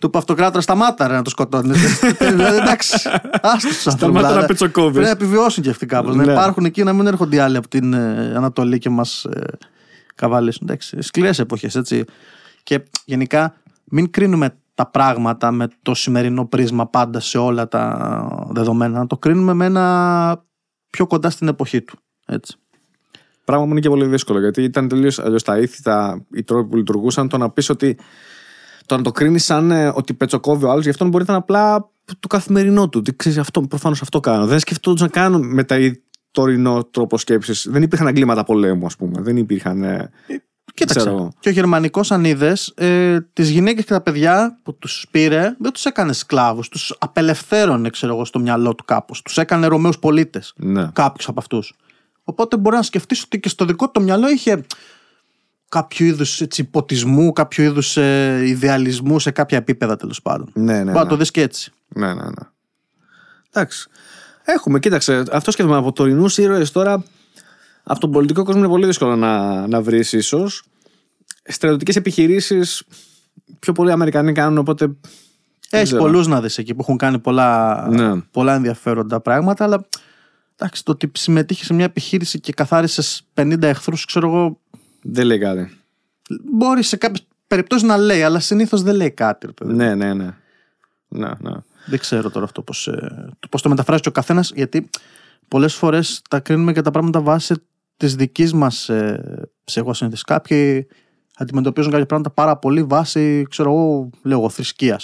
Του είπε αυτοκράτορα, σταμάτα ρε, να το σκοτώνει. δηλαδή, εντάξει, άστο τους Σταμάτα να πετσοκόβεις. Πρέπει να επιβιώσουν και αυτοί κάπως. Να Ναι. υπάρχουν εκεί να μην έρχονται οι άλλοι από την ε, Ανατολή και μας ε, καβαλήσουν. Εντάξει, σκληρές εποχές, έτσι. Και γενικά, μην κρίνουμε τα πράγματα με το σημερινό πρίσμα πάντα σε όλα τα δεδομένα. Να το κρίνουμε με ένα πιο κοντά στην εποχή του. Έτσι. Πράγμα που είναι και πολύ δύσκολο γιατί ήταν τελείως αλλιώς τα ήθη, τα, οι τρόποι που λειτουργούσαν. Το να πεις ότι. Το να το κρίνεις σαν ε, ότι πετσοκόβει ο άλλος, γι' αυτό μπορεί να ήταν απλά το καθημερινό του. Τι ξέρεις, αυτό, προφανώς αυτό κάνω. Δεν σκεφτόντουσαν καν με τα τωρινό τρόπο σκέψης. Δεν υπήρχαν εγκλήματα πολέμου, ας πούμε. Δεν υπήρχαν. ε, Κοίταξε. ξέρω εγώ. Και ο Γερμανικός, αν είδες, ε, τις γυναίκες και τα παιδιά που τους πήρε, δεν τους έκανε σκλάβους. Τους απελευθέρωνε, ξέρω εγώ, στο μυαλό του κάπως. Τους έκανε Ρωμαίους πολίτες. Ναι. Κάποιους από αυτούς. Οπότε μπορεί να σκεφτεί ότι και στο δικό του το μυαλό είχε κάποιο είδους υποτισμού, κάποιο είδους ε, ιδεαλισμού σε κάποια επίπεδα τέλος πάντων. Ναι, ναι. Μπορεί να ναι. το δει και έτσι. Ναι, ναι, ναι. Εντάξει. Έχουμε, κοίταξε, αυτό σκέφτομαι από τωρινούς ήρωες τώρα. Από τον πολιτικό κόσμο είναι πολύ δύσκολο να, να βρεις, ίσως. Στρατιωτικές επιχειρήσεις πιο πολλοί Αμερικανοί κάνουν, οπότε. δεν Έχεις ξέρω. πολλούς να δεις εκεί που έχουν κάνει πολλά, Ναι. πολλά ενδιαφέροντα πράγματα, αλλά εντάξει, το ότι συμμετείχες σε μια επιχείρηση και καθάρισες 50 εχθρούς, ξέρω εγώ, Δεν λέει κάτι. μπορεί σε κάποιες περιπτώσεις να λέει, αλλά συνήθως δεν λέει κάτι. ρε παιδί. Ναι, ναι, ναι. Ναι, ναι. Δεν ξέρω τώρα αυτό πώς πώς το μεταφράζει και ο καθένας, γιατί πολλές φορές τα κρίνουμε και τα πράγματα βάσει της δικής μας ε, ψυχοσύνθεση. Κάποιοι αντιμετωπίζουν κάποια πράγματα πάρα πολύ βάσει, ξέρω εγώ, λέω θρησκεία.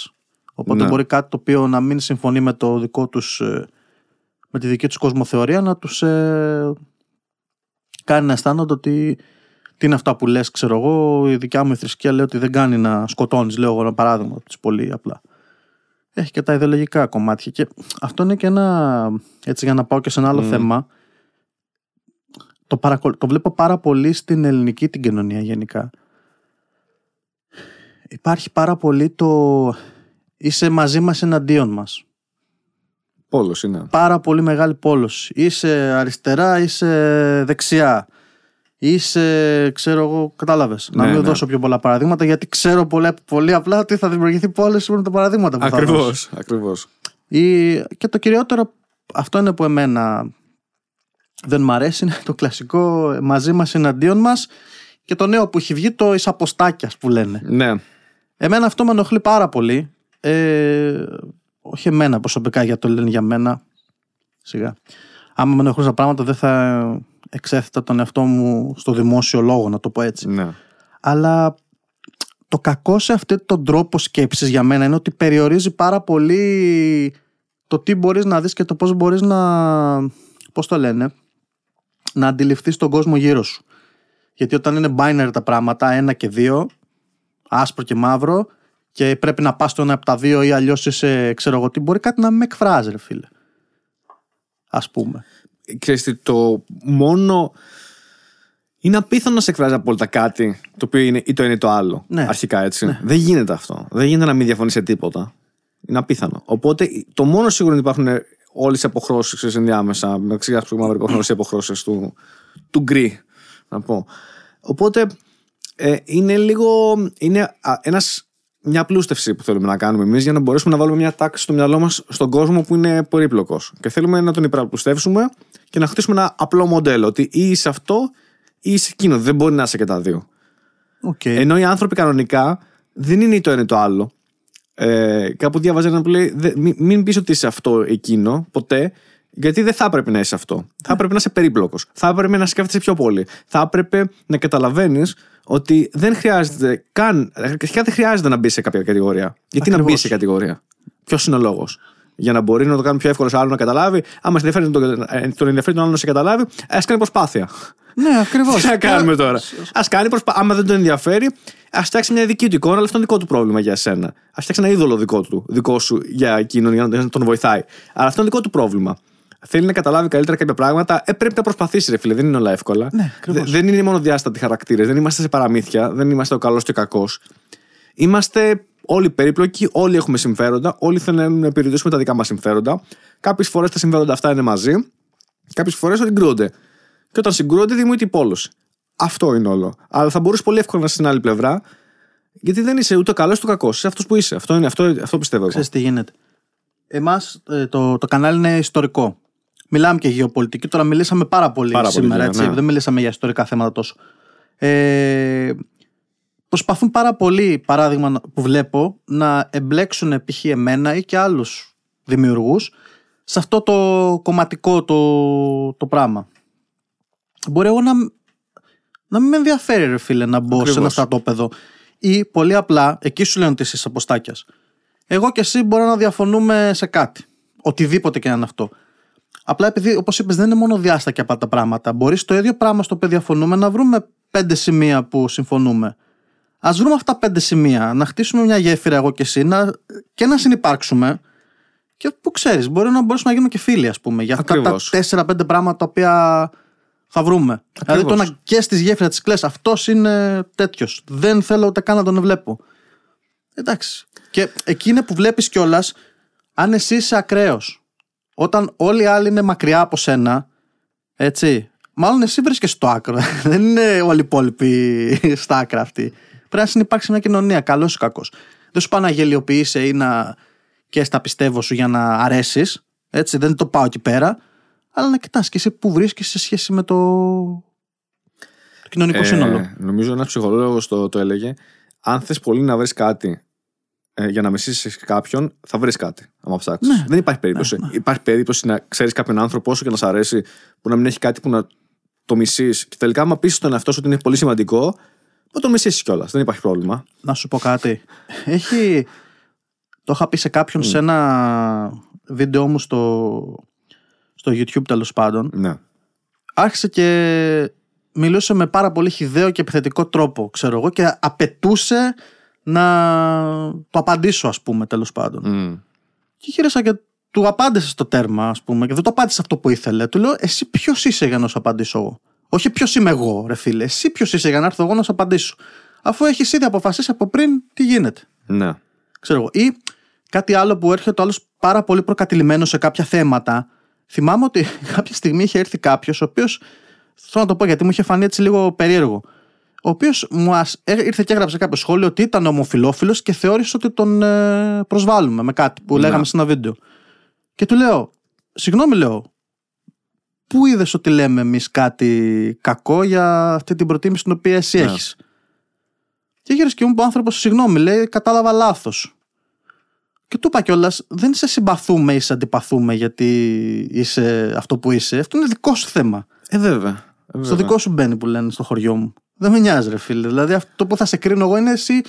Οπότε Ναι. μπορεί κάτι το οποίο να μην συμφωνεί με το δικό τους, ε, με τη δική τους κοσμοθεωρία να τους ε, κάνει να αισθάνονται ότι τι είναι αυτά που λες ξέρω εγώ η δικιά μου η θρησκεία λέει ότι δεν κάνει να σκοτώνεις λέω εγώ ένα παράδειγμα της πολύ απλά. Έχει και τα ιδεολογικά κομμάτια και αυτό είναι και ένα έτσι για να πάω και σε ένα άλλο Μμμ. θέμα το, παρακολ- το βλέπω πάρα πολύ στην ελληνική την κοινωνία γενικά. Υπάρχει πάρα πολύ το είσαι μαζί μας εναντίον μας Πόλος είναι. πάρα πολύ μεγάλη πόλωση. Είσαι αριστερά, είσαι δεξιά. Είσαι, ξέρω εγώ, κατάλαβες. να Ναι, μην ναι. δώσω πιο πολλά παραδείγματα, γιατί ξέρω πολύ, πολύ απλά ότι θα δημιουργηθεί πόλωση με τα παραδείγματα που θα Ακριβώς. δώσω. Ακριβώς. Ή, και το κυριότερο, αυτό είναι που εμένα δεν μ' αρέσει, είναι το κλασικό ε, μαζί μας εναντίον μας και το νέο που έχει βγει, το εισαποστάκιας που λένε. Ναι. Εμένα αυτό με ενοχλεί πάρα πολύ. Ε, όχι εμένα προσωπικά, γιατί το λένε για μένα. Σιγά. Άμα με ενοχλούσαν πράγματα, δεν θα εξέθετα τον εαυτό μου στο δημόσιο λόγο, να το πω έτσι. ναι. Αλλά το κακό σε αυτόν τον τρόπο σκέψης για μένα είναι ότι περιορίζει πάρα πολύ το τι μπορείς να δεις και το πώς μπορείς να, πώς το λένε, να αντιληφθείς τον κόσμο γύρω σου. Γιατί όταν είναι binary τα πράγματα, ένα και δύο, άσπρο και μαύρο, και πρέπει να πας στο ένα από τα δύο ή αλλιώς είσαι, ξέρω εγώ τι, μπορεί κάτι να με εκφράζει, ρε φίλε. Ας πούμε. Ξέρεις τι, το μόνο. Είναι απίθανο να σε εκφράζει απόλυτα κάτι το οποίο είναι ή το ένα ή το άλλο. Ναι. Αρχικά έτσι. Δεν γίνεται αυτό. Δεν γίνεται να μην διαφωνείς σε τίποτα. Είναι απίθανο. Οπότε το μόνο σίγουρο είναι ότι υπάρχουν όλες οι αποχρώσεις ενδιάμεσα. Μεταξύ άσπρου και μαύρου υπάρχουν όλες οι αποχρώσεις του, του γκρι. Να πω. Οπότε ε, είναι λίγο. Είναι ένας, μια απλούστευση που θέλουμε να κάνουμε εμείς για να μπορέσουμε να βάλουμε μια τάξη στο μυαλό μας στον κόσμο που είναι πολύπλοκος. Και θέλουμε να τον υπεραπλουστεύσουμε και να χτίσουμε ένα απλό μοντέλο. Ότι ή είσαι αυτό ή είσαι εκείνο. Δεν μπορεί να είσαι και τα δύο. Οκ. Ενώ οι άνθρωποι κανονικά δεν είναι ή το ένα ή το άλλο. Ε, κάπου διάβαζα ένα που λέει: «Δε- μην, μην πεις ότι είσαι αυτό εκείνο ποτέ, Γιατί δεν θα έπρεπε να είσαι αυτό. Θα έπρεπε να είσαι περίπλοκος. Θα έπρεπε να σκέφτεσαι πιο πολύ. Θα έπρεπε να καταλαβαίνεις ότι δεν χρειάζεται καν. Αρχικά δεν χρειάζεται να μπει σε κάποια κατηγορία. Γιατί να μπει Ακριβώς. σε κατηγορία; Ποιος είναι ο λόγος; Για να μπορεί να το κάνει πιο εύκολο σε άλλο να καταλάβει. Άμα σε ενδιαφέρει τον, ε, τον ενδιαφέρει τον άλλο να σε καταλάβει, ας κάνει προσπάθεια. Ναι, ακριβώς. Τι να κάνουμε τώρα; Α κάνει προσπάθεια. Άμα δεν τον ενδιαφέρει, ας φτιάξει μια δική του εικόνα, αλλά αυτό είναι δικό του πρόβλημα για εσένα. Α φτιάξει ένα είδωλο δικό του, δικό σου για εκείνον, για να τον βοηθάει. Αλλά αυτό είναι δικό του πρόβλημα. Θέλει να καταλάβει καλύτερα κάποια πράγματα, ε, πρέπει να προσπαθήσει, ρε φίλε. Δεν είναι όλα εύκολα. Ναι, ακριβώς. Δε- δεν είναι μόνο διάστατοι χαρακτήρες. Δεν είμαστε σε παραμύθια. Δεν είμαστε ο καλός και ο κακός. Είμαστε όλοι περίπλοκοι, όλοι έχουμε συμφέροντα, όλοι θέλουν να υπηρετήσουμε τα δικά μας συμφέροντα. Κάποιες φορές τα συμφέροντα αυτά είναι μαζί, κάποιες φορές συγκρούονται. Και όταν συγκρούονται, δημιουργείται η πόλωση. Αυτό είναι όλο. Αλλά θα μπορούσε πολύ εύκολα να είσαι στην άλλη πλευρά, γιατί δεν είσαι ούτε ο καλός ούτε ο κακός. Είσαι αυτός που είσαι. Αυτό, είναι, αυτό, αυτό πιστεύω εγώ. Ξέρεις τι γίνεται. Εμάς ε, το, το κανάλι είναι ιστορικό. Μιλάμε και γεωπολιτική. Τώρα μιλήσαμε πάρα πολύ Πάρα πολύ, σήμερα. ναι, έτσι. ναι. Δεν μιλήσαμε για ιστορικά θέματα τόσο. Ε, προσπαθούν πάρα πολύ, παράδειγμα που βλέπω, να εμπλέξουν π.χ. εμένα ή και άλλους δημιουργούς σε αυτό το κομματικό το, το πράγμα. Μπορεί εγώ να, να μην με ενδιαφέρει ρε φίλε να μπω σε Ακριβώς. ένα στρατόπεδο ή πολύ απλά, εκεί σου λένε ότι είσαι αποστάκιας. Εγώ και εσύ μπορώ να διαφωνούμε σε κάτι. Οτιδήποτε και να είναι αυτό. Απλά επειδή, όπως είπες, δεν είναι μόνο διάστακια από τα πράγματα. Μπορείς στο ίδιο πράγμα στο οποίο διαφωνούμε να βρούμε πέντε σημεία που συμφωνούμε. Α βρούμε αυτά τα πέντε σημεία, να χτίσουμε μια γέφυρα εγώ και εσύ να, και να συνεπάρξουμε. Και που ξέρεις, μπορεί να μπορούσαμε να γίνουμε και φίλοι, ας πούμε, για αυτά Ακριβώς. τα τέσσερα-πέντε πράγματα τα οποία θα βρούμε. Δηλαδή το να καις τη γέφυρα τη κλε, αυτός είναι τέτοιος. Δεν θέλω ούτε καν να τον βλέπω. Εντάξει. Και εκεί είναι που βλέπεις κιόλας αν εσύ είσαι ακραίος. Όταν όλοι οι άλλοι είναι μακριά από σένα, έτσι. Μάλλον εσύ βρίσκεσαι στο άκρο. Δεν είναι όλοι οι υπόλοιποι στα άκρα αυτοί. Πρέπει να συνεπάρξει μια κοινωνία, καλός ή κακός. Δεν σου πάω να γελιοποιήσει ή να καις στα πιστεύω σου για να αρέσεις. Έτσι, δεν το πάω εκεί πέρα. Αλλά να κοιτάς και εσύ που βρίσκεσαι σε σχέση με το, το κοινωνικό σύνολο. Ε, νομίζω ένα ψυχολόγος το, το έλεγε. Αν θες πολύ να βρεις κάτι ε, για να μισήσει κάποιον, θα βρεις κάτι. Άμα ψάξεις. Ναι. Δεν υπάρχει περίπτωση. Υπάρχει περίπτωση να ξέρεις κάποιον άνθρωπο όσο και να σ' αρέσει, που να μην έχει κάτι που να το μισείς. Και τελικά, άμα πείσει τον εαυτό σου ότι είναι πολύ σημαντικό, να το μισήσεις κιόλας. Δεν υπάρχει πρόβλημα. Να σου πω κάτι. Έχει. Το είχα πει σε κάποιον σε ένα βίντεο μου στο, στο YouTube τέλος πάντων. Ναι. Άρχισε και μιλούσε με πάρα πολύ χιδαίο και επιθετικό τρόπο, ξέρω εγώ, και απαιτούσε να το απαντήσω, ας πούμε, τέλος πάντων. Μμ. Και γύρισα και του απάντησε στο τέρμα, ας πούμε, και δεν το απάντησε αυτό που ήθελε. Του λέω, εσύ ποιος είσαι για να σου απαντήσω εγώ; Όχι ποιος είμαι εγώ, ρε φίλε; Εσύ ποιος είσαι για να έρθω εγώ να σου απαντήσω; Αφού έχεις ήδη αποφασίσει από πριν τι γίνεται. Ναι. Ξέρω εγώ. Ή κάτι άλλο που έρχεται ο άλλος πάρα πολύ προκατηλημένος σε κάποια θέματα. Θυμάμαι ότι κάποια στιγμή είχε έρθει κάποιος, ο οποίος. Θέλω να το πω γιατί μου είχε φανεί έτσι λίγο περίεργο. Ο οποίος μου ας- ε, ήρθε και έγραψε κάποιο σχόλιο ότι ήταν ομοφιλόφιλος και θεώρησε ότι τον ε, προσβάλλουμε με κάτι που Ναι. λέγαμε σε ένα βίντεο. Και του λέω, συγγνώμη λέω, πού είδες ότι λέμε εμείς κάτι κακό για αυτή την προτίμηση την οποία εσύ Ναι. έχεις; Και γύρω και μου είπε ο άνθρωπος, συγγνώμη, λέει, κατάλαβα λάθος. Και του είπα κιόλας, δεν σε συμπαθούμε ή σε αντιπαθούμε γιατί είσαι αυτό που είσαι. Αυτό είναι δικό σου θέμα. Ε, βέβαια. Ε, Στο βέβαια. δικό σου μπαίνει που λένε στο χωριό μου. Δεν με νοιάζει, ρε φίλε. Δηλαδή, αυτό που θα σε κρίνω εγώ είναι εσύ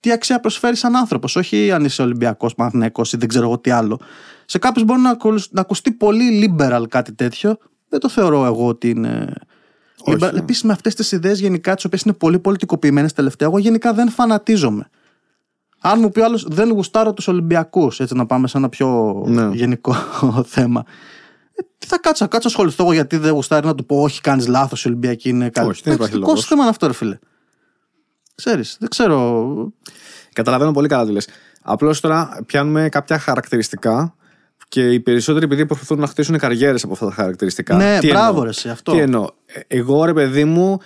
τι αξία προσφέρεις σαν άνθρωπος. Όχι αν είσαι Ολυμπιακός, Παναθυνέκο ή δεν ξέρω εγώ τι άλλο. Σε κάποιους μπορεί να, ακολου- να ακουστεί πολύ liberal κάτι τέτοιο. Δεν το θεωρώ εγώ ότι είναι. Όχι. Επίσης, με αυτές τις ιδέες γενικά, τις οποίες είναι πολύ πολιτικοποιημένες τελευταία, εγώ γενικά δεν φανατίζομαι. Αν μου πει άλλος, δεν γουστάρω τους Ολυμπιακούς, έτσι να πάμε σε ένα πιο Ναι. γενικό θέμα. Ε, τι θα κάτσω, θα κάτσω να ασχοληθώ εγώ γιατί δεν γουστάρει να του πω, Όχι, κάνεις λάθος, οι Ολυμπιακοί είναι καλοί. Όχι, δεν υπάρχει δικό λόγος. σου θέμα είναι αυτό, ρε φίλε. Ξέρεις, δεν ξέρω. Καταλαβαίνω πολύ καλά τι λες. Απλώς τώρα πιάνουμε κάποια χαρακτηριστικά και οι περισσότεροι επειδή προσπαθούν να χτίσουν καριέρες από αυτά τα χαρακτηριστικά. Ναι, Τι μπράβο, εννοώ; ρε, εσύ, αυτό. Τι εννοώ; Ε, Εγώ ρε παιδί μου.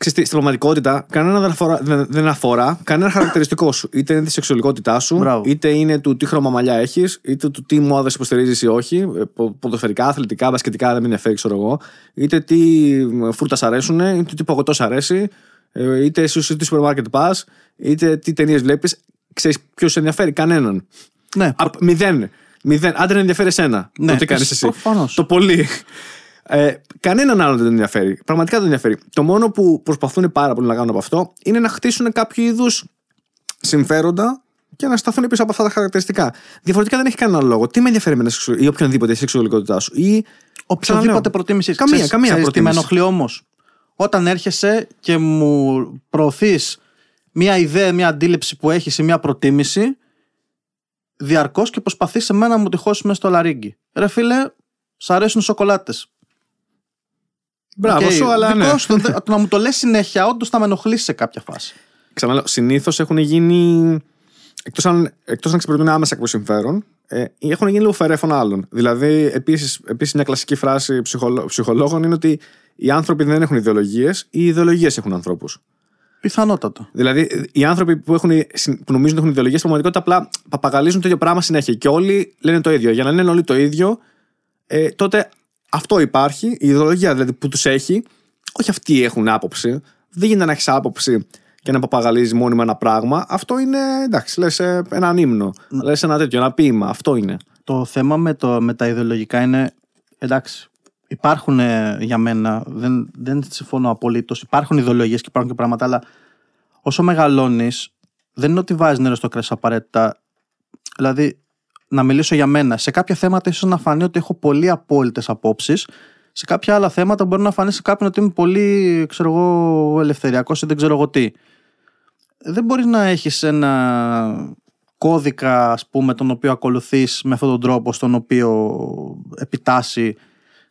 Ξέρεις τι, στην πραγματικότητα, κανένα δεν αφορά, δεν, δεν αφορά κανένα χαρακτηριστικό σου. Είτε είναι τη σεξουαλικότητά σου, Μπράβο. είτε είναι του τι χρώμα μαλλιά έχεις, είτε του τι μόδε υποστηρίζεις ή όχι. ε, πο- Ποδοσφαιρικά, αθλητικά, μπασκετικά, δεν με ενδιαφέρει, ξέρω εγώ. Είτε τι φούρτα σ' αρέσουν, είτε τι παγωτός σ' αρέσει, ε, είτε σου τι σούπερ μάρκετ πας, είτε τι ταινίες βλέπεις. Ξέρεις ποιος σε ενδιαφέρει, κανέναν. Ναι, Α, μηδέν. Μηδέν. Άντε να ενδιαφέρει εσένα. Ναι, το τι κάνεις εσύ. προφανώς. Το πολύ. Ε, κανέναν άλλον δεν τον ενδιαφέρει. Πραγματικά δεν τον ενδιαφέρει. Το μόνο που προσπαθούν πάρα πολύ να κάνουν από αυτό είναι να χτίσουν κάποιο είδους συμφέροντα και να σταθούν πίσω από αυτά τα χαρακτηριστικά. Διαφορετικά δεν έχει κανένα λόγο. Τι με ενδιαφέρει με ή οποιονδήποτε η σεξουαλικότητά σου; Ή Οποιοδήποτε προτίμηση. Καμία, Ξέρεις- καμία ξέρεις τι με προτίμηση. ενοχλεί όμως; Όταν έρχεσαι και μου προωθείς μία ιδέα, μία αντίληψη που έχεις ή μία προτίμηση, διαρκώς και προσπαθείς σε μένα να μου τη χώσεις μέσα στο λαρίγκι. Ρε φίλε, σ' αρέσουν οι σοκολάτες. Μπράβο σου, αλλά ναι. το, το να μου το λες συνέχεια, όντως θα με ενοχλήσει σε κάποια φάση. Ξαναλέω, συνήθως έχουν γίνει. Εκτός αν, εκτός αν εξυπηρετούν άμεσα κάποιο συμφέρον, ε, έχουν γίνει λίγο φερέφων άλλων. Δηλαδή, επίσης επίσης μια κλασική φράση ψυχολο, ψυχολόγων είναι ότι οι άνθρωποι δεν έχουν ιδεολογίες, οι ιδεολογίες έχουν ανθρώπους. Πιθανότατο. Δηλαδή, οι άνθρωποι που, έχουν, που νομίζουν ότι έχουν ιδεολογίες, στην πραγματικότητα απλά παπαγαλίζουν το ίδιο πράγμα συνέχεια. Και όλοι λένε το ίδιο. Για να λένε όλοι το ίδιο, ε, τότε αυτό υπάρχει, η ιδεολογία δηλαδή που τους έχει, όχι αυτοί έχουν άποψη. Δεν γίνεται να έχεις άποψη και να παπαγαλίζεις μόνιμα ένα πράγμα. Αυτό είναι, εντάξει, λες έναν ύμνο, λες ένα τέτοιο, ένα ποίημα. Αυτό είναι. Το θέμα με, το, με τα ιδεολογικά είναι, εντάξει, υπάρχουν ε, για μένα, δεν, δεν συμφωνώ απολύτως. Υπάρχουν ιδεολογίες και υπάρχουν και πράγματα, αλλά όσο μεγαλώνεις, δεν είναι ότι βάζεις νερό στο κρέα απαραίτητα. Δηλαδή, να μιλήσω για μένα. Σε κάποια θέματα ίσως να φανεί ότι έχω πολύ απόλυτες απόψεις. Σε κάποια άλλα θέματα μπορεί να φανεί σε κάποιον ότι είμαι πολύ, ξέρω εγώ, ελευθεριακός ή δεν ξέρω εγώ τι. Δεν μπορεί να έχεις ένα κώδικα, ας πούμε, τον οποίο ακολουθείς με αυτόν τον τρόπο, στον οποίο επιτάσσει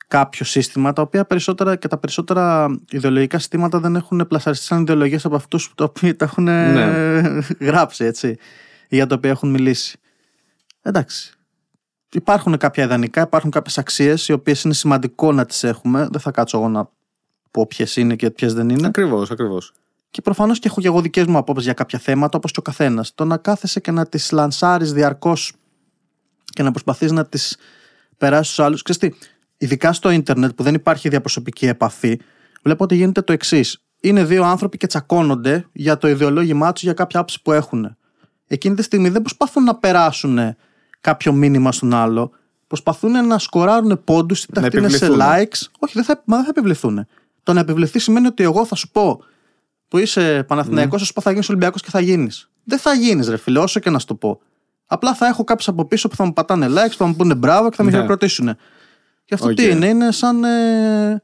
κάποιο σύστημα, τα οποία περισσότερα και τα περισσότερα ιδεολογικά συστήματα δεν έχουν πλασαριστεί σαν ιδεολογίες από αυτούς που τα οποία τα έχουν Ναι. γράψει, έτσι, ή για τα οποία έχουν μιλήσει. Εντάξει. Υπάρχουν κάποια ιδανικά, υπάρχουν κάποιες αξίες οι οποίες είναι σημαντικό να τις έχουμε. Δεν θα κάτσω εγώ να πω ποιες είναι και ποιες δεν είναι. Ακριβώς, ακριβώς. Και προφανώς και έχω και εγώ δικές μου απόψεις για κάποια θέματα, όπως και ο καθένας. Το να κάθεσαι και να τις λανσάρεις διαρκώς και να προσπαθείς να τις περάσεις στους άλλους. Ξέρετε, ειδικά στο ίντερνετ που δεν υπάρχει διαπροσωπική επαφή, βλέπω ότι γίνεται το εξής. Είναι δύο άνθρωποι και τσακώνονται για το ιδεολόγημά τους για κάποια άποψη που έχουν. Εκείνη τη στιγμή δεν προσπαθούν να περάσουν κάποιο μήνυμα στον άλλο. Προσπαθούν να σκοράρουν πόντους, είτε Να αυτοί είναι σε επιβληθούν. likes. Όχι, δεν θα, μα δεν θα επιβληθούν. Το να επιβληθεί σημαίνει ότι εγώ θα σου πω που είσαι Παναθηναϊκός, θα σου πω θα γίνεις Ολυμπιακός και θα γίνεις. Δεν θα γίνεις, ρε φίλε, όσο και να σου το πω. Απλά θα έχω κάποιους από πίσω που θα μου πατάνε likes, που θα μου πούνε μπράβο και θα με Ναι. χειροκροτήσουν. Και αυτό τι Οκ. είναι, είναι σαν. Ε,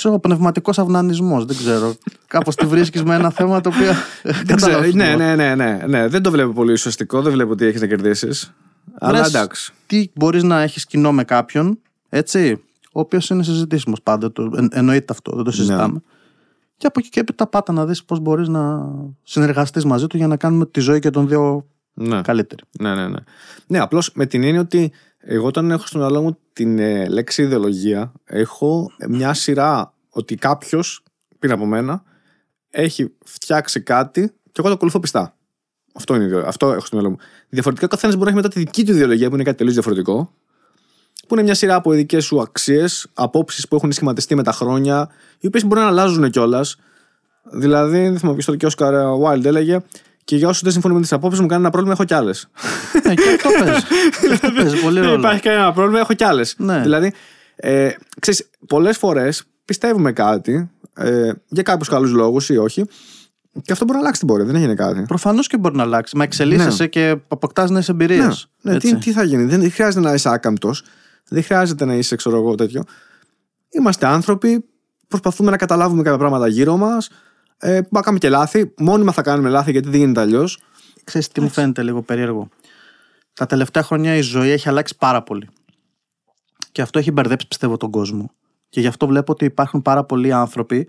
ξέρω, πνευματικός αυνανισμός. Δεν ξέρω. Κάπως τη βρίσκεις με ένα θέμα το οποίο. Δεν ξέρω. Κατάλαβες Ναι, το. ναι, ναι, ναι, ναι. Δεν το βλέπω πολύ ουσιαστικό. Δεν βλέπω τι έχεις να κερδίσεις. Αλλά Βρες εντάξει. Τι μπορείς να έχεις κοινό με κάποιον, έτσι, ο οποίος είναι συζητήσιμος πάντα. Το, εν- εννοείται αυτό, δεν το συζητάμε. Και από εκεί και έπειτα πάντα να δεις πώς μπορείς να συνεργαστείς μαζί του για να κάνουμε τη ζωή και των δύο Ναι. καλύτερη. Ναι, ναι, ναι. Ναι, απλώς με την έννοια ότι εγώ όταν έχω στο μυαλό μου την ε, λέξη ιδεολογία, έχω μια σειρά ότι κάποιος πριν από μένα έχει φτιάξει κάτι και εγώ το ακολουθώ πιστά. Αυτό, είναι, η ιδεο- αυτό έχω στο μυαλό μου. Διαφορετικά, ο καθένας μπορεί να έχει μετά τη δική του ιδεολογία που είναι κάτι τελείως διαφορετικό. Που είναι μια σειρά από ειδικές σου αξίες, απόψεις που έχουν σχηματιστεί με τα χρόνια, οι οποίες μπορεί να αλλάζουν κιόλας. Δηλαδή, δεν θυμάμαι ποιο το και ο Όσκαρ Wilde έλεγε, και για όσους δεν συμφωνούν με τις απόψεις μου, κάνει ένα πρόβλημα, έχω κι άλλες. ναι, και αυτό παίζει. και αυτό παίζει πολύ Δεν ρόλο. υπάρχει κανένα πρόβλημα, έχω κι άλλες. Ναι. Δηλαδή, ε, ξέρεις, πολλές φορές πιστεύουμε κάτι ε, για κάποιους καλούς λόγους ή όχι. Και αυτό μπορεί να αλλάξει την πορεία, δεν έγινε κάτι. Προφανώς και μπορεί να αλλάξει. Μα εξελίσσεσαι και αποκτάς νέες εμπειρίες. Ναι, ναι, τι, τι θα γίνει, δεν χρειάζεται να είσαι άκαμπτος, δεν χρειάζεται να είσαι, ξέρω εγώ, τέτοιο. Είμαστε άνθρωποι, προσπαθούμε να καταλάβουμε κάποια πράγματα γύρω μας. Ε, μα κάνουμε και λάθη. Μόνιμα θα κάνουμε λάθη γιατί δεν γίνεται αλλιώς. Ξέρεις τι μου φαίνεται λίγο περίεργο; Τα τελευταία χρόνια η ζωή έχει αλλάξει πάρα πολύ. Και αυτό έχει μπερδέψει πιστεύω τον κόσμο. Και γι' αυτό βλέπω ότι υπάρχουν πάρα πολλοί άνθρωποι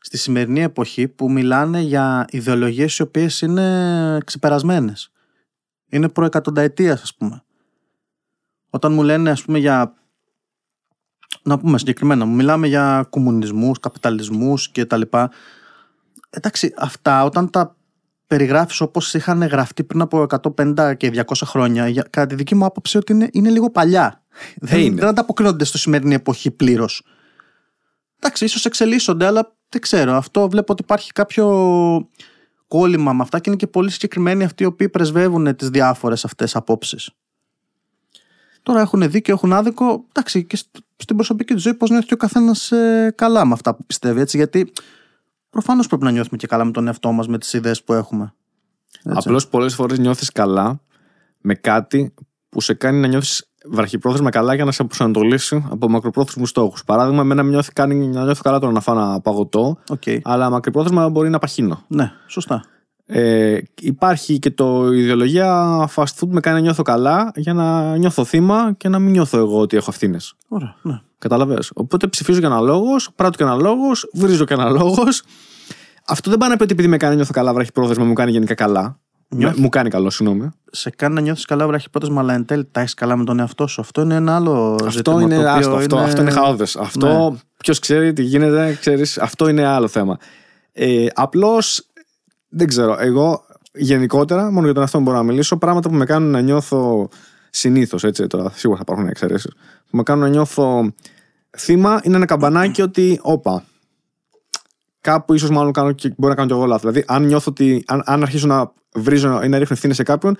στη σημερινή εποχή που μιλάνε για ιδεολογίες οι οποίες είναι ξεπερασμένες. Είναι προεκατονταετίας ας πούμε. Όταν μου λένε ας πούμε για να πούμε συγκεκριμένα, μου μιλάμε για κομμουνισμούς, καπιταλισμούς και τα λοιπά. Εντάξει, αυτά όταν τα περιγράφεις όπως είχαν γραφτεί πριν από 150 και 200 χρόνια, για, κατά τη δική μου άποψη ότι είναι, είναι λίγο παλιά. δεν, είναι. δεν ανταποκρίνονται στο σημερινή εποχή πλήρως. Εντάξει, ίσως εξελίσσονται, αλλά δεν ξέρω. Αυτό βλέπω ότι υπάρχει κάποιο κόλλημα με αυτά και είναι και πολύ συγκεκριμένοι αυτοί οι οποίοι πρεσβεύουν τις διάφορες αυτές απόψεις. Τώρα έχουν δίκιο, έχουν άδικο. Εντάξει, και σ- στην προσωπική τους ζωή πώς νιώθει και ο καθένας καλά με αυτά που πιστεύει. Έτσι, γιατί προφανώς πρέπει να νιώθουμε και καλά με τον εαυτό μας, με τις ιδέες που έχουμε. Έτσι. Απλώς πολλές φορές νιώθεις καλά με κάτι που σε κάνει να νιώθεις βραχυπρόθεσμα καλά για να σε αποπροσανατολίσει από μακροπρόθεσμους στόχους. Παράδειγμα, εμένα με νιώθει, κάνει, να νιώθω καλά τώρα να φάω ένα παγωτό, Οκ. αλλά μακροπρόθεσμα μπορεί να παχύνω. Ναι, σωστά. Ε, υπάρχει και το η ιδεολογία fast food με κάνει να νιώθω καλά για να νιώθω θύμα και να μην νιώθω εγώ ότι έχω ευθύνη. Ωραία. Ναι. Κατάλαβε. Οπότε ψηφίζω για ένα λόγος, πράττω και ένα λόγος, βρίζω και ένα λόγος. Αυτό δεν πάει να πει ότι επειδή με κάνει να νιώθω καλά, βράχει πρόθεσμα, μου κάνει γενικά καλά. Νιώθει- Μου κάνει καλό, συγγνώμη. Σε κάνει να νιώθεις καλά, βραχυπρόθεσμα, αλλά εν τέλει τα έχεις καλά με τον εαυτό σου. Αυτό είναι ένα άλλο Αυτό ζήτημα. είναι, το οποίο άστο, αυτό, αυτό είναι χαόδες. Αυτό Ναι. ποιος ξέρει τι γίνεται, ξέρεις, αυτό είναι άλλο θέμα. Ε, Απλώς δεν ξέρω. Εγώ γενικότερα, μόνο για τον εαυτό μου μπορώ να μιλήσω, πράγματα που με κάνουν να νιώθω συνήθως, έτσι τώρα, σίγουρα θα υπάρχουν εξαιρέσεις, που με κάνουν να νιώθω θύμα είναι ένα καμπανάκι ότι, όπα, κάπου ίσως μάλλον κάνω και μπορεί να κάνω και εγώ λάθος. Δηλαδή, αν νιώθω ότι, αν, αν αρχίσω να βρίζω ή να ρίχνω ευθύνες σε κάποιον,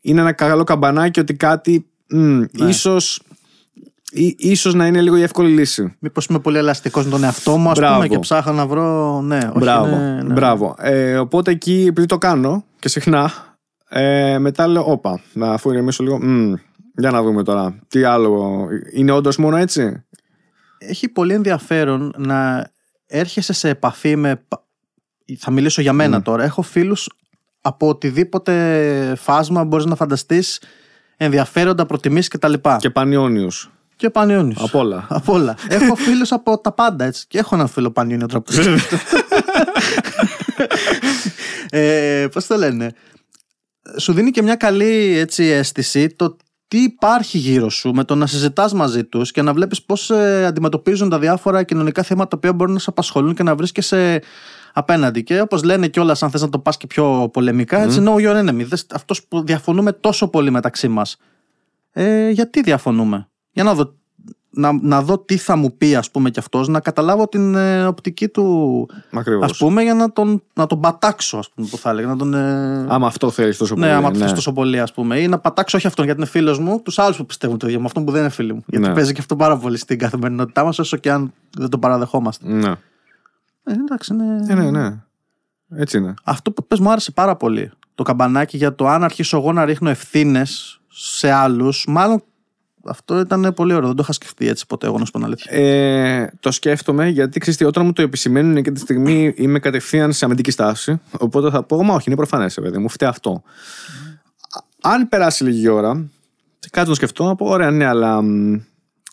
είναι ένα καλό καμπανάκι ότι κάτι μ, Ναι. ίσως, ή, ίσως να είναι λίγο η εύκολη λύση. Μήπως είμαι πολύ ελαστικός με τον εαυτό μου, ας Μπράβο. πούμε, και ψάχνω να βρω. Ναι, όχι, Μπράβο. ναι, ναι. Μπράβο. Ε, οπότε εκεί, επειδή το κάνω και συχνά, ε, μετά λέω, όπα, να αφού ηρεμήσω λίγο, μ, για να δούμε τώρα, τι άλλο, είναι όντως μόνο έτσι; Έχει πολύ ενδιαφέρον να έρχεσαι σε επαφή με. πα- Θα μιλήσω για μένα τώρα. Έχω φίλους από οτιδήποτε φάσμα μπορείς να φανταστείς, ενδιαφέροντα, προτιμήσεις κτλ. Και, Και πανιόνιους. και πανιόνιους. Απ' όλα. Από όλα. έχω φίλους από τα πάντα έτσι. Και έχω έναν φίλο πανιόνιο τώρα που το σκέφτομαι. ε, Πώς το λένε; Σου δίνει και μια καλή έτσι, αίσθηση το τι υπάρχει γύρω σου με το να συζητάς μαζί τους και να βλέπεις πώς ε, αντιμετωπίζουν τα διάφορα κοινωνικά θέματα τα οποία μπορούν να σε απασχολούν και να βρίσκεσαι απέναντι. Και όπως λένε κιόλας αν θες να το πας και πιο πολεμικά, έτσι, no your enemy. Δες, αυτός που διαφωνούμε τόσο πολύ μεταξύ μας. Ε, γιατί διαφωνούμε; Για να δω, να, να δω τι θα μου πει ας πούμε κι αυτός, να καταλάβω την ε, οπτική του Ακριβώς. ας πούμε για να τον, να τον πατάξω ας πούμε που θα έλεγα. Να τον, ε, Άμα αυτό θέλεις τόσο πολύ. ναι, άμα το θες τόσο πολύ, ας πούμε. Ή να πατάξω όχι αυτόν γιατί είναι φίλος μου, τους άλλους που πιστεύουν το ίδιο, με αυτόν που δεν είναι φίλοι μου. Γιατί Ναι. παίζει και αυτό πάρα πολύ στην καθημερινότητά μας, όσο και αν δεν το παραδεχόμαστε. Ναι. Ε, εντάξει, είναι... Ε, ναι, ναι. Έτσι είναι. Αυτό που πες μου άρεσε πάρα πολύ. Το καμπανάκι για το αν αρχίσω εγώ να ρίχνω ευθύνες σε άλλους. Μάλλον αυτό ήταν πολύ ωραίο. Δεν το είχα σκεφτεί έτσι ποτέ, εγώ να σου πω την αλήθεια. Ε, το σκέφτομαι γιατί ξέρεις τι, όταν μου το επισημαίνουν και τη στιγμή είμαι κατευθείαν σε αμυντική στάση. Οπότε θα πω, Μα όχι, είναι προφανές, παιδί μου, φταίει αυτό. Αν περάσει λίγη ώρα, και κάτι το σκεφτώ, να πω, Ωραία, ναι, αλλά μ,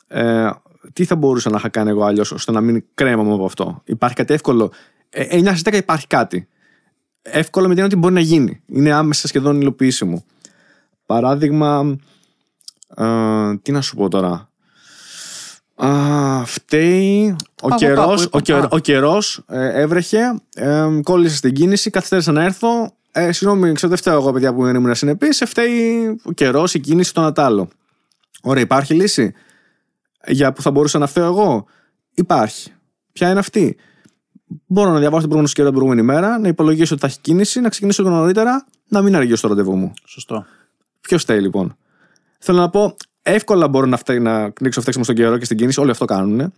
ε, τι θα μπορούσα να είχα κάνει εγώ αλλιώς ώστε να μην κρέμαμε από αυτό. Υπάρχει κάτι εύκολο; Ε, 9 στις 10 υπάρχει κάτι. Εύκολο με την έννοια ότι μπορεί να γίνει. Είναι άμεσα σχεδόν υλοποιήσιμο. Παράδειγμα, ε, τι να σου πω τώρα. Α, φταίει ο Πάω καιρός. κάπου, είπα. Ο, καιρο- Α. ο καιρός, ε, έβρεχε, ε, κόλλησε στην κίνηση, καθυστέρησα να έρθω. Ε, συγγνώμη, ξέρω δεν φταίω εγώ, παιδιά που δεν ήμουν συνεπής. Φταίει ο καιρός, η κίνηση, το Νατάλο. Ωραία, υπάρχει λύση; Για που θα μπορούσα να φταίω εγώ; Υπάρχει. Ποια είναι αυτή; Μπορώ να διαβάσω την προηγούμενη καιρό την προηγούμενη μέρα, να υπολογίσω ότι θα έχει κίνηση, να ξεκινήσω λίγο νωρίτερα, να μην αργήσω στο ραντεβού μου. Σωστό. Ποιος φταίει λοιπόν; Θέλω να πω, εύκολα μπορώ να, φταίει, να κνίξω φταίξιμο στον καιρό και στην κίνηση, όλοι αυτό κάνουν.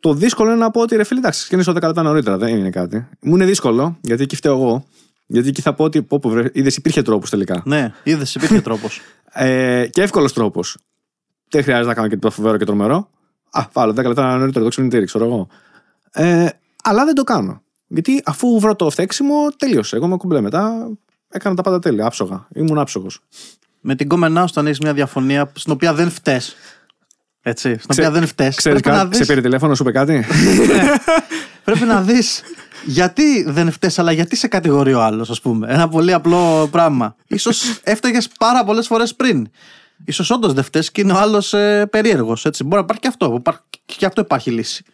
Το δύσκολο είναι να πω ότι ρε φίλε, εντάξει, ξεκινήσω 10 λεπτά νωρίτερα, δεν είναι κάτι. Μου είναι δύσκολο, γιατί εκεί φταίω εγώ. Γιατί εκεί θα πω ότι, πω, πω, βρε, είδες, υπήρχε τρόπος τελικά. Ναι, είδες, υπήρχε τρόπος. Ε, και εύκολος τρόπος. Δεν χρειάζεται να κάνω και το φοβερό και τρομερό. Α, βάλω 10 λεπτά νωρίτερα το ξυπνητήρι, ξέρω εγώ. Ε, αλλά δεν το κάνω. Γιατί αφού βρω το φταίξιμο, τελείωσε. Εγώ με κουμπλέ μετά. Έκανα τα πάντα τέλεια. Άψογα. Ήμουν άψογος. Με την κόμενά σου, όταν έχεις μια διαφωνία στην οποία δεν φταίει. Έτσι, στην Ξέ- οποία δεν φταίει. Ξέρεις Πρέπει, να κάτι, σε δεις, πήρε τηλέφωνο, σου είπε κάτι; πρέπει να δεις γιατί δεν φταίει, αλλά γιατί σε κατηγορεί ο άλλος, ας πούμε. Ένα πολύ απλό πράγμα. σω έφταιγες πάρα πολλές φορές πριν. Ίσως όντως δεν φταίει και είναι ο άλλος ε, περίεργος. Μπορεί να υπάρχει και αυτό. Υπάρχει, και γι' αυτό υπάρχει λύση.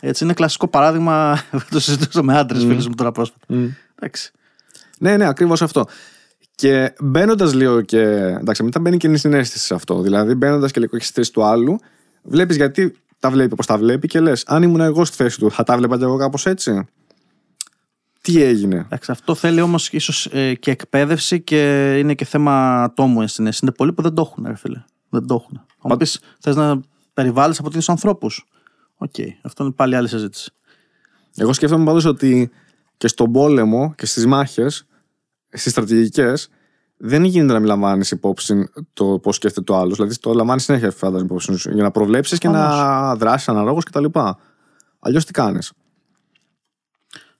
Έτσι, είναι κλασικό παράδειγμα. το συζητούσα με άντρες φίλους μου τώρα πρόσφατα. Εντάξει. ναι, ναι, ακριβώς αυτό. Και μπαίνοντας λίγο και. Εντάξει, μετά μπαίνει και η συνέστηση σε αυτό. Δηλαδή, μπαίνοντας και λίγο και στη θέση του άλλου, βλέπεις γιατί τα βλέπει όπως τα βλέπει και λες, αν ήμουν εγώ στη θέση του, θα τα βλέπα και εγώ κάπως έτσι. Τι έγινε; Εντάξει, αυτό θέλει όμως ίσως και εκπαίδευση και είναι και θέμα ατόμου ενσυναίσθηση. Είναι πολλοί που δεν το έχουν, ρε φίλε. Δεν το έχουν. Θα μου πεις, θες να περιβάλλεις από τέτοιους ανθρώπους. Οκ, αυτό είναι πάλι άλλη συζήτηση. Εγώ σκέφτομαι πάντως ότι και στον πόλεμο και στις μάχες, στις στρατηγικές, δεν γίνεται να μην λαμβάνεις υπόψη το πώς σκέφτεται ο άλλος. Δηλαδή, το λαμβάνεις συνέχεια, φαντάζομαι, υπόψη σου, για να προβλέψεις και να δράσεις αναλόγως κτλ. Αλλιώς τι κάνεις;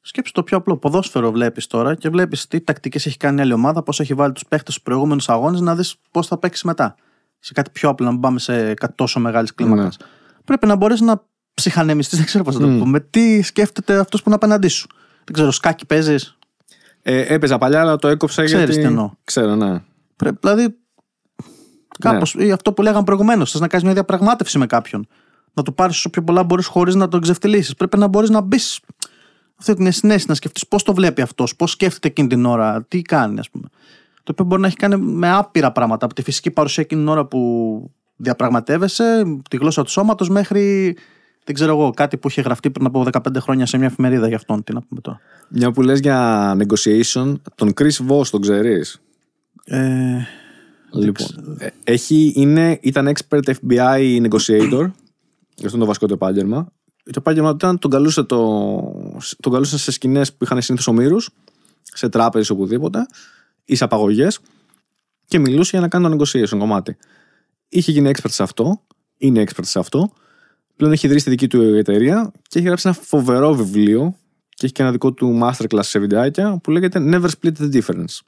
Σκέψου το πιο απλό. Ποδόσφαιρο βλέπεις τώρα και βλέπεις τι τακτικές έχει κάνει η άλλη ομάδα, πώς έχει βάλει τους παίχτες στους προηγούμενους αγώνες, να δεις πώς θα παίξεις μετά. Σε κάτι πιο απλό, να μην πάμε σε κάτι τόσο μεγάλης κλίμακας. Ναι. Πρέπει να μπορείς να ψυχανεμιστείς, δεν ξέρω πώς να το Μμ. πούμε. Τι σκέφτεται αυτός που είναι απέναντί σου; Δεν ξέρω, σκάκι παίζεις; Ε, έπαιζα παλιά, αλλά το έκοψα Ξέρεις γιατί. τι εννοώ. Ξέρω, ναι. Πρέπει, δηλαδή. Κάπως, ή αυτό που λέγαμε προηγουμένως, θες να κάνεις μια διαπραγμάτευση με κάποιον. Να του πάρεις όσο πιο πολλά μπορείς χωρίς να τον ξεφτυλίσεις. Πρέπει να μπορείς να μπεις αυτή την συνέση, να σκεφτείς πώς το βλέπει αυτός, πώς σκέφτεται εκείνη την ώρα, τι κάνει, ας πούμε. Το οποίο μπορεί να έχει κάνει με άπειρα πράγματα. Από τη φυσική παρουσία εκείνη την ώρα που διαπραγματεύεσαι, τη γλώσσα του σώματος μέχρι. Δεν ξέρω εγώ, κάτι που είχε γραφτεί πριν από 15 χρόνια σε μια εφημερίδα για αυτόν. Τι να πούμε τώρα. Μια που λες για negotiation, τον Chris Voss τον ξέρεις; Ε, Λοιπόν, ε, έχει, είναι, ήταν expert FBI negotiator. Αυτό είναι το βασικό του επάγγελμα. Το επάγγελμα του ήταν τον καλούσε, το, τον καλούσε σε σκηνές που είχαν συνήθως ομήρους, σε τράπεζες οπουδήποτε, ή σε απαγωγές, και μιλούσε για να κάνει το negotiation κομμάτι. Είχε γίνει expert σε αυτό, είναι expert σε αυτό. Πλέον έχει ιδρύσει τη δική του εταιρεία και έχει γράψει ένα φοβερό βιβλίο και έχει και ένα δικό του masterclass σε βιντεάκια που λέγεται Never Split the Difference.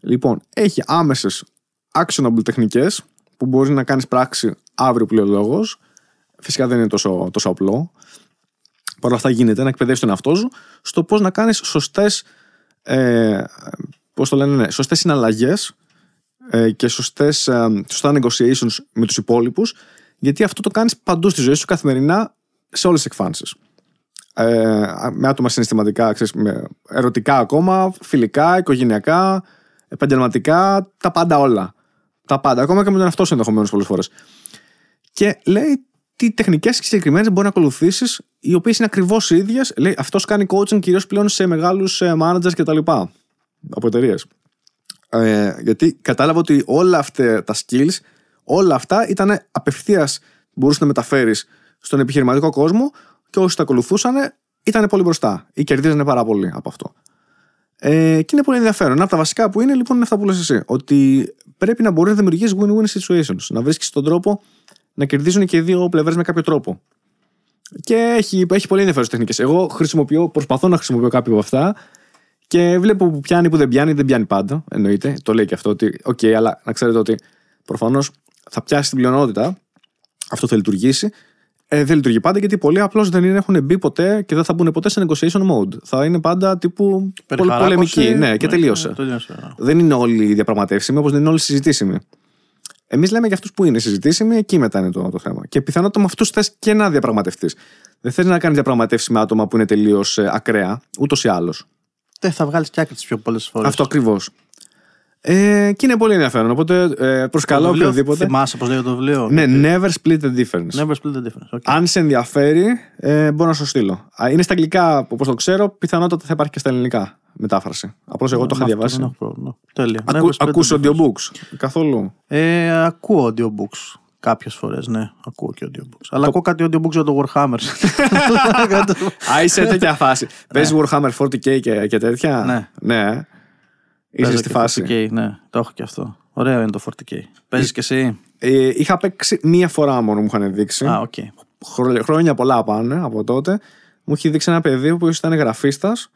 Λοιπόν, έχει άμεσες actionable τεχνικές που μπορεί να κάνεις πράξη αύριο που λέει ο λόγος. Φυσικά δεν είναι τόσο, τόσο απλό. Παρ' όλα αυτά γίνεται να εκπαιδεύσει τον εαυτό σου στο πώς να κάνεις σωστές. Ε, πώς το λένε, ναι, σωστές συναλλαγές ε, και σωστές, ε, σωστά negotiations με τους υπόλοιπους γιατί αυτό το κάνεις παντού στη ζωή σου καθημερινά σε όλες τις εκφάνσεις ε, με άτομα συναισθηματικά, ξέρεις, με ερωτικά ακόμα, φιλικά, οικογενειακά, επαγγελματικά, τα πάντα όλα. Τα πάντα, ακόμα και με τον εαυτό σου ενδεχομένως πολλές φορές. Και λέει τι τεχνικές συγκεκριμένες μπορεί να ακολουθήσεις, οι οποίες είναι ακριβώς ίδιες. Λέει αυτός κάνει coaching κυρίως πλέον σε μεγάλους managers κτλ. Από εταιρείες. Ε, γιατί κατάλαβα ότι όλα αυτά τα skills, όλα αυτά ήταν απευθείας μπορούσες να μεταφέρεις στον επιχειρηματικό κόσμο και όσοι τα ακολουθούσαν ήταν πολύ μπροστά ή κερδίζανε πάρα πολύ από αυτό. Ε, και είναι πολύ ενδιαφέρον. Ένα από τα βασικά που είναι λοιπόν είναι αυτά που λες εσύ. Ότι πρέπει να μπορείς να δημιουργήσεις win-win situations. Να βρίσκεις τον τρόπο να κερδίζουν και οι δύο πλευρές με κάποιο τρόπο. Και έχει, έχει πολύ ενδιαφέρουσες τεχνικές. Εγώ χρησιμοποιώ, προσπαθώ να χρησιμοποιώ κάποια από αυτά και βλέπω που πιάνει, που δεν πιάνει. Δεν πιάνει πάντα, εννοείται. Το λέει και αυτό ότι, οκ, αλλά να ξέρετε ότι προφανώς θα πιάσει την πλειονότητα. Αυτό θα λειτουργήσει. Ε, δεν λειτουργεί πάντα γιατί πολλοί απλώς δεν είναι, έχουν μπει ποτέ και δεν θα μπουν ποτέ σε negotiation mode. Θα είναι πάντα τύπου πολ- Περιχαράκωση, πολεμική. Ναι, και ναι, τελείωσε. τελείωσε. Δεν είναι όλοι διαπραγματεύσιμοι όπως δεν είναι όλοι συζητήσιμοι. Εμείς λέμε για αυτούς που είναι συζητήσιμοι, εκεί μετά είναι το, το θέμα. Και πιθανότατα με αυτούς θες και να διαπραγματευτείς. Δεν θέλει να κάνεις διαπραγματεύσεις με άτομα που είναι τελείως ακραία, ούτως ή άλλως. Δεν θα βγάλεις και άκρη τις πιο πολλές φορές. Αυτό ακριβώς. Ε, και είναι πολύ ενδιαφέρον. Οπότε ε, προσκαλώ οποιοδήποτε. Θυμάσαι πώ λέει το βιβλίο; Ναι, never split the difference. Never split the difference. Okay. Αν σε ενδιαφέρει, ε, μπορώ να σου στείλω. Α, Είναι στα αγγλικά, όπως το ξέρω, πιθανότατα θα υπάρχει και στα ελληνικά μετάφραση. Απλώς εγώ το είχα Αυτό διαβάσει. Δεν έχω πρόβλημα. Τέλεια. Ακού, Never split the ακούς difference. audiobooks; Καθόλου; Ε, ακούω audiobooks. Κάποιες φορές, ναι. Ακούω και audiobooks. Αλλά ακούω κάτι audiobooks για το Warhammer. Α, είσαι τέτοια φάση. Παίζει Warhammer 40k και, και τέτοια. Ναι. Ναι. Είσαι Παίζω στη και φάση. 40K, ναι, το έχω και αυτό. Ωραίο είναι το 40K. Παίζεις κι εσύ; Ε, είχα παίξει μία φορά μόνο μου είχαν δείξει. Α, οκ. Χρο- Χρόνια πολλά πάνε από τότε. Μου είχε δείξει ένα παιδί που ήταν γραφίστας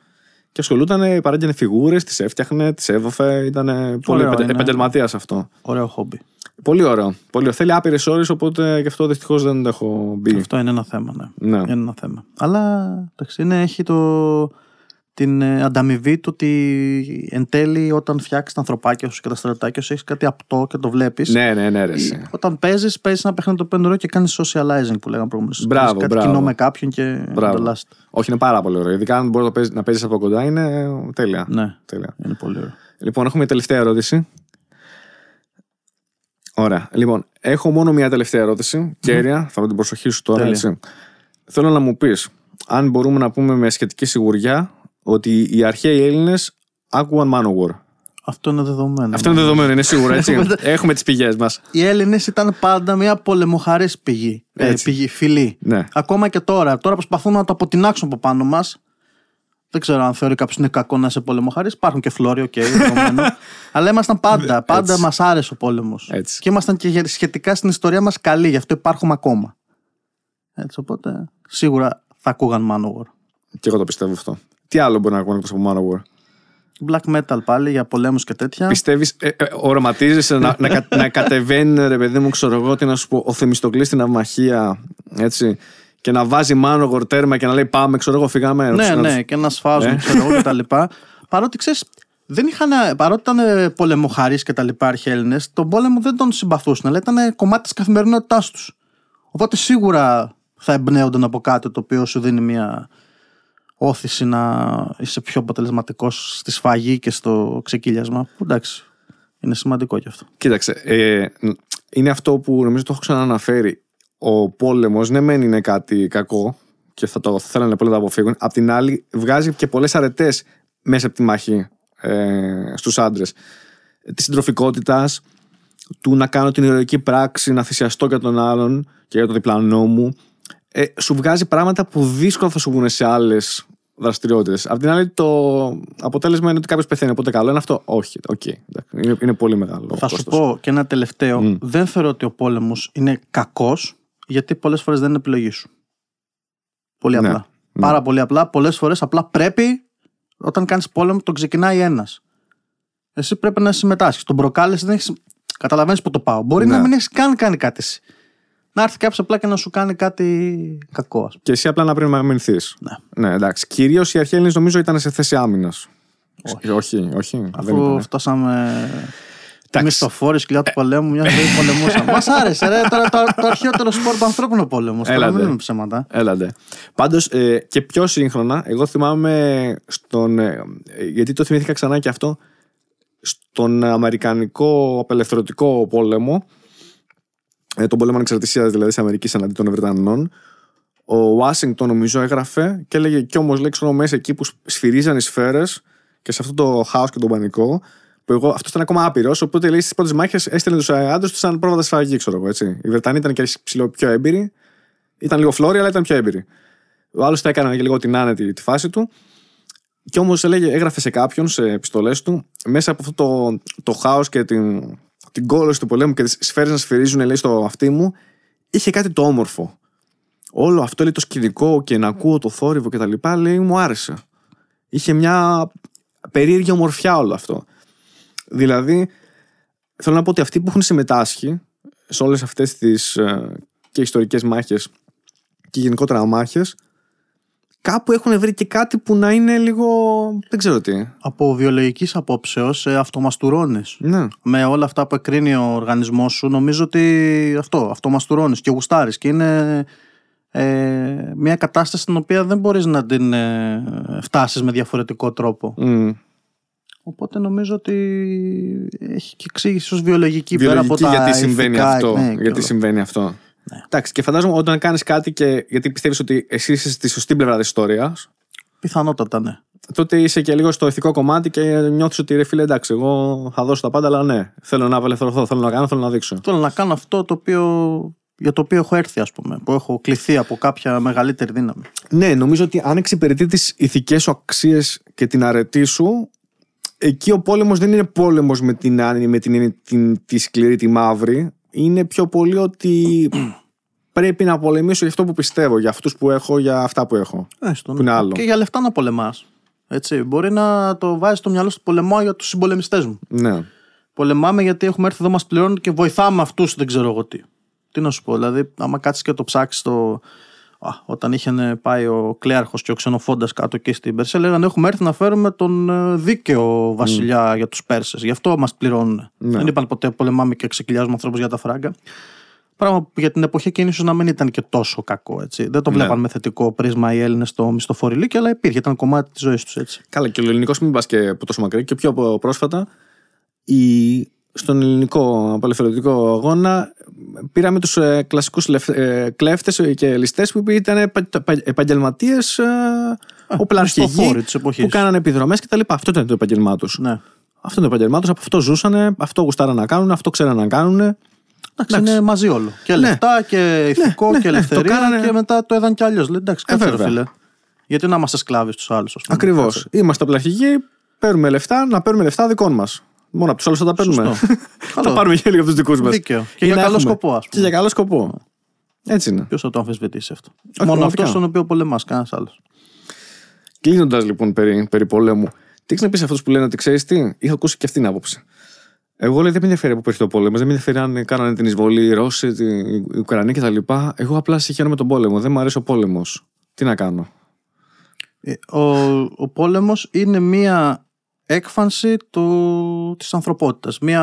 και ασχολούταν, παράγγελνε φιγούρες, τις έφτιαχνε, τις έβοφε. Ήταν πολύ Ωραίο είναι. επαγγελματίας αυτό. Ωραίο χόμπι. Πολύ ωραίο. Πολύ ωραίο. Θέλει άπειρες ώρες, οπότε γι' αυτό δυστυχώς δεν το έχω μπει. Αυτό είναι ένα θέμα, ναι. Ναι. Είναι ένα θέμα. Αλλά εντάξει, είναι, έχει το, την ε, ανταμοιβή του ότι εν τέλει όταν φτιάξεις τα ανθρωπάκια σου και τα στρατάκια σου έχεις κάτι απτό και το βλέπεις. Ναι, ναι, ναι, ρε, εσύ. Όταν παίζεις, παίζεις ένα παιχνίδι το πέντε ώρα και κάνεις socializing που λέγαμε προηγουμένως. Μπράβο, κάτι μπράβο. κοινό με κάποιον και Μπράβο. ανταλλάσσεται. Όχι, είναι πάρα πολύ ωραίο. Ειδικά αν μπορείς να παίζεις, να παίζεις από κοντά, είναι τέλεια. Ναι, τέλεια. είναι πολύ ωραίο. Λοιπόν, έχουμε μια τελευταία ερώτηση. Ωραία. Λοιπόν, έχω μόνο μια τελευταία ερώτηση. Κέρια, θα με την προσοχή σου τώρα, Τέλεια. έτσι. Θέλω να μου πεις, αν μπορούμε να πούμε με σχετική σιγουριά ότι οι αρχαίοι Έλληνες άκουγαν Manowar. Αυτό είναι δεδομένο. Αυτό είναι δεδομένο, είναι σίγουρο έτσι. Έχουμε τις πηγές μας. Οι Έλληνες ήταν πάντα μια πολεμοχαρής πηγή. Ε, Έτσι. πηγή, φυλή. Ναι. Ακόμα και τώρα. Τώρα προσπαθούν να το αποτινάξουν από πάνω μας. Δεν ξέρω αν θεωρεί κάποιος είναι κακό να είσαι πολεμοχαρής. Υπάρχουν και φλόροι, οκ, δεδομένο. Αλλά ήμασταν πάντα. Πάντα μας άρεσε ο πόλεμος. Έτσι. Και ήμασταν και για- σχετικά στην ιστορία μας καλοί, γι' αυτό υπάρχουμε ακόμα. Έτσι, οπότε σίγουρα θα ακούγαν Manowar. Και εγώ το πιστεύω αυτό. Τι άλλο μπορεί να ακούνε εκτός από Manowar. Black metal πάλι για πολέμους και τέτοια. Πιστεύεις, ε, ε, οραματίζεσαι να, να, κα- να κατεβαίνει, ρε παιδί μου, ξέρω εγώ, τι να σου πω, ο Θεμιστοκλής στην ναυμαχία, έτσι, και να βάζει Manowar τέρμα και να λέει πάμε, ξέρω εγώ, φύγαμε. Ναι, Να τους- ναι, και να σφάζουν, Ναι. ξέρω εγώ και τα λοιπά. Παρότι ξέρεις, δεν είχαν, παρότι ήταν πολεμοχαρείς και τα λοιπά αρχαίοι Έλληνες, τον πόλεμο δεν τον συμπαθούσαν, αλλά ήταν κομμάτι της καθημερινότητάς τους. Οπότε σίγουρα θα εμπνέονταν από κάτι το οποίο σου δίνει μια όθηση να είσαι πιο αποτελεσματικός στη σφαγή και στο ξεκύλιασμα. Που εντάξει, είναι σημαντικό κι αυτό. Κοίταξε, ε, είναι αυτό που νομίζω το έχω ξανααναφέρει. Ο πόλεμος, ναι, μεν είναι κάτι κακό και θα το θα θέλανε πολύ να το αποφύγουν. Απ' την άλλη, βγάζει και πολλές αρετές μέσα από τη μάχη ε, στους άντρες. Της συντροφικότητας, του να κάνω την ηρωική πράξη, να θυσιαστώ για τον άλλον και για τον διπλανό μου. Ε, σου βγάζει πράγματα που δύσκολα θα σου βγουν σε άλλες δραστηριότητες. Απ' την άλλη, το αποτέλεσμα είναι ότι κάποιος πεθαίνει. Οπότε καλό είναι αυτό; Όχι, οκ. εντάξει, είναι, είναι πολύ μεγάλο. Θα σου κόστος. πω και ένα τελευταίο. Μμ. Δεν θεωρώ ότι ο πόλεμος είναι κακός, γιατί πολλές φορές δεν είναι επιλογή σου. Πολύ Ναι. απλά. Πάρα πολύ απλά. Πολλές φορές απλά πρέπει, όταν κάνεις πόλεμο, τον ξεκινάει ένας. Εσύ πρέπει να συμμετάσχεις. Τον προκάλεσε, δεν έχει. Καταλαβαίνεις που το πάω. Μπορεί Ναι. να μην έχεις καν κάνει κάτι εσύ. Να έρθει κάποιος απλά και να σου κάνει κάτι κακό, ας πούμε. Και εσύ απλά να πρέπει να αμυνθείς. Ναι. ναι, εντάξει. Κυρίως οι αρχαίοι Έλληνες νομίζω ήταν σε θέση άμυνας. Όχι. όχι, όχι. δεν Αφού ήτανε. φτάσαμε. Εντάξει. Μισθοφόρη, σκυλιά του πολέμου, μια ζωή πολεμούσαμε. Μας άρεσε, ρε. Τώρα το, το αρχαιότερο σπορ του ανθρώπου είναι ο πόλεμος. Τώρα Έλατε. μην λέμε ψέματα. Έλατε. Πάντως ε, και πιο σύγχρονα, εγώ θυμάμαι στον. ε, ε, γιατί το θυμήθηκα ξανά και αυτό. Στον Αμερικανικό απελευθερωτικό πόλεμο, ε, τον πόλεμο ανεξαρτησίας δηλαδή της Αμερικής εναντί των Βρετανών, ο Ουάσιγκτον νομίζω έγραφε και έλεγε κι όμως λέει ξέρω, μέσα εκεί που σφυρίζαν οι σφαίρες και σε αυτό το χάος και τον πανικό, που εγώ, αυτός ήταν ακόμα άπειρος. Οπότε λέει στις πρώτες μάχες έστελνε τους άντρες τους σαν πρόβατα σφαγή, ξέρω εγώ έτσι. Οι Βρετανοί ήταν και ψηλό πιο έμπειροι, ήταν λίγο φλόροι, αλλά ήταν πιο έμπειροι. Ο άλλος τα έκανε και λίγο την άνετη τη φάση του. Και όμως έγραφε σε κάποιον, σε επιστολές του, μέσα από αυτό το, το χάος και την, την κόλωση του πολέμου και τις σφαίρες να σφυρίζουν, λέει, στο αυτί μου, είχε κάτι το όμορφο. Όλο αυτό λέει το σκηνικό και να ακούω το θόρυβο και τα λοιπά, λέει, μου άρεσε. Είχε μια περίεργη ομορφιά όλο αυτό. Δηλαδή, θέλω να πω ότι αυτοί που έχουν συμμετάσχει σε όλες αυτές τις ε, και ιστορικές μάχες και γενικότερα μάχες, κάπου έχουν βρει και κάτι που να είναι λίγο. δεν ξέρω τι. Από βιολογικής απόψεως, ε, αυτομαστουρώνεις. Ναι. Με όλα αυτά που εκρίνει ο οργανισμός σου, νομίζω ότι αυτό, αυτομαστουρώνεις και γουστάρεις. Και είναι ε, μια κατάσταση στην οποία δεν μπορείς να την ε, φτάσεις με διαφορετικό τρόπο. Μμ. Οπότε νομίζω ότι έχει και εξήγηση ως βιολογική, Βιολογική πέρα από τα γιατί συμβαίνει ηθικά, αυτό. ναι, και γιατί όλα. συμβαίνει αυτό. Εντάξει, και φαντάζομαι όταν κάνεις κάτι και γιατί πιστεύεις ότι εσύ είσαι στη σωστή πλευρά της ιστορίας, Πιθανότατα, ναι. τότε είσαι και λίγο στο ηθικό κομμάτι και νιώθεις ότι ρε φίλε, εντάξει, εγώ θα δώσω τα πάντα, αλλά ναι, θέλω να απελευθερωθώ, θέλω να κάνω, θέλω να δείξω. Θέλω να κάνω αυτό το οποίο, για το οποίο έχω έρθει, ας πούμε, που έχω κληθεί από κάποια μεγαλύτερη δύναμη. Ναι, νομίζω ότι αν εξυπηρετεί τις ηθικές σου αξίες και την αρετή σου, εκεί ο πόλεμος δεν είναι πόλεμος με την, άνη- με την, την, τη σκληρή, τη μαύρη. Είναι πιο πολύ ότι πρέπει να πολεμήσω για αυτό που πιστεύω, για αυτούς που έχω, για αυτά που έχω. Έστω, Που είναι άλλο. Και για λεφτά να πολεμάς. Έτσι, μπορεί να το βάζεις στο μυαλό σου πολεμάω για τους συμπολεμιστές μου. Ναι. Πολεμάμε γιατί έχουμε έρθει εδώ, μας πληρώνουν και βοηθάμε αυτούς, δεν ξέρω εγώ τι. Τι να σου πω, δηλαδή, άμα κάτσεις και το ψάξεις το. Α, όταν είχε πάει ο Κλέαρχος και ο Ξενοφόντας κάτω εκεί στην Περσία, λέγανε Έχουμε έρθει να φέρουμε τον ε, δίκαιο βασιλιά για τους Πέρσες. Γι' αυτό μας πληρώνουν. Ναι. Δεν είπαν ποτέ πολεμάμε και ξεκυλιάζουμε ανθρώπους για τα φράγκα. Πράγμα που για την εποχή εκείνης ίσως να μην ήταν και τόσο κακό. Έτσι. Δεν το Ναι. βλέπαν με θετικό πρίσμα οι Έλληνες στο μισθοφοριλίκι, αλλά υπήρχε, ήταν κομμάτι της ζωής τους έτσι. Καλά, και ο ελληνικός μην πας και από τόσο μακριά και πιο από πρόσφατα. Η... Στον ελληνικό απελευθερωτικό αγώνα πήραμε τους ε, κλασικούς λεφ, ε, κλέφτες και ληστές που ήταν επαγγελματίες ε, οπλαρχηγοί μισθοφόροι της εποχής. που κάνανε επιδρομές και τα λοιπά. Αυτό ήταν το επαγγελμά τους. Ναι. Αυτό είναι το επάγγελμά τους, από αυτό ζούσανε, αυτό γουστάραν να κάνουν, αυτό ξέραν να κάνουν. Εντάξει, είναι μαζί όλο. Και Ναι. λεφτά και ηθικό ναι, και ναι, ελευθερία. το κάνανε- Και μετά το είδαν κι αλλιώς. Εντάξει, κάτσε ρε βέβαια. φίλε. Γιατί να είμαστε σκλάβοι στους άλλους, ας πούμε. Ακριβώς. Κάτσε. Είμαστε πλαχικοί, παίρνουμε λεφτά, να παίρνουμε λεφτά δικών μας. Μόνο από τους άλλους θα τα παίρνουμε. Σωστό. θα Καλό. πάρουμε και λίγο από τους δικούς μας. Δίκαιο. Και για καλό σκοπό, ας Και πούμε. για καλό σκοπό. Έτσι είναι. Ποιος θα το αμφισβητήσει αυτό; Όχι, Μόνο πραγματικά. αυτός στον οποίο πολεμάς, κανένας άλλος. Κλείνοντας λοιπόν περί, περί πολέμου, τι έχει να πει σε αυτούς που λένε ότι ξέρεις τι, είχα ακούσει και αυτή την άποψη. Εγώ λέει δεν με ενδιαφέρει που υπήρχε το πόλεμος, δεν με ενδιαφέρει αν κάνανε την εισβολή οι Ρώσοι, τη- οι Ουκρανοί κτλ. Εγώ απλά συγχαίρομαι τον πόλεμο. Δεν μου αρέσει ο πόλεμος. Τι να κάνω. Ε, Ο, ο πόλεμος είναι μία έκφανση του, της ανθρωπότητας. Μία...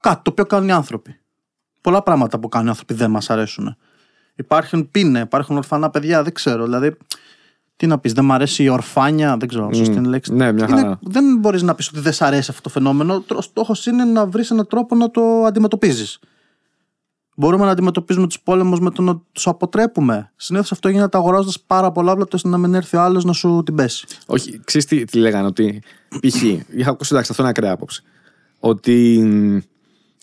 Κάτι το οποίο κάνουν οι άνθρωποι. Πολλά πράγματα που κάνουν οι άνθρωποι δεν μας αρέσουν. Υπάρχουν πίνε, υπάρχουν ορφανά παιδιά, δεν ξέρω. Δηλαδή, τι να πεις, δεν μ' αρέσει η ορφάνια, δεν ξέρω, σωστή είναι η λέξη. Ναι, μια Είναι- χαρά. δεν μπορείς να πεις ότι δεν σ' αρέσει αυτό το φαινόμενο. Ο στόχος είναι να βρεις έναν τρόπο να το αντιμετωπίζεις. Μπορούμε να αντιμετωπίζουμε τους πόλεμους με το να τους αποτρέπουμε. Συνήθως αυτό γίνεται αγοράζοντας πάρα πολλά όπλα ώστε να μην έρθει ο άλλος να σου την πέσει. Όχι, ξέρεις τι, τι λέγανε, ότι π.χ. είχα ακούσει, εντάξει, αυτό είναι ακραία άποψη. Ότι μ,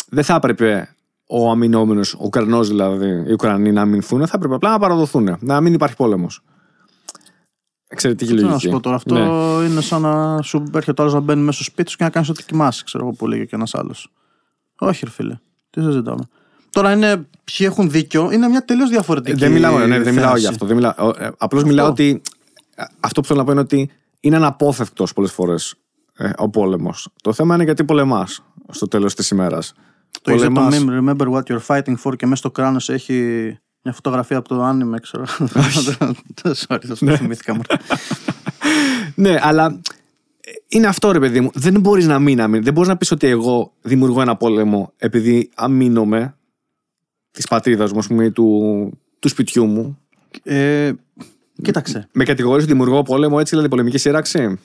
δεν θα έπρεπε ο αμυνόμενος, ο Ουκρανός δηλαδή, οι Ουκρανοί να αμυνθούν, θα έπρεπε απλά να παραδοθούν, να μην υπάρχει πόλεμος. Εξαιρετική Τι να λογική. σου πω τώρα, αυτό Ναι. είναι σαν να σου έρχεται ο άλλος να μπαίνει μέσα στο σπίτι σου και να κάνεις ό,τι κοιμάσαι, ξέρω εγώ που λέγει και ένας άλλος. Όχι, ρε φίλε. Τι συζητάμε. Τώρα είναι ποιοι έχουν δίκιο, είναι μια τελείως διαφορετική. Δεν μιλάω, ναι, δεν μιλάω θέαση. για αυτό. Δεν μιλάω, ε, απλώς μιλάω ότι ε, αυτό που θέλω να πω είναι ότι είναι αναπόφευκτος πολλές φορές ο πόλεμος. Το θέμα είναι γιατί πολεμάς στο τέλος της ημέρας. Το είσαι το meme, remember what you're fighting for και μέσα στο κράνος έχει μια φωτογραφία από το anime, ξέρω. Sorry, θα σου το θυμήθηκα. μωρέ. Ναι, αλλά ε, είναι αυτό ρε παιδί μου. Δεν μπορείς να μην αμήν. Δεν μπορείς να πεις ότι εγώ δημιουργώ ένα πόλεμο επειδή αμήνομαι της πατρίδας μου, ας πούμε, ή του, του σπιτιού μου. Ε, κοίταξε. Με κατηγορείς ότι δημιουργώ πόλεμο έτσι, δηλαδή πολεμική σύραξη.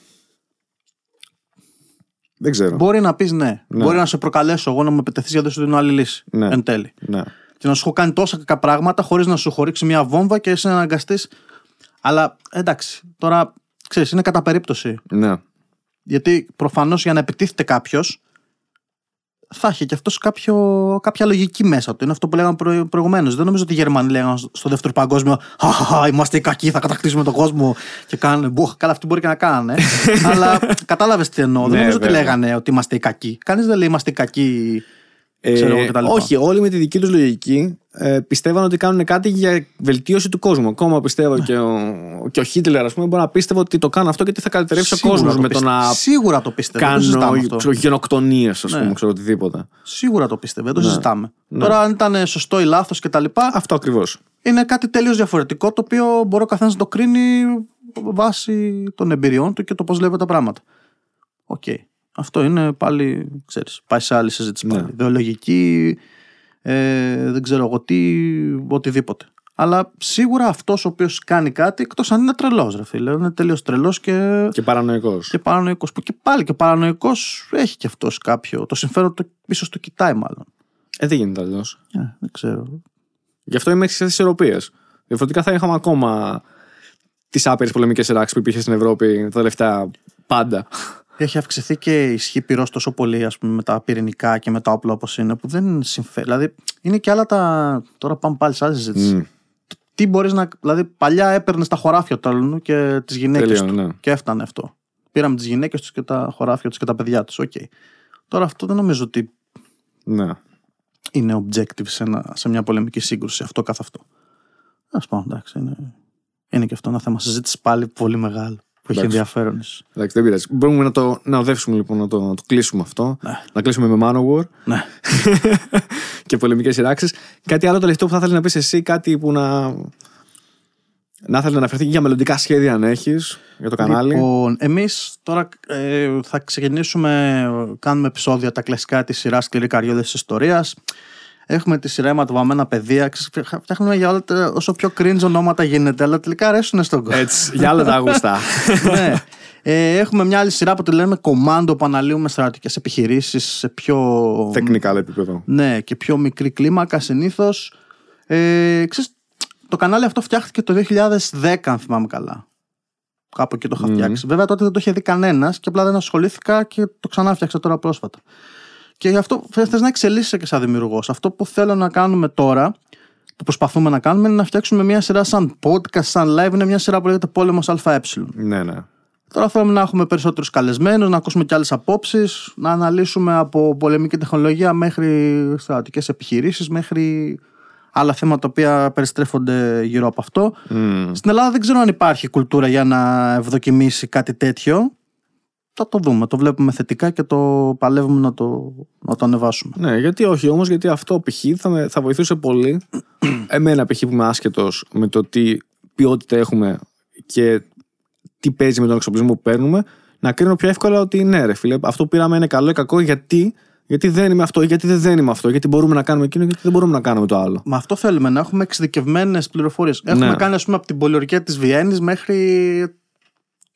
Δεν ξέρω. Μπορεί να πεις ναι. Μπορεί να σε προκαλέσω εγώ να μου επιτεθεί για να σου δίνω άλλη λύση. Ναι. Εν τέλει. Ναι. Και να σου έχω κάνει τόσα κακά πράγματα χωρίς να σου χωρίξει μια βόμβα και εσύ να αναγκαστεί. Αλλά εντάξει, τώρα ξέρεις, είναι κατά περίπτωση. ναι. Γιατί προφανώς για να επιτίθεται κάποιος θα έχει και αυτός κάποια λογική μέσα του. Είναι αυτό που λέγαμε προ, προηγουμένως. Δεν νομίζω ότι οι Γερμανοί λέγανε στο δεύτερο παγκόσμιο Χαχαχα, είμαστε οι κακοί, θα κατακτήσουμε τον κόσμο. Και κάνανε. Μπουχ, καλά, αυτοί μπορεί και να κάνανε. Αλλά κατάλαβες τι εννοώ. Ναι, δεν νομίζω ότι βέβαια. λέγανε ότι είμαστε οι κακοί. Κανείς δεν λέει είμαστε οι κακοί. Ξέρω εγώ Ε, κτλ. όχι, όλοι με τη δική τους λογική ε, πιστεύαν ότι κάνουν κάτι για βελτίωση του κόσμου. Ακόμα πιστεύω και, ο, και ο Χίτλερ, ας πούμε, μπορεί να πίστευε ότι το κάνω αυτό γιατί θα καλυτερεύσει ο Σίγουρα κόσμος το με το πίστευε. να Σίγουρα το πίστευε. δεν το κάνω συζητάμε αυτό. ξέρω, γενοκτονίες, ας Ναι. πούμε, ξέρω οτιδήποτε. Σίγουρα το πίστευε. Δεν το Ναι. συζητάμε. Ναι. Τώρα, αν ήταν σωστό ή λάθος κτλ. Αυτό ακριβώς. είναι κάτι τελείως διαφορετικό το οποίο μπορεί ο καθένας να το κρίνει βάσει των εμπειριών του και το πώς βλέπει τα πράγματα. Οκ. Αυτό είναι πάλι, ξέρεις, πάει σε άλλη συζήτηση Ναι. πάλι. Ιδεολογική, ε, δεν ξέρω εγώ τι, οτιδήποτε. Αλλά σίγουρα αυτός ο οποίος κάνει κάτι, εκτός αν είναι τρελός, ρε φίλε. Είναι τελείως τρελός και, Και παρανοϊκός. και παρανοϊκός. Που και πάλι και παρανοϊκός έχει και αυτός κάποιο. Το συμφέρον του ίσως το κοιτάει, μάλλον. Ε, δεν γίνεται αλλιώς. Ε, δεν ξέρω. Γι' αυτό είμαι σε ισορροπίε. Διαφορετικά θα είχαμε ακόμα τις άπειρες πολεμικές σειράξεις που υπήρχε στην Ευρώπη τα τελευταία πάντα. Έχει αυξηθεί και η ισχύ πυρός τόσο πολύ ας πούμε, με τα πυρηνικά και με τα όπλα όπως είναι, που δεν συμφέρει. Δηλαδή, είναι και άλλα τα. Τώρα πάμε πάλι σε άλλη συζήτηση. Μμ. Τι μπορείς να. Δηλαδή, παλιά έπαιρνες τα χωράφια του άλλου και τις γυναίκες Τελείως, τους. ναι. Και έφτανε αυτό. Πήραμε τις γυναίκες τους και τα χωράφια τους και τα παιδιά τους. Οκ. Τώρα αυτό δεν νομίζω ότι Ναι. είναι objective σε, ένα, σε μια πολεμική σύγκρουση αυτό καθ' αυτό. Ας πούμε, εντάξει. Είναι, είναι και αυτό ένα θέμα συζήτησης πάλι πολύ μεγάλο. Που έχει Εντάξει. ενδιαφέρον. Εντάξει, δεν πειράζει. Μπορούμε να το να οδεύσουμε λοιπόν, να το, να το κλείσουμε αυτό. Ναι. Να κλείσουμε με Manowar Ναι. και πολεμικές σειράξεις. Κάτι άλλο τελευταίο που θα ήθελε να πεις εσύ, κάτι που να. Να ήθελε να αναφερθεί και για μελλοντικά σχέδια αν έχεις για το κανάλι. Λοιπόν, εμείς τώρα ε, θα ξεκινήσουμε, κάνουμε επεισόδια τα κλασικά της σειράς Σκληρή Καριόδε της Ιστορίας. Έχουμε τη σειρά αιματοβαμμένα παιδεία. Ξέρεις, Φτιάχνουμε για όλα τα, όσο πιο cringe ονόματα γίνεται, αλλά τελικά αρέσουν στον κόσμο. Έτσι, για άλλα τα γούστα. ναι. Ε, έχουμε μια άλλη σειρά που τη λέμε Commando που αναλύουμε στρατιωτικές επιχειρήσεις σε πιο, Τεχνικά επίπεδο. ναι, και πιο μικρή κλίμακα συνήθως. Ε, ξέρεις, το κανάλι αυτό φτιάχτηκε το 2010, αν θυμάμαι καλά. Κάπου εκεί το είχα φτιάξει. Βέβαια τότε δεν το είχε δει κανένας και απλά δεν ασχολήθηκα και το ξανά φτιάξα τώρα πρόσφατα. Και γι' αυτό θες να εξελίσσεσαι και σαν δημιουργός. Αυτό που θέλω να κάνουμε τώρα, που προσπαθούμε να κάνουμε, είναι να φτιάξουμε μια σειρά σαν podcast, σαν live. Είναι μια σειρά που λέγεται Πόλεμος ΑΕ. Ναι, ναι. Τώρα θέλουμε να έχουμε περισσότερους καλεσμένους, να ακούσουμε και άλλες απόψεις, να αναλύσουμε από πολεμική τεχνολογία μέχρι στρατιωτικές επιχειρήσεις, μέχρι άλλα θέματα τα οποία περιστρέφονται γύρω από αυτό. Στην Ελλάδα δεν ξέρω αν υπάρχει κουλτούρα για να ευδοκιμήσει κάτι τέτοιο. Θα το δούμε. Το βλέπουμε θετικά και το παλεύουμε να το, να το ανεβάσουμε. Ναι, γιατί όχι όμως, γιατί αυτό π.χ. Θα, με- θα βοηθούσε πολύ. Εμένα π.χ. που είμαι άσχετο με το τι ποιότητα έχουμε και τι παίζει με τον εξοπλισμό που παίρνουμε, να κρίνω πιο εύκολα ότι ναι, ρε φίλε, αυτό που πήραμε είναι καλό ή κακό, γιατί, γιατί δεν είμαι αυτό, γιατί δεν, δεν είμαι αυτό, γιατί μπορούμε να κάνουμε εκείνο, γιατί δεν μπορούμε να κάνουμε το άλλο. Μα αυτό θέλουμε, να έχουμε εξειδικευμένες πληροφορίες. Έχουμε Ναι. κάνει, ας πούμε, από την πολιορκία της Βιέννης μέχρι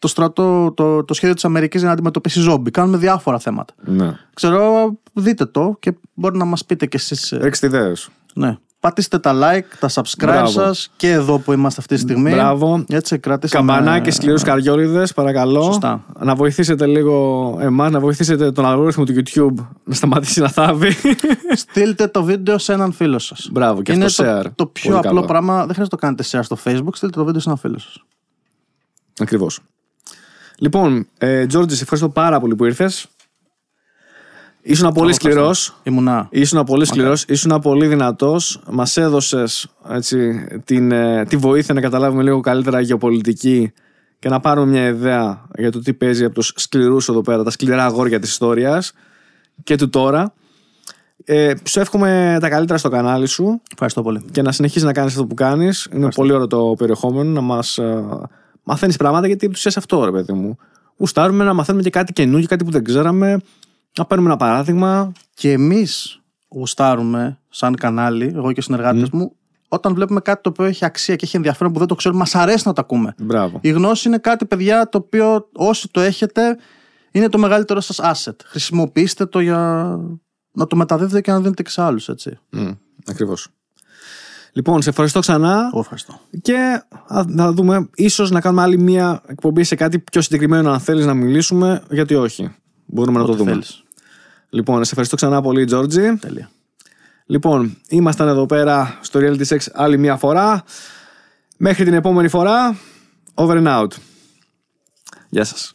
το στρατό, το, το σχέδιο της Αμερικής για να αντιμετωπίσει ζόμπι. Κάνουμε διάφορα θέματα. Ναι. Ξέρω, δείτε το και μπορεί να μας πείτε κι εσείς. Ρίξτε ιδέες. Ναι. Πατήστε τα like, τα subscribe Μπράβο. σας και εδώ που είμαστε αυτή τη στιγμή. Μπράβο. Έτσι, κρατήσαμε... Καμπανάκι, σκληρού καριόλιδες, παρακαλώ. Σωστά. Να βοηθήσετε λίγο εμάς, να βοηθήσετε τον αλγόριθμο του YouTube να σταματήσει να θάβει. Στείλτε το βίντεο σε έναν φίλο σας. Μπράβο, και Είναι αυτό το, share. το πιο Πολύ απλό καλό. πράγμα. Δεν χρειάζεται να το κάνετε share στο Facebook. Στείλτε το βίντεο σε έναν φίλο σας. Ακριβώς. Λοιπόν, ε, Τζόρτζης, σε ευχαριστώ πάρα πολύ που ήρθες. Ήσουν πολύ σκληρός. Ήμουνα. Ήσουν πολύ σκληρός, ήσουν πολύ δυνατός. Μας έδωσες την, ε, τη βοήθεια να καταλάβουμε λίγο καλύτερα γεωπολιτική και να πάρουμε μια ιδέα για το τι παίζει από τους σκληρούς εδώ πέρα, τα σκληρά αγόρια της ιστορίας και του τώρα. Ε, σου εύχομαι τα καλύτερα στο κανάλι σου Ευχαριστώ πολύ. και να συνεχίσεις να κάνεις αυτό που κάνεις. Είναι πολύ ωραίο το περιεχόμενο να μας μαθαίνεις πράγματα γιατί τους σε αυτό, ρε παιδί μου. Γουστάρουμε να μαθαίνουμε και κάτι καινούργιο, κάτι που δεν ξέραμε. Να παίρνουμε ένα παράδειγμα. Και εμείς γουστάρουμε σαν κανάλι, εγώ και οι συνεργάτες μου, όταν βλέπουμε κάτι το οποίο έχει αξία και έχει ενδιαφέρον που δεν το ξέρουμε, μας αρέσει να το ακούμε. Μπράβο. Η γνώση είναι κάτι, παιδιά, το οποίο όσοι το έχετε, είναι το μεγαλύτερο σας asset. Χρησιμοποιήστε το για να το μεταδίδετε και να δίνετε και σε άλλους, έτσι. Mm, Ακριβώς. Λοιπόν, σε ευχαριστώ ξανά Εγώ ευχαριστώ. και α- να δούμε, ίσως να κάνουμε άλλη μία εκπομπή σε κάτι πιο συγκεκριμένο αν θέλεις να μιλήσουμε, γιατί όχι. Μπορούμε να το Ό,τι δούμε. θέλεις. Λοιπόν, σε ευχαριστώ ξανά πολύ, Τζόρτζι. Τέλεια. Λοιπόν, ήμασταν εδώ πέρα στο Reality Sex άλλη μία φορά. Μέχρι την επόμενη φορά, over and out. Γεια σας.